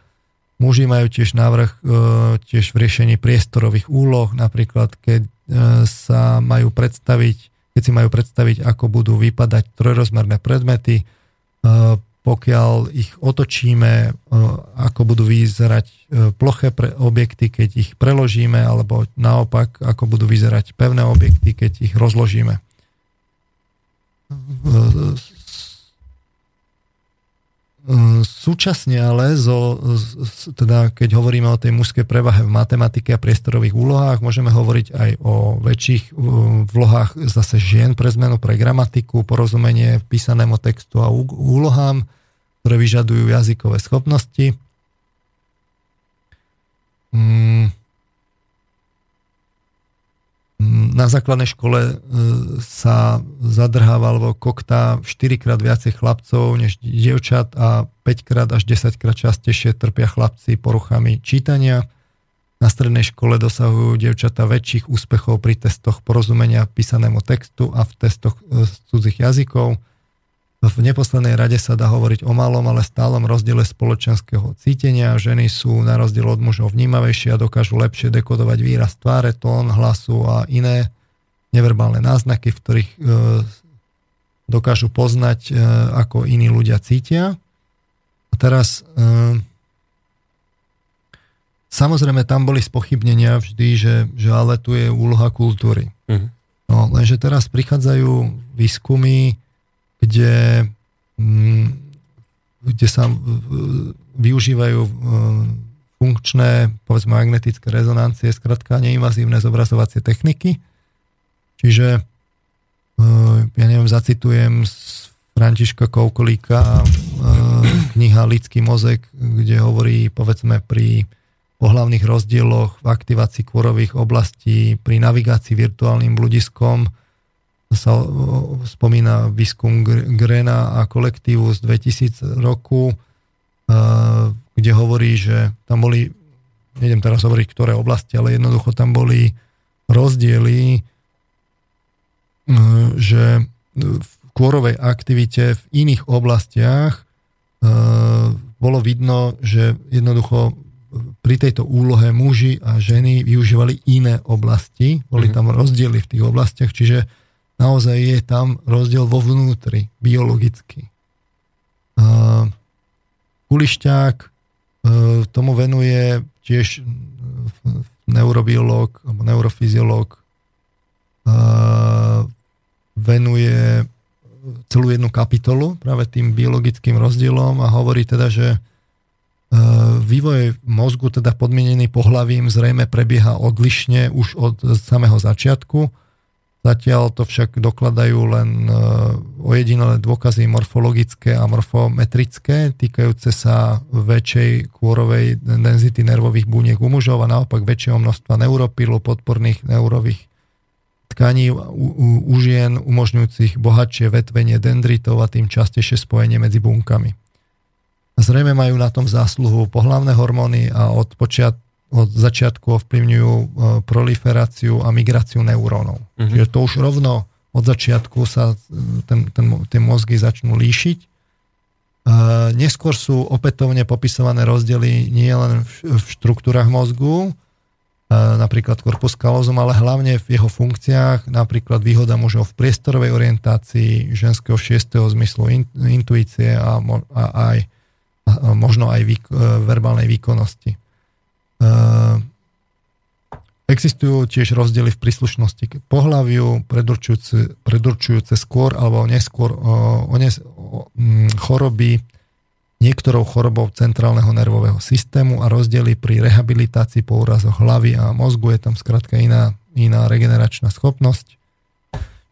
Muži majú tiež návrh e, tiež v riešení priestorových úloh, napríklad keď e, sa majú predstaviť keď si majú predstaviť, ako budú vypadať trojrozmerné predmety, pokiaľ ich otočíme, e, ako budú vyzerať e, ploché pre objekty, keď ich preložíme, alebo naopak, ako budú vyzerať pevné objekty, keď ich rozložíme. Hm, súčasne ale, zo, teda keď hovoríme o tej mužskej prevahe v matematike a priestorových úlohách, môžeme hovoriť aj o väčších vlohách zase žien pre zmenu, pre gramatiku, porozumenie písanému textu a úlohám, ktoré vyžadujú jazykové schopnosti. Hmm na základnej škole e, sa zadrháva alebo koktá 4 krát viacej chlapcov než dievčat a 5 krát až 10 krát častejšie trpia chlapci poruchami čítania. Na strednej škole dosahujú dievčata väčších úspechov pri testoch porozumenia písanému textu a v testoch e, z cudzích jazykov. V neposlednej rade sa dá hovoriť o malom, ale stálom rozdiele spoločenského cítenia. Ženy sú na rozdiel od mužov vnímavejšie a dokážu lepšie dekodovať výraz tváre, tón, hlasu a iné neverbálne náznaky, v ktorých e, dokážu poznať, e, ako iní ľudia cítia. A teraz e, samozrejme tam boli spochybnenia vždy, že, že ale tu je úloha kultúry. Uh-huh. No, lenže teraz prichádzajú výskumy, kde, mm, kde sa využívajú e, funkčné, povedzme, magnetické rezonancie, skratka neinvazívne zobrazovacie techniky. Čiže, e, ja neviem, zacitujem z Františka Koukolíka e, kniha Lidský mozek, kde hovorí, povedzme, pri pohlavných rozdieloch v aktivácii kôrových oblastí, pri navigácii virtuálnym bludiskom, sa spomína výskum Grena a kolektívu z 2000 roku, kde hovorí, že tam boli, nejdem teraz hovoriť, ktoré oblasti, ale jednoducho tam boli rozdiely, že v kôrovej aktivite v iných oblastiach bolo vidno, že jednoducho pri tejto úlohe muži a ženy využívali iné oblasti, boli mhm. tam rozdiely v tých oblastiach, čiže naozaj je tam rozdiel vo vnútri, biologicky. Kulišťák e, tomu venuje tiež neurobiológ alebo neurofyziológ venuje celú jednu kapitolu práve tým biologickým rozdielom a hovorí teda, že e, vývoj mozgu, teda podmienený pohlavím, zrejme prebieha odlišne už od samého začiatku Zatiaľ to však dokladajú len e, ojedinelé dôkazy morfologické a morfometrické, týkajúce sa väčšej kôrovej denzity nervových buniek u mužov a naopak väčšieho množstva neuropilu, podporných neurových tkaní u, u, u žien, umožňujúcich bohatšie vetvenie dendritov a tým častejšie spojenie medzi bunkami. Zrejme majú na tom zásluhu pohlavné hormóny a od počiatku od začiatku ovplyvňujú e, proliferáciu a migráciu neurónov. Uh-huh. Čiže to už rovno od začiatku sa e, ten, ten, tie mozgy začnú líšiť. Neskôr sú opätovne popisované rozdiely nie len v štruktúrach mozgu, napríklad corpus callosum, ale hlavne v jeho funkciách, napríklad výhoda mužov v priestorovej orientácii, ženského šiestého zmyslu intuície a, a aj a možno aj výk, e, verbálnej výkonnosti. E, existujú tiež rozdiely v príslušnosti k pohľaviu, predurčujúce, predurčujúce skôr alebo neskôr o, o, o, choroby niektorou chorobou centrálneho nervového systému a rozdiely pri rehabilitácii po úrazoch hlavy a mozgu. Je tam skrátka iná, iná regeneračná schopnosť.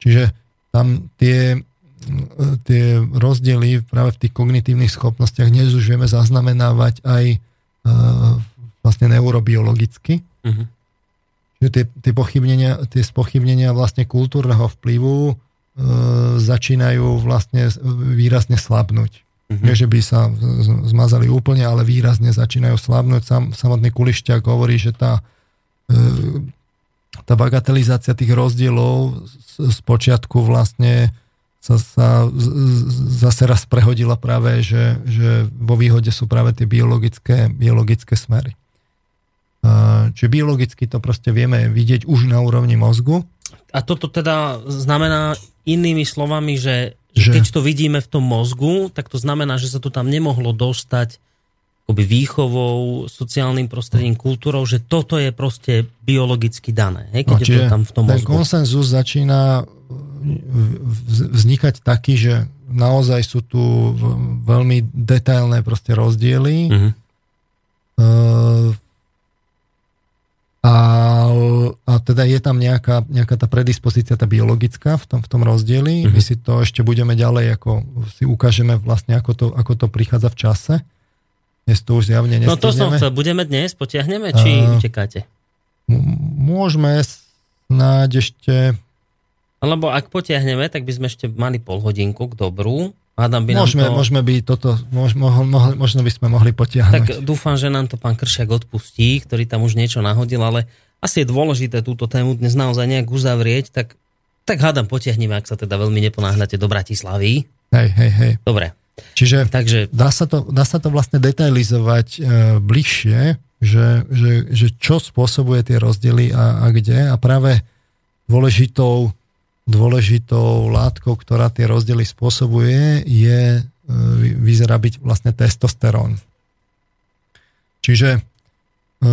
Čiže tam tie, tie rozdiely práve v tých kognitívnych schopnostiach dnes už vieme zaznamenávať aj e, vlastne neurobiologicky. Uh-huh. Čiže tie, tie, pochybnenia, tie spochybnenia vlastne kultúrneho vplyvu e, začínajú vlastne výrazne slabnúť. Mm-hmm. Nie, že by sa zmazali úplne, ale výrazne začínajú slabnúť. Sam, samotný Kulišťák hovorí, že tá, e, tá bagatelizácia tých rozdielov z, z počiatku vlastne sa, sa zase raz prehodila práve, že, že vo výhode sú práve tie biologické, biologické smery. Čiže biologicky to proste vieme vidieť už na úrovni mozgu. A toto teda znamená inými slovami, že že... Keď to vidíme v tom mozgu, tak to znamená, že sa to tam nemohlo dostať akoby výchovou, sociálnym prostredím, kultúrou, že toto je proste biologicky dané, hej, keď no, je to tam v tom mozgu. Ten konsenzus začína vznikať taký, že naozaj sú tu veľmi detailné proste rozdiely. Uh-huh. A, a teda je tam nejaká, nejaká tá predispozícia, tá biologická v tom, v tom rozdieli. Mm-hmm. My si to ešte budeme ďalej, ako si ukážeme vlastne, ako to, ako to prichádza v čase. Dnes to už zjavne nestihneme. No to som chcel. Budeme dnes? Potiahneme? Či uh, utekáte? Môžeme snáď ešte... Lebo ak potiahneme, tak by sme ešte mali pol hodinku k dobru. Hádam by môžeme, to... môžeme by toto, môž, mohol, mohol, možno by sme mohli potiahnuť. Tak dúfam, že nám to pán Kršiak odpustí, ktorý tam už niečo nahodil, ale asi je dôležité túto tému dnes naozaj nejak uzavrieť, tak, tak hádam potiahneme, ak sa teda veľmi neponáhľate do Bratislavy. Hej, hej, hej. Dobre. Čiže Takže... dá, sa to, dá sa to vlastne detailizovať e, bližšie, že, že, že čo spôsobuje tie rozdiely a, a kde a práve dôležitou dôležitou látkou, ktorá tie rozdiely spôsobuje, je, e, vyzerá byť vlastne testosterón. Čiže e,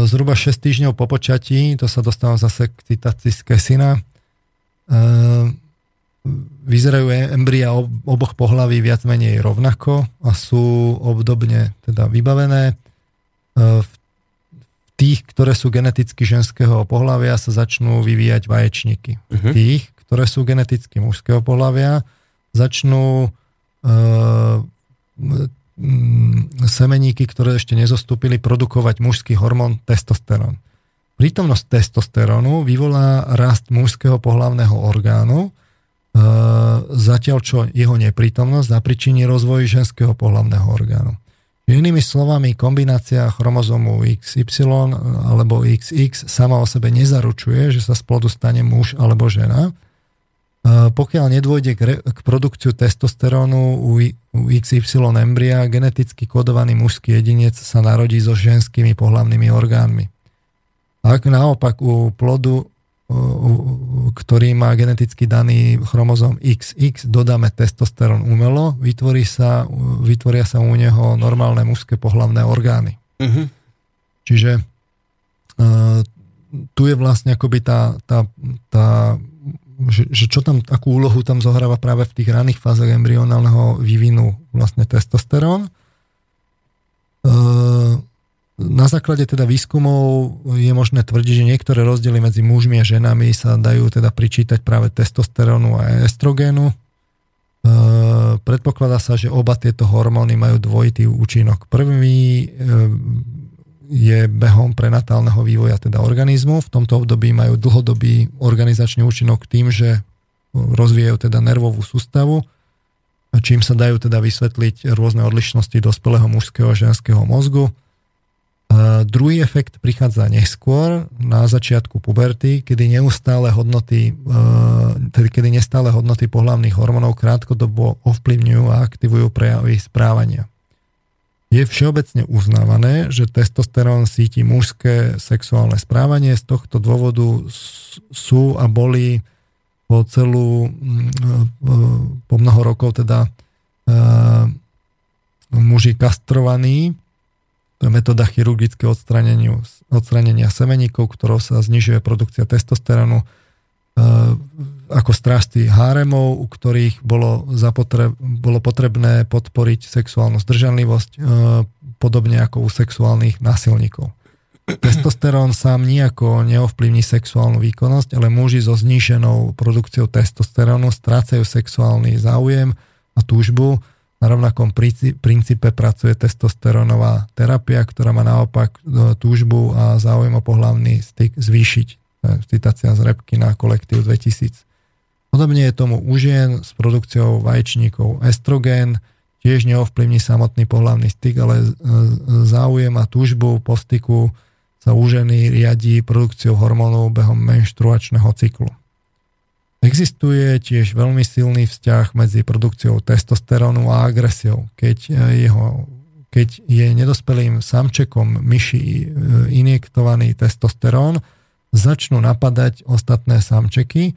zhruba 6 týždňov po počatí, to sa dostávam zase k citácii z Kesina, e, vyzerajú embria oboch pohlaví viac menej rovnako a sú obdobne teda vybavené. V tých, ktoré sú geneticky ženského pohľavia, sa začnú vyvíjať vaječníky. V mhm. tých, ktoré sú geneticky mužského pohľavia, začnú e, semeníky, ktoré ešte nezostúpili, produkovať mužský hormón testosterón. Prítomnosť testosterónu vyvolá rast mužského pohlavného orgánu, e, zatiaľ čo jeho neprítomnosť zapričiní rozvoj ženského pohlavného orgánu. Inými slovami, kombinácia chromozomu XY alebo XX sama o sebe nezaručuje, že sa z plodu stane muž alebo žena, pokiaľ nedôjde k, re, k produkciu testosterónu u, u XY embria, geneticky kodovaný mužský jedinec sa narodí so ženskými pohlavnými orgánmi. Ak naopak u plodu, ktorý má geneticky daný chromozom XX, dodáme testosterón umelo, vytvorí sa, vytvoria sa u neho normálne mužské pohlavné orgány. Uh-huh. Čiže uh, tu je vlastne akoby tá, tá, tá že, že čo tam, akú úlohu tam zohráva práve v tých raných fázach embryonálneho vývinu vlastne testosterón. E, na základe teda výskumov je možné tvrdiť, že niektoré rozdiely medzi mužmi a ženami sa dajú teda pričítať práve testosterónu a estrogénu. E, predpokladá sa, že oba tieto hormóny majú dvojitý účinok. Prvý e, je behom prenatálneho vývoja teda organizmu. V tomto období majú dlhodobý organizačný účinok tým, že rozvíjajú teda nervovú sústavu, čím sa dajú teda vysvetliť rôzne odlišnosti dospelého mužského a ženského mozgu. Druhý efekt prichádza neskôr, na začiatku puberty, kedy neustále hodnoty, tedy kedy nestále hodnoty pohľavných hormónov krátkodobo ovplyvňujú a aktivujú prejavy správania. Je všeobecne uznávané, že testosterón síti mužské sexuálne správanie. Z tohto dôvodu sú a boli po celú, po mnoho rokov teda muži kastrovaní to je metóda chirurgického odstranenia semeníkov, ktorou sa znižuje produkcia testosterónu e, ako strážci háremov, u ktorých bolo, zapotreb, bolo potrebné podporiť sexuálnu zdržanlivosť, e, podobne ako u sexuálnych násilníkov. Testosterón sám nejako neovplyvní sexuálnu výkonnosť, ale muži so zníženou produkciou testosterónu strácajú sexuálny záujem a túžbu, na rovnakom princípe pracuje testosterónová terapia, ktorá má naopak e, túžbu a záujem o pohľavný styk zvýšiť. Citácia z repky na kolektív 2000. Podobne je tomu u žien s produkciou vaječníkov. Estrogen tiež neovplyvní samotný pohľavný styk, ale e, záujem a túžbu po styku sa u ženy riadí produkciou hormónov behom menštruačného cyklu. Existuje tiež veľmi silný vzťah medzi produkciou testosterónu a agresiou. Keď, e, jeho, keď je nedospelým samčekom myši e, injektovaný testosterón, začnú napadať ostatné samčeky. E,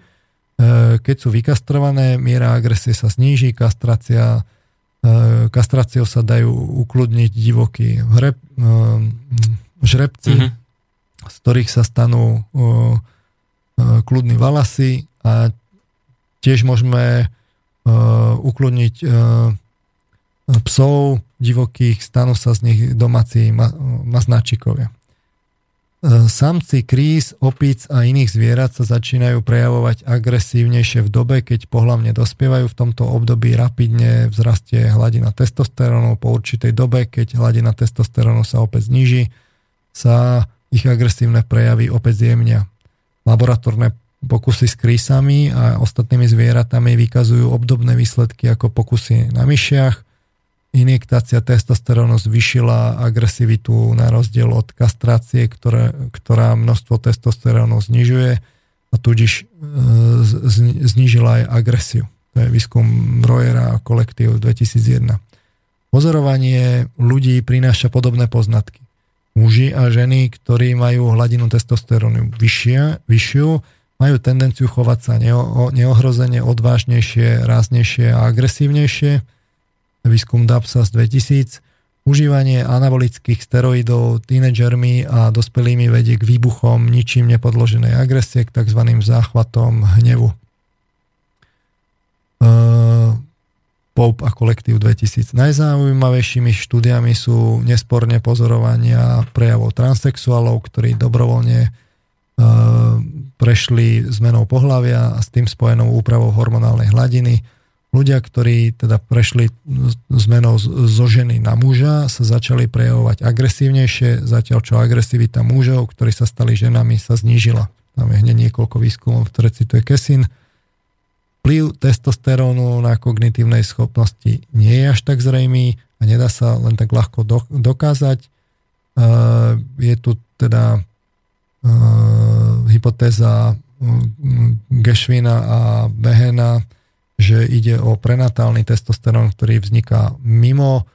keď sú vykastrované, miera agresie sa zníži, kastrácia, kastráciou sa dajú ukludniť divokí hreb, žrebci, mm-hmm. z ktorých sa stanú kľudní valasy a tiež môžeme uh, psov divokých, stanú sa z nich domáci ma, maznačikovia. Uh, samci kríz, opic a iných zvierat sa začínajú prejavovať agresívnejšie v dobe, keď pohlavne dospievajú. V tomto období rapidne vzrastie hladina testosterónu. Po určitej dobe, keď hladina testosterónu sa opäť zniží, sa ich agresívne prejavy opäť zjemnia. Laboratórne pokusy s krysami a ostatnými zvieratami vykazujú obdobné výsledky ako pokusy na myšiach. Injektácia testosterónu zvyšila agresivitu na rozdiel od kastrácie, ktoré, ktorá množstvo testosterónu znižuje a tudíž e, znižila aj agresiu. To je výskum Brojera a kolektív 2001. Pozorovanie ľudí prináša podobné poznatky. Muži a ženy, ktorí majú hladinu testosterónu vyššia, vyššiu, majú tendenciu chovať sa neohrozene, odvážnejšie, ráznejšie a agresívnejšie. Výskum DAPSA z 2000. Užívanie anabolických steroidov tínedžermi a dospelými vedie k výbuchom ničím nepodloženej agresie, k tzv. záchvatom hnevu. Uh, Pope a kolektív 2000. Najzaujímavejšími štúdiami sú nesporne pozorovania prejavov transexuálov, ktorí dobrovoľne prešli zmenou pohľavia a s tým spojenou úpravou hormonálnej hladiny. Ľudia, ktorí teda prešli zmenou zo ženy na muža, sa začali prejavovať agresívnejšie, zatiaľ čo agresivita mužov, ktorí sa stali ženami, sa znížila. Tam je hneď niekoľko výskumov, ktoré cituje Kesin. Vplyv testosterónu na kognitívnej schopnosti nie je až tak zrejmý a nedá sa len tak ľahko dokázať. Je tu teda hypotéza Gešvina a Behena, že ide o prenatálny testosterón, ktorý vzniká mimo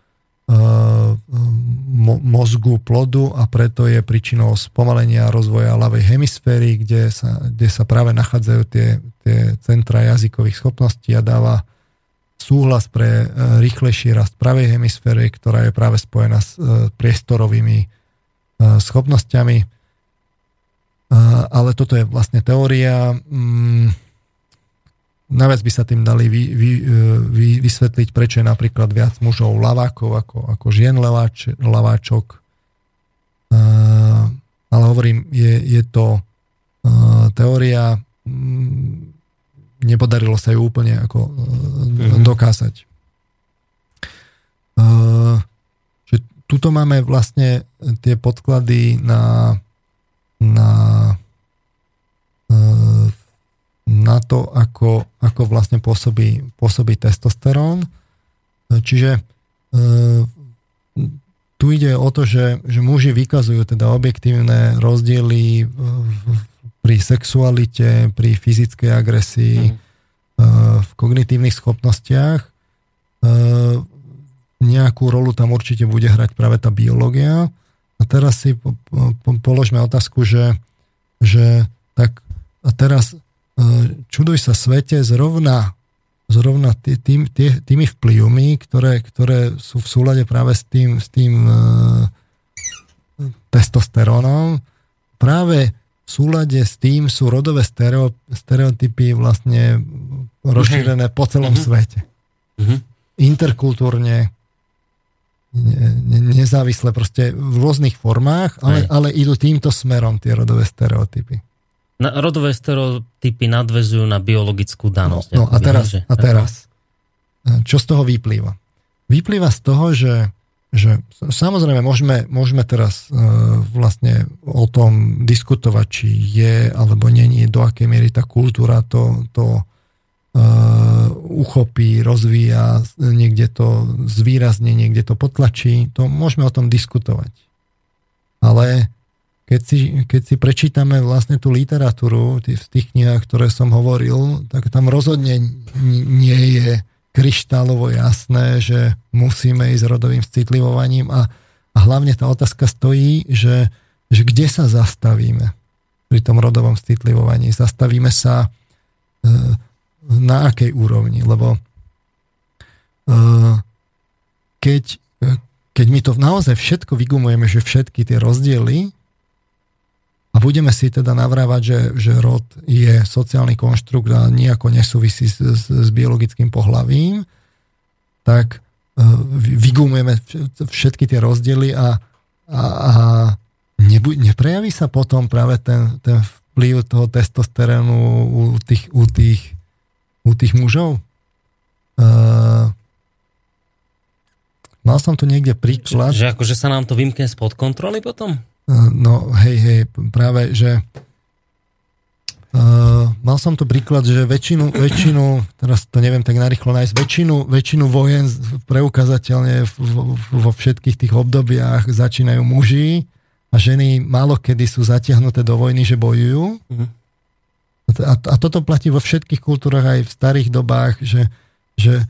mozgu plodu a preto je príčinou spomalenia rozvoja ľavej hemisféry, kde sa, kde sa práve nachádzajú tie, tie centra jazykových schopností a dáva súhlas pre rýchlejší rast pravej hemisféry, ktorá je práve spojená s priestorovými schopnosťami ale toto je vlastne teória. Mm, Naviac by sa tým dali vy, vy, e, vy, vysvetliť, prečo je napríklad viac mužov lavákov ako, ako žien laváč, laváčok. Ale hovorím, je, je to teória, mm, nepodarilo sa ju úplne ako mm-hmm. dokázať. Že tuto máme vlastne tie podklady na na, e, na to, ako, ako vlastne pôsobí, pôsobí testosterón. Čiže e, tu ide o to, že, že muži vykazujú teda objektívne rozdiely pri sexualite, pri fyzickej agresii, mm. v kognitívnych schopnostiach. Nejakú rolu tam určite bude hrať práve tá biológia. A teraz si po, po, položme otázku, že, že tak a teraz čuduj sa svete zrovna zrovna tý, tým, tý, tými vplyvmi, ktoré, ktoré sú v súlade práve s tým, s tým e, testosterónom, práve v súlade s tým sú rodové stereo, stereotypy vlastne rozšírené po celom uh-huh. svete. Uh-huh. Interkultúrne, ne, ne, nezávisle, proste v rôznych formách, ale, ale idú týmto smerom tie rodové stereotypy. Na, rodové stereotypy nadvezujú na biologickú danosť. No, no a, teraz, že... a teraz, čo z toho vyplýva? Vyplýva z toho, že, že samozrejme môžeme, môžeme teraz uh, vlastne o tom diskutovať, či je alebo není, do akej miery tá kultúra to, to uh, uchopí, rozvíja, niekde to zvýrazne, niekde to potlačí. To môžeme o tom diskutovať. Ale keď si, keď si prečítame vlastne tú literatúru v tých knihách, ktoré som hovoril, tak tam rozhodne nie je kryštálovo jasné, že musíme ísť rodovým citlivovaním a, a hlavne tá otázka stojí, že, že kde sa zastavíme pri tom rodovom citlivovaní. Zastavíme sa e, na akej úrovni, lebo e, keď, e, keď my to naozaj všetko vygumujeme, že všetky tie rozdiely a budeme si teda navrávať, že, že rod je sociálny konštrukt a nejako nesúvisí s, s, s biologickým pohlavím, tak uh, vygumujeme všetky tie rozdiely a, a, a nebu, neprejaví sa potom práve ten, ten vplyv toho testosterónu u tých, u tých, u tých mužov? Uh, mal som tu niekde príklad. Že, že akože sa nám to vymkne spod kontroly potom? No hej, hej, práve, že uh, mal som tu príklad, že väčšinu, väčšinu, teraz to neviem tak narýchlo nájsť, väčšinu, väčšinu vojen preukazateľne vo všetkých tých obdobiach začínajú muži a ženy málo kedy sú zatiahnuté do vojny, že bojujú. Mm. A, a toto platí vo všetkých kultúrach aj v starých dobách, že, že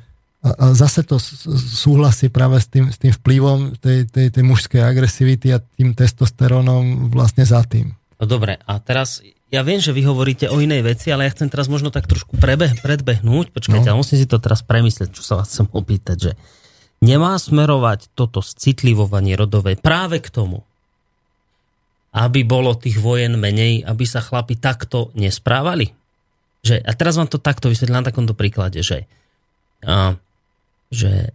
zase to súhlasí práve s tým, s tým vplyvom tej, tej, tej mužskej agresivity a tým testosterónom vlastne za tým. No dobre, a teraz ja viem, že vy hovoríte o inej veci, ale ja chcem teraz možno tak trošku prebeh, predbehnúť. Počkajte, no. musím si to teraz premyslieť, čo sa vás chcem opýtať, že nemá smerovať toto citlivovanie rodové práve k tomu, aby bolo tých vojen menej, aby sa chlapi takto nesprávali. Že, a teraz vám to takto vysvetlím na takomto príklade, že a, že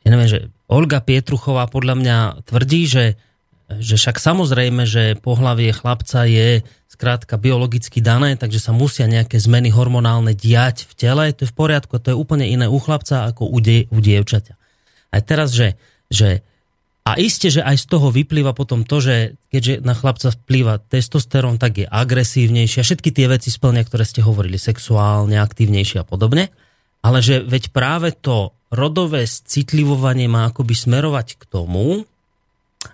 ja neviem, že Olga Pietruchová podľa mňa tvrdí, že, že však samozrejme, že pohlavie chlapca je skrátka biologicky dané, takže sa musia nejaké zmeny hormonálne diať v tele, to je v poriadku, to je úplne iné u chlapca ako u, die, u dievčaťa. Aj teraz, že, že a iste, že aj z toho vyplýva potom to, že keďže na chlapca vplýva testosterón, tak je agresívnejší a všetky tie veci splňa, ktoré ste hovorili, sexuálne, aktívnejšie a podobne ale že veď práve to rodové citlivovanie má akoby smerovať k tomu,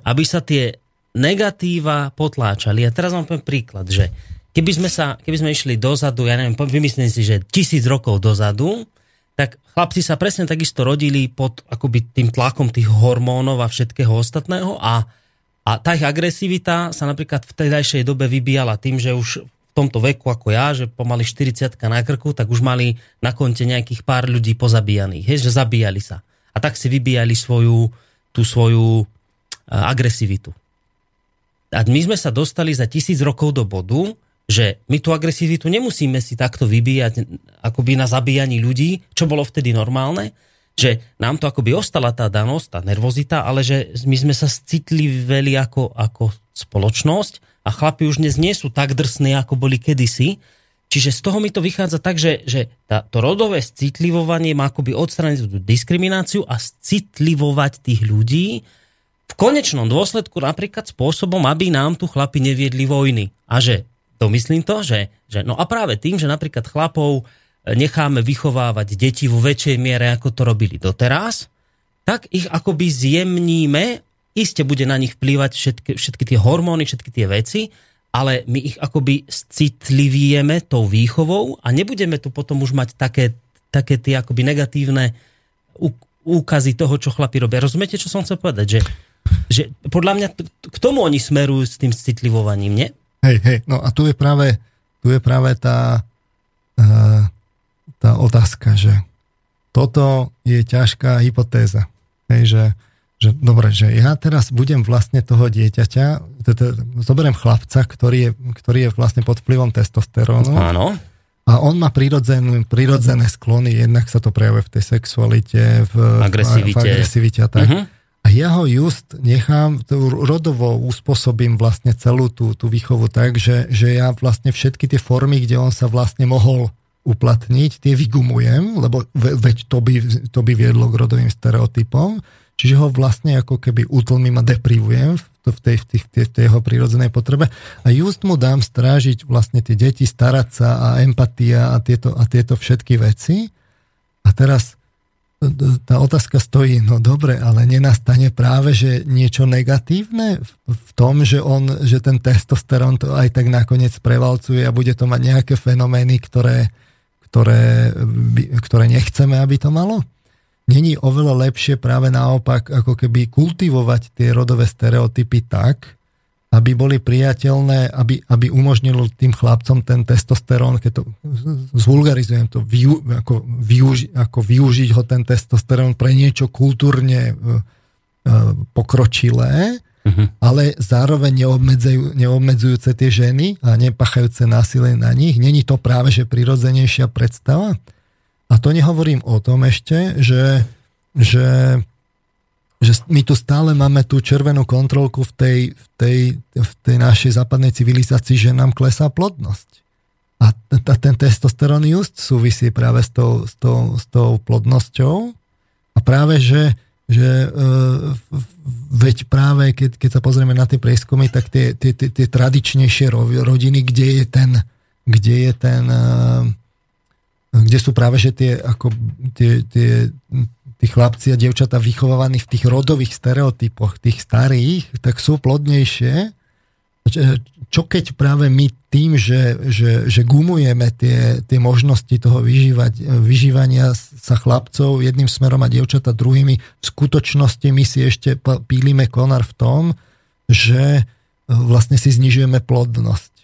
aby sa tie negatíva potláčali. A teraz vám poviem príklad, že keby sme, sa, keby sme išli dozadu, ja neviem, vymyslím si, že tisíc rokov dozadu, tak chlapci sa presne takisto rodili pod akoby tým tlakom tých hormónov a všetkého ostatného a, a tá ich agresivita sa napríklad v tedajšej dobe vybíjala tým, že už tomto veku ako ja, že pomaly 40 na krku, tak už mali na konte nejakých pár ľudí pozabíjaných, hej, že zabíjali sa. A tak si vybíjali svoju, tú svoju uh, agresivitu. A my sme sa dostali za tisíc rokov do bodu, že my tú agresivitu nemusíme si takto vybíjať akoby na zabíjaní ľudí, čo bolo vtedy normálne, že nám to akoby ostala tá danosť, tá nervozita, ale že my sme sa citliveli ako, ako spoločnosť a chlapi už dnes nie sú tak drsní, ako boli kedysi. Čiže z toho mi to vychádza tak, že, že tá, to rodové citlivovanie má akoby odstraniť tú diskrimináciu a citlivovať tých ľudí v konečnom dôsledku napríklad spôsobom, aby nám tu chlapi neviedli vojny. A že, to myslím to, že, že no a práve tým, že napríklad chlapov necháme vychovávať deti vo väčšej miere, ako to robili doteraz, tak ich akoby zjemníme, iste bude na nich vplývať všetky, všetky tie hormóny, všetky tie veci, ale my ich akoby citlivieme tou výchovou a nebudeme tu potom už mať také, také tie akoby negatívne úkazy toho, čo chlapi robia. Rozumiete, čo som chcel povedať? Že, že podľa mňa k tomu oni smerujú s tým citlivovaním, nie? Hej, hej, no a tu je práve, tu je práve tá, uh, tá otázka, že toto je ťažká hypotéza. Hej, že, že dobre, že ja teraz budem vlastne toho dieťaťa, zoberiem chlapca, ktorý je, ktorý je vlastne pod vplyvom testosterónu. Áno. A on má prirodzené, prirodzené sklony, jednak sa to prejavuje v tej sexualite, v agresivite, v agresivite a tak. Uh-huh. A ja ho just nechám, rodovo uspôsobím vlastne celú tú, tú výchovu tak, že, že ja vlastne všetky tie formy, kde on sa vlastne mohol uplatniť, tie vygumujem, lebo veď to by, to by viedlo k rodovým stereotypom, čiže ho vlastne ako keby utlmím a deprivujem v, tej, v, tej, v tej jeho prírodzenej potrebe a just mu dám strážiť vlastne tie deti, starať sa a empatia a tieto, a tieto všetky veci. A teraz tá otázka stojí, no dobre, ale nenastane práve, že niečo negatívne v tom, že, on, že ten testosterón to aj tak nakoniec prevalcuje a bude to mať nejaké fenomény, ktoré, ktoré, ktoré nechceme, aby to malo? Není oveľa lepšie práve naopak, ako keby kultivovať tie rodové stereotypy tak, aby boli priateľné, aby, aby umožnilo tým chlapcom ten testosterón, keď to zvulgarizujem to, vyu, ako, využi, ako využiť ho ten testosterón pre niečo kultúrne uh, pokročilé, uh-huh. ale zároveň neobmedzujú, neobmedzujúce tie ženy a nepachajúce násilie na nich. Není to práve, že prirodzenejšia predstava? A to nehovorím o tom ešte, že, že že my tu stále máme tú červenú kontrolku v tej, v tej, v tej našej západnej civilizácii, že nám klesá plodnosť. A ten testosterón just súvisí práve s tou, s tou, s tou plodnosťou. A práve, že, že e, veď práve, keď, keď sa pozrieme na tie prieskumy, tak tie, tie, tie, tie tradičnejšie rodiny, kde je ten, kde je ten e, kde sú práve že tie, ako, tie, tie, tí chlapci a dievčatá vychovávaní v tých rodových stereotypoch, tých starých, tak sú plodnejšie. Čo keď práve my tým, že, že, že gumujeme tie, tie možnosti toho vyžívať, vyžívania sa chlapcov jedným smerom a dievčata druhými, v skutočnosti my si ešte pílime konar v tom, že vlastne si znižujeme plodnosť.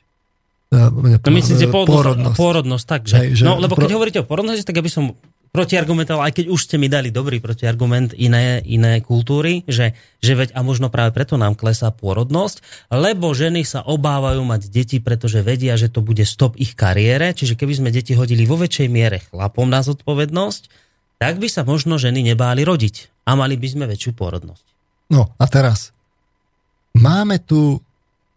To myslíte pôrodnosť. Pôrodnosť, tak, že, Hej, že no, lebo keď pro... hovoríte o pôrodnosti, tak aby som protiargumentoval, aj keď už ste mi dali dobrý protiargument iné, iné kultúry, že, že veď a možno práve preto nám klesá pôrodnosť, lebo ženy sa obávajú mať deti, pretože vedia, že to bude stop ich kariére, čiže keby sme deti hodili vo väčšej miere chlapom na zodpovednosť, tak by sa možno ženy nebáli rodiť a mali by sme väčšiu pôrodnosť. No a teraz, máme tu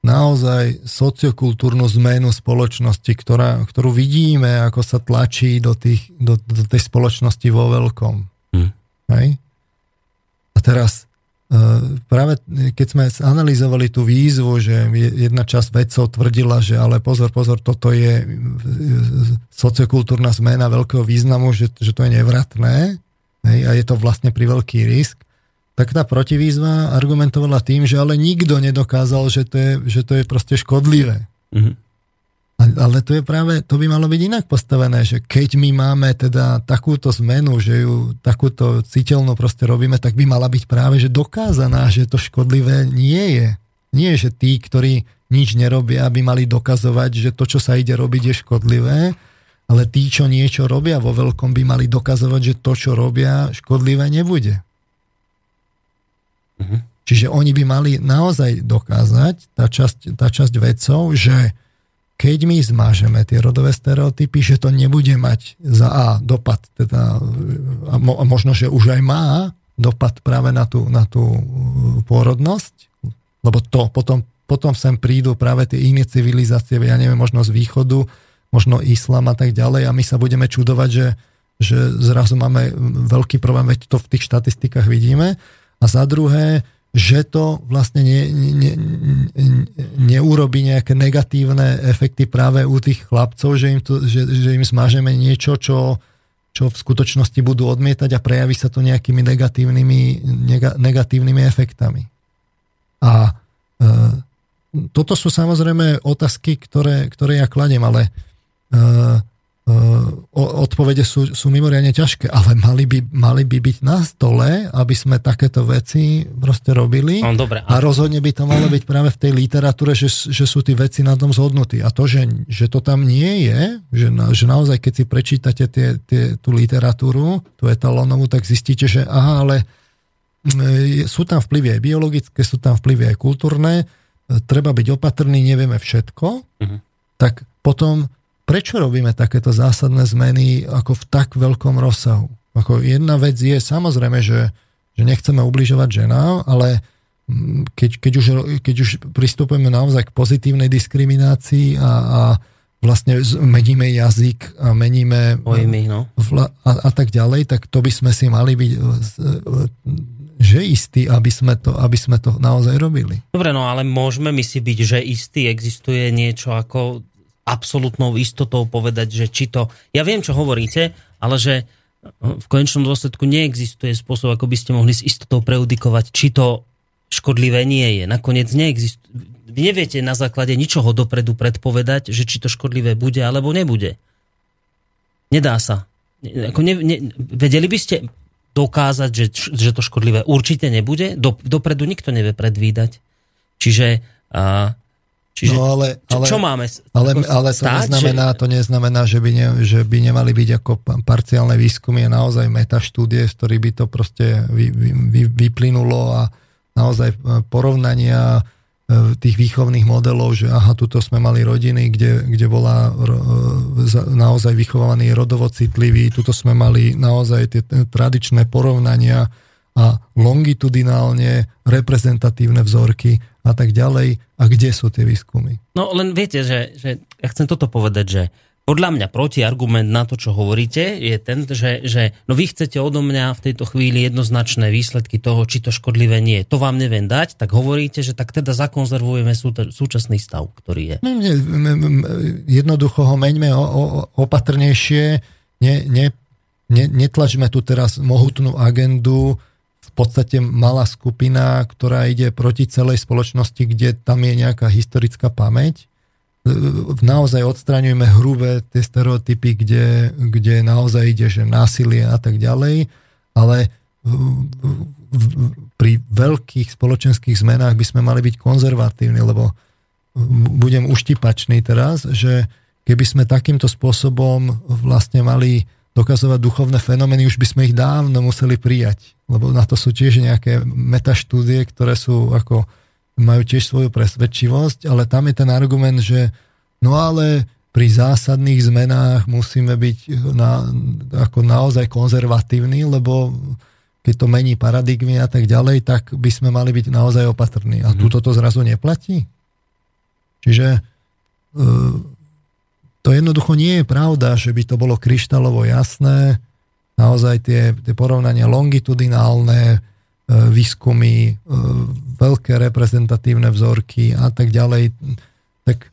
naozaj sociokultúrnu zmenu spoločnosti, ktorá, ktorú vidíme, ako sa tlačí do, tých, do, do tej spoločnosti vo veľkom. Hm. Hej? A teraz e, práve keď sme analyzovali tú výzvu, že jedna časť vedcov tvrdila, že ale pozor, pozor, toto je e, sociokultúrna zmena veľkého významu, že, že to je nevratné hej, a je to vlastne pri veľký risk tak tá protivýzva argumentovala tým, že ale nikto nedokázal, že to je, že to je proste škodlivé. Mm-hmm. Ale to je práve, to by malo byť inak postavené, že keď my máme teda takúto zmenu, že ju takúto citeľno proste robíme, tak by mala byť práve, že dokázaná, že to škodlivé nie je. Nie, že tí, ktorí nič nerobia, aby mali dokazovať, že to, čo sa ide robiť, je škodlivé, ale tí, čo niečo robia vo veľkom, by mali dokazovať, že to, čo robia, škodlivé nebude. Uh-huh. Čiže oni by mali naozaj dokázať, tá časť, tá časť vedcov, že keď my zmážeme tie rodové stereotypy, že to nebude mať za A dopad, teda, a, mo, a možno, že už aj má dopad práve na tú, na tú pôrodnosť, lebo to potom, potom sem prídu práve tie iné civilizácie, ja neviem, možno z východu, možno islám a tak ďalej a my sa budeme čudovať, že, že zrazu máme veľký problém, veď to v tých štatistikách vidíme, a za druhé, že to vlastne ne, ne, ne, neurobí nejaké negatívne efekty práve u tých chlapcov, že im, to, že, že im smažeme niečo, čo, čo v skutočnosti budú odmietať a prejaví sa to nejakými negatívnymi, negatívnymi efektami. A e, toto sú samozrejme otázky, ktoré, ktoré ja kladem, ale e, odpovede sú, sú mimoriadne ťažké, ale mali by, mali by byť na stole, aby sme takéto veci proste robili no, dobre, a rozhodne by to malo byť práve v tej literatúre, že, že sú tí veci na tom zhodnutí. A to, že, že to tam nie je, že, na, že naozaj keď si prečítate tie, tie, tú literatúru, tú etalónovú, tak zistíte, že aha, ale e, sú tam vplyvy aj biologické, sú tam vplyvy aj kultúrne, e, treba byť opatrný, nevieme všetko, uh-huh. tak potom prečo robíme takéto zásadné zmeny ako v tak veľkom rozsahu? Ako jedna vec je samozrejme, že, že nechceme ubližovať ženám, ale mm, keď, keď, už, keď už pristupujeme naozaj k pozitívnej diskriminácii a, a vlastne meníme jazyk a meníme Pojmy, no. a, a tak ďalej, tak to by sme si mali byť e, že istí, aby sme, to, aby sme to naozaj robili. Dobre, no ale môžeme my si byť, že istý existuje niečo ako absolútnou istotou povedať, že či to... Ja viem, čo hovoríte, ale že hm, v konečnom dôsledku neexistuje spôsob, ako by ste mohli s istotou preudikovať, či to škodlivé nie je. Nakoniec neexistuje. Neviete na základe ničoho dopredu predpovedať, že či to škodlivé bude alebo nebude. Nedá sa. Ako ne, ne, vedeli by ste dokázať, že, že to škodlivé určite nebude? Do, dopredu nikto nevie predvídať. Čiže a, Čiže no ale, ale, čo, máme? Ale, ale to, stáť, neznamená, že... to neznamená, že by, ne, že by nemali byť ako parciálne výskumy a naozaj metaštúdie, z ktorých by to proste vy, vy, vyplynulo a naozaj e, porovnania e, tých výchovných modelov, že aha, tuto sme mali rodiny, kde, kde bola e, naozaj vychovaný rodovo citlivý, tuto sme mali naozaj tie tradičné porovnania a longitudinálne reprezentatívne vzorky a tak ďalej. A kde sú tie výskumy? No len viete, že, že ja chcem toto povedať, že podľa mňa protiargument na to, čo hovoríte, je ten, že, že no vy chcete odo mňa v tejto chvíli jednoznačné výsledky toho, či to škodlivé nie je. To vám neviem dať, tak hovoríte, že tak teda zakonzervujeme sú, súčasný stav, ktorý je. Jednoducho ho meňme opatrnejšie, ne, ne, ne, netlačme tu teraz mohutnú agendu, podstate malá skupina, ktorá ide proti celej spoločnosti, kde tam je nejaká historická pamäť. Naozaj odstraňujeme hrubé tie stereotypy, kde, kde naozaj ide, že násilie a tak ďalej, ale pri veľkých spoločenských zmenách by sme mali byť konzervatívni, lebo budem uštipačný teraz, že keby sme takýmto spôsobom vlastne mali dokazovať duchovné fenomény, už by sme ich dávno museli prijať. Lebo na to sú tiež nejaké metaštúdie, ktoré sú ako, majú tiež svoju presvedčivosť, ale tam je ten argument, že no ale pri zásadných zmenách musíme byť na, ako naozaj konzervatívni, lebo keď to mení paradigmy a tak ďalej, tak by sme mali byť naozaj opatrní. A mm. tu toto zrazu neplatí. Čiže e, to jednoducho nie je pravda, že by to bolo kryštalovo jasné. Naozaj tie, tie porovnania longitudinálne, e, výskumy, e, veľké reprezentatívne vzorky a tak ďalej, tak e,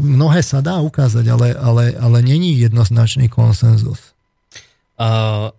mnohé sa dá ukázať, ale, ale, ale není jednoznačný konsenzus. Uh,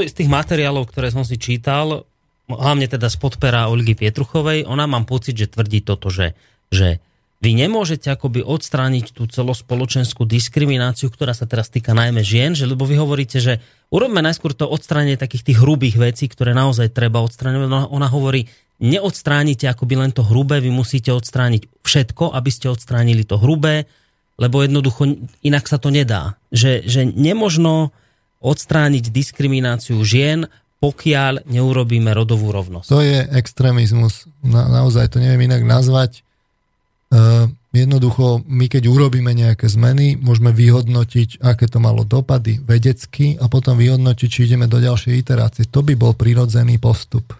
z, tých materiálov, ktoré som si čítal, hlavne teda z podpera Olgy Pietruchovej, ona mám pocit, že tvrdí toto, že, že vy nemôžete akoby odstrániť tú celospoločenskú diskrimináciu, ktorá sa teraz týka najmä žien, že, lebo vy hovoríte, že urobme najskôr to odstránenie takých tých hrubých vecí, ktoré naozaj treba odstrániť. Ona, ona hovorí, neodstránite akoby len to hrubé, vy musíte odstrániť všetko, aby ste odstránili to hrubé, lebo jednoducho inak sa to nedá. Že, že nemožno odstrániť diskrimináciu žien, pokiaľ neurobíme rodovú rovnosť. To je extrémizmus. Na, naozaj to neviem inak nazvať jednoducho, my keď urobíme nejaké zmeny, môžeme vyhodnotiť, aké to malo dopady vedecky a potom vyhodnotiť, či ideme do ďalšej iterácie. To by bol prirodzený postup.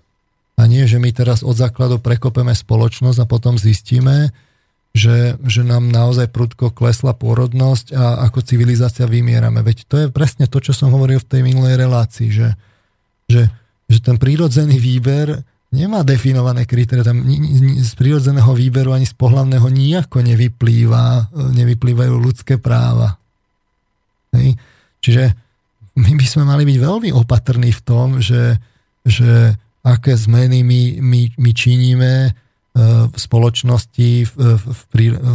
A nie, že my teraz od základu prekopeme spoločnosť a potom zistíme, že, že nám naozaj prudko klesla pôrodnosť a ako civilizácia vymierame. Veď to je presne to, čo som hovoril v tej minulej relácii, že, že, že ten prírodzený výber nemá definované kritéria. Tam z prírodzeného výberu ani z pohľavného nijako nevyplýva, nevyplývajú ľudské práva. Hej. Čiže my by sme mali byť veľmi opatrní v tom, že, že aké zmeny my, my, my činíme e, v spoločnosti, v, v, v,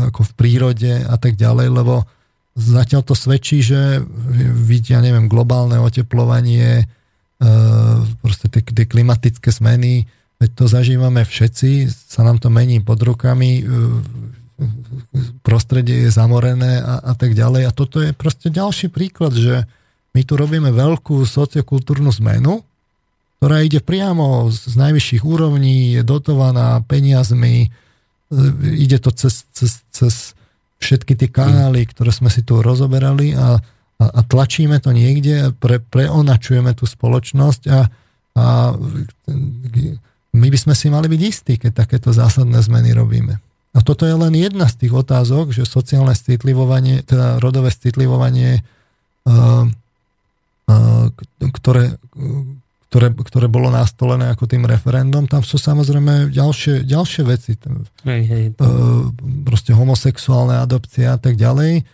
ako v prírode a tak ďalej, lebo zatiaľ to svedčí, že vidia, neviem, globálne oteplovanie, e, proste tie, tie klimatické zmeny, veď to zažívame všetci, sa nám to mení pod rukami, prostredie je zamorené a, a tak ďalej. A toto je proste ďalší príklad, že my tu robíme veľkú sociokultúrnu zmenu, ktorá ide priamo z najvyšších úrovní, je dotovaná peniazmi, ide to cez, cez, cez všetky tie kanály, ktoré sme si tu rozoberali a, a, a tlačíme to niekde, pre, preonačujeme tú spoločnosť a, a my by sme si mali byť istí, keď takéto zásadné zmeny robíme. A toto je len jedna z tých otázok, že sociálne citlivovanie, teda rodové citlivovanie, uh, uh, ktoré, ktoré, ktoré bolo nastolené ako tým referendum, tam sú samozrejme ďalšie, ďalšie veci. Hej, hej. Uh, proste homosexuálne adopcie a tak ďalej.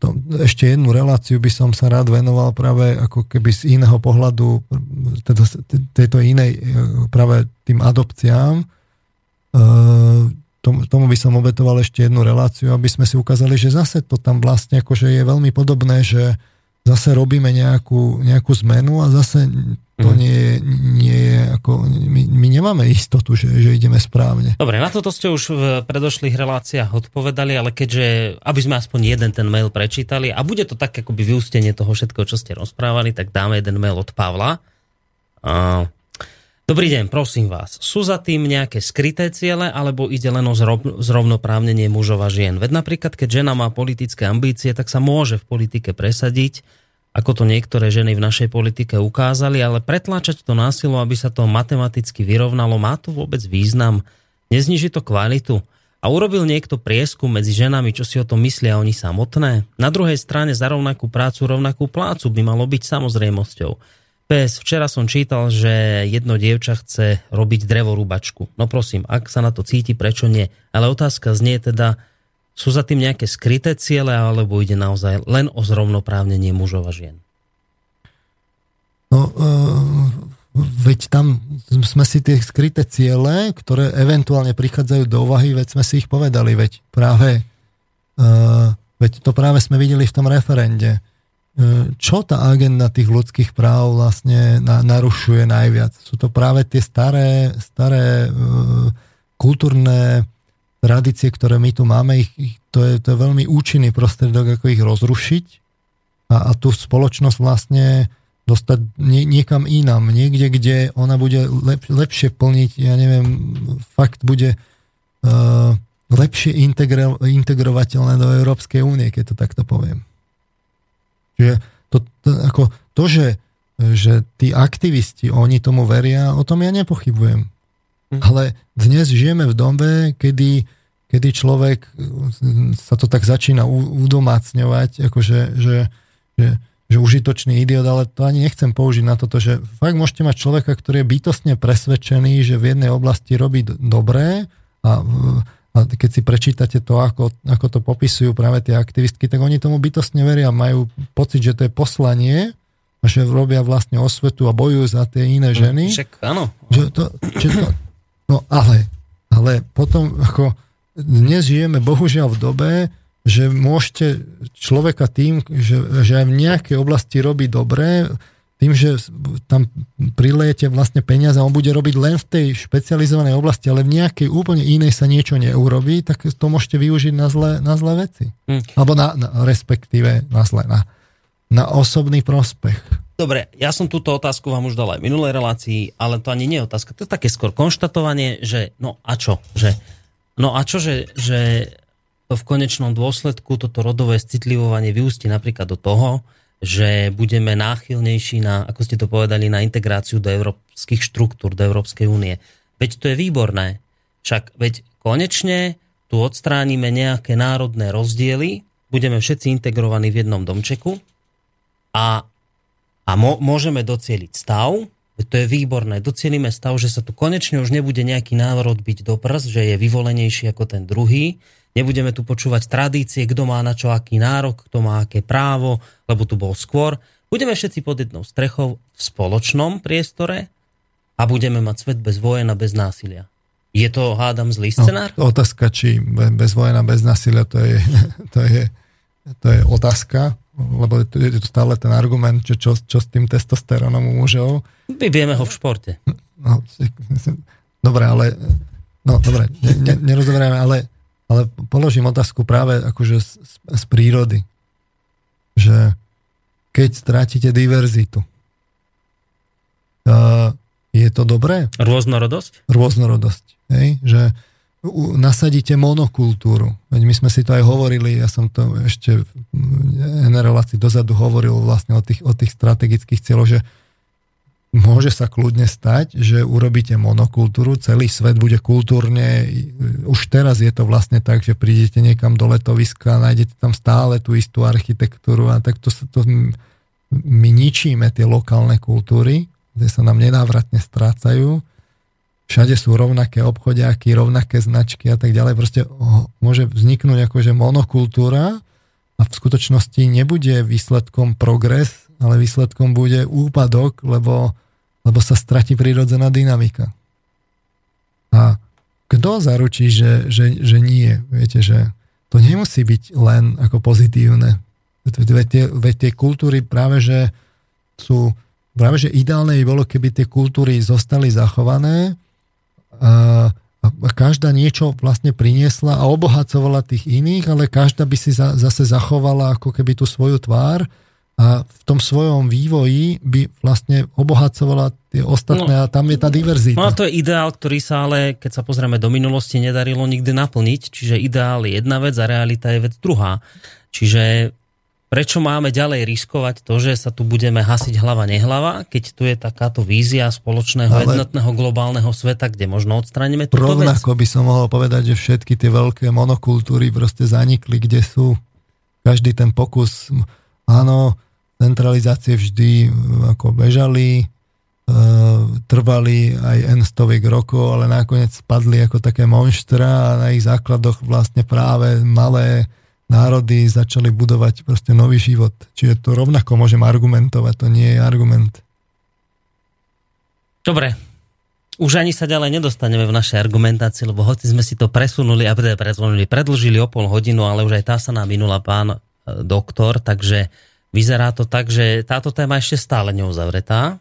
To, ešte jednu reláciu by som sa rád venoval práve ako keby z iného pohľadu, teda tejto inej, práve tým adopciám. Uh, tomu, tomu by som obetoval ešte jednu reláciu, aby sme si ukázali, že zase to tam vlastne akože je veľmi podobné, že zase robíme nejakú, nejakú zmenu a zase to mm. nie, nie je ako, my, my nemáme istotu, že, že ideme správne. Dobre, na toto ste už v predošlých reláciách odpovedali, ale keďže, aby sme aspoň jeden ten mail prečítali a bude to tak akoby vyústenie toho všetkého, čo ste rozprávali, tak dáme jeden mail od Pavla. Uh, Dobrý deň, prosím vás. Sú za tým nejaké skryté ciele, alebo ide len o zrovnoprávnenie mužov a žien? Veď napríklad, keď žena má politické ambície, tak sa môže v politike presadiť, ako to niektoré ženy v našej politike ukázali, ale pretláčať to násilo, aby sa to matematicky vyrovnalo, má to vôbec význam? Nezniží to kvalitu? A urobil niekto prieskum medzi ženami, čo si o tom myslia oni samotné? Na druhej strane za rovnakú prácu rovnakú plácu by malo byť samozrejmosťou. PS, včera som čítal, že jedno dievča chce robiť drevorúbačku. No prosím, ak sa na to cíti, prečo nie? Ale otázka znie teda, sú za tým nejaké skryté ciele, alebo ide naozaj len o zrovnoprávnenie mužov a žien? No, uh, veď tam sme si tie skryté ciele, ktoré eventuálne prichádzajú do úvahy, veď sme si ich povedali, veď práve, uh, veď to práve sme videli v tom referende čo tá agenda tých ľudských práv vlastne na, narušuje najviac. Sú to práve tie staré, staré uh, kultúrne tradície, ktoré my tu máme. Ich, ich, to, je, to je veľmi účinný prostriedok, ako ich rozrušiť a, a tú spoločnosť vlastne dostať nie, niekam inám. Niekde, kde ona bude lep, lepšie plniť, ja neviem, fakt bude uh, lepšie integro, integrovateľné do Európskej únie, keď to takto poviem. Čiže to, to, ako to že, že tí aktivisti, oni tomu veria, o tom ja nepochybujem. Mhm. Ale dnes žijeme v dobe, kedy, kedy človek sa to tak začína udomácňovať, akože, že, že, že užitočný idiot, ale to ani nechcem použiť na toto, že fakt môžete mať človeka, ktorý je bytostne presvedčený, že v jednej oblasti robí dobré a a keď si prečítate to, ako, ako to popisujú práve tie aktivistky, tak oni tomu bytostne veria, majú pocit, že to je poslanie, a že robia vlastne osvetu a bojujú za tie iné hm, ženy. Však áno. Že to, že to, no ale, ale potom ako dnes žijeme bohužiaľ v dobe, že môžete človeka tým, že, že aj v nejakej oblasti robí dobre, tým, že tam prilejete vlastne peniaze a on bude robiť len v tej špecializovanej oblasti, ale v nejakej úplne inej sa niečo neurobí, tak to môžete využiť na zlé, na zlé veci. Hm. Alebo na, na, respektíve na zlé, na, na osobný prospech. Dobre, ja som túto otázku vám už dal aj v minulej relácii, ale to ani nie je otázka. To je také skôr konštatovanie, že no a čo? Že, no a čo, že, že v konečnom dôsledku toto rodové citlivovanie vyústi napríklad do toho, že budeme náchylnejší na, ako ste to povedali, na integráciu do európskych štruktúr, do Európskej únie. Veď to je výborné. Však veď konečne tu odstránime nejaké národné rozdiely, budeme všetci integrovaní v jednom domčeku a, a môžeme docieliť stav, to je výborné, docielíme stav, že sa tu konečne už nebude nejaký národ byť do prs, že je vyvolenejší ako ten druhý, Nebudeme tu počúvať tradície, kto má na čo aký nárok, kto má aké právo, lebo tu bol skôr. Budeme všetci pod jednou strechou v spoločnom priestore a budeme mať svet bez vojen a bez násilia. Je to, hádam, zlý no, scenár? No, otázka, či bez vojna, bez násilia, to je, [LAUGHS] to je, to je otázka, lebo je to stále ten argument, že čo, čo s tým testosterónom u mužov. My vieme ho v športe. No, dobre, ale no, dobre, ne, ne, nerozoberieme, ale, ale položím otázku práve akože z, z prírody. Že keď strátite diverzitu, uh, je to dobré? Rôznorodosť? Rôznorodosť. Hej? Že nasadíte monokultúru. Veď my sme si to aj hovorili, ja som to ešte v relácii dozadu hovoril vlastne o tých, o tých strategických cieľoch, že môže sa kľudne stať, že urobíte monokultúru, celý svet bude kultúrne, už teraz je to vlastne tak, že prídete niekam do letoviska, nájdete tam stále tú istú architektúru a tak to, to my ničíme tie lokálne kultúry, kde sa nám nenávratne strácajú všade sú rovnaké obchodiaky, rovnaké značky a tak ďalej. Proste môže vzniknúť akože monokultúra a v skutočnosti nebude výsledkom progres, ale výsledkom bude úpadok, lebo, lebo sa stratí prírodzená dynamika. A kto zaručí, že, že, že nie? Viete, že to nemusí byť len ako pozitívne. Veď tie, veď tie kultúry práve, že sú práve, že ideálne by bolo, keby tie kultúry zostali zachované, každá niečo vlastne priniesla a obohacovala tých iných, ale každá by si za, zase zachovala ako keby tú svoju tvár a v tom svojom vývoji by vlastne obohacovala tie ostatné no, a tam je tá diverzita. No a to je ideál, ktorý sa ale, keď sa pozrieme do minulosti, nedarilo nikdy naplniť. Čiže ideál je jedna vec a realita je vec druhá. Čiže prečo máme ďalej riskovať to, že sa tu budeme hasiť hlava nehlava, keď tu je takáto vízia spoločného Ale jednotného globálneho sveta, kde možno odstraníme túto Rovnako vec? by som mohol povedať, že všetky tie veľké monokultúry proste zanikli, kde sú. Každý ten pokus, áno, centralizácie vždy ako bežali, e, trvali aj N stoviek rokov, ale nakoniec spadli ako také monštra a na ich základoch vlastne práve malé národy začali budovať proste nový život. Čiže to rovnako môžem argumentovať, to nie je argument. Dobre, už ani sa ďalej nedostaneme v našej argumentácii, lebo hoci sme si to presunuli a teda presunuli, predlžili o pol hodinu, ale už aj tá sa nám minula pán e, doktor, takže vyzerá to tak, že táto téma ešte stále neuzavretá.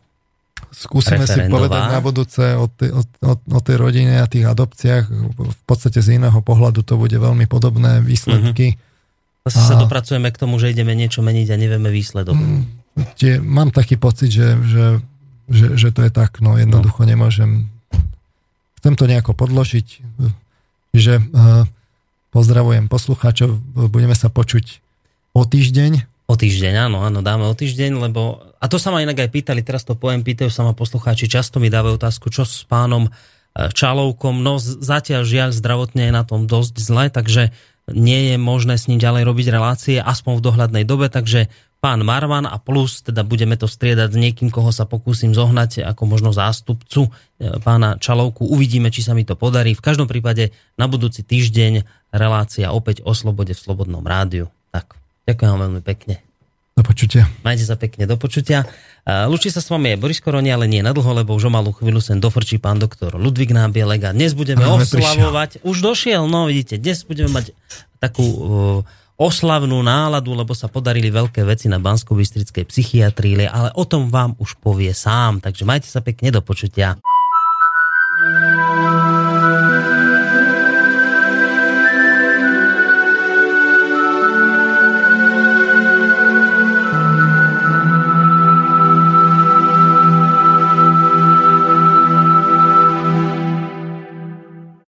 Skúsime si povedať na budúce o, t- o, o, o tej rodine a tých adopciách. V podstate z iného pohľadu to bude veľmi podobné výsledky. Mm-hmm Zase sa dopracujeme k tomu, že ideme niečo meniť a nevieme výsledok. Mm, tie, mám taký pocit, že, že, že, že to je tak, no jednoducho no. nemôžem. Chcem to nejako podložiť, že uh, pozdravujem poslucháčov, budeme sa počuť o týždeň. O týždeň, áno, áno, dáme o týždeň, lebo... A to sa ma inak aj pýtali, teraz to poviem, pýtajú sa ma poslucháči, často mi dávajú otázku, čo s pánom eh, Čalovkom, no zatiaľ žiaľ zdravotne je na tom dosť zle, takže nie je možné s ním ďalej robiť relácie, aspoň v dohľadnej dobe, takže pán Marvan a plus, teda budeme to striedať s niekým, koho sa pokúsim zohnať ako možno zástupcu e, pána Čalovku. Uvidíme, či sa mi to podarí. V každom prípade na budúci týždeň relácia opäť o slobode v Slobodnom rádiu. Tak, ďakujem veľmi pekne. Do počutia. Majte sa pekne, do počutia. Lučí sa s vami aj Boris Koroni, ale nie nadlho, lebo už o malú chvíľu sem dofrčí pán doktor Ludvík Nábielek a dnes budeme Máme oslavovať. Prišiel. Už došiel, no vidíte, dnes budeme mať takú uh, oslavnú náladu, lebo sa podarili veľké veci na bansko psychiatrii, ale o tom vám už povie sám. Takže majte sa pekne do počutia.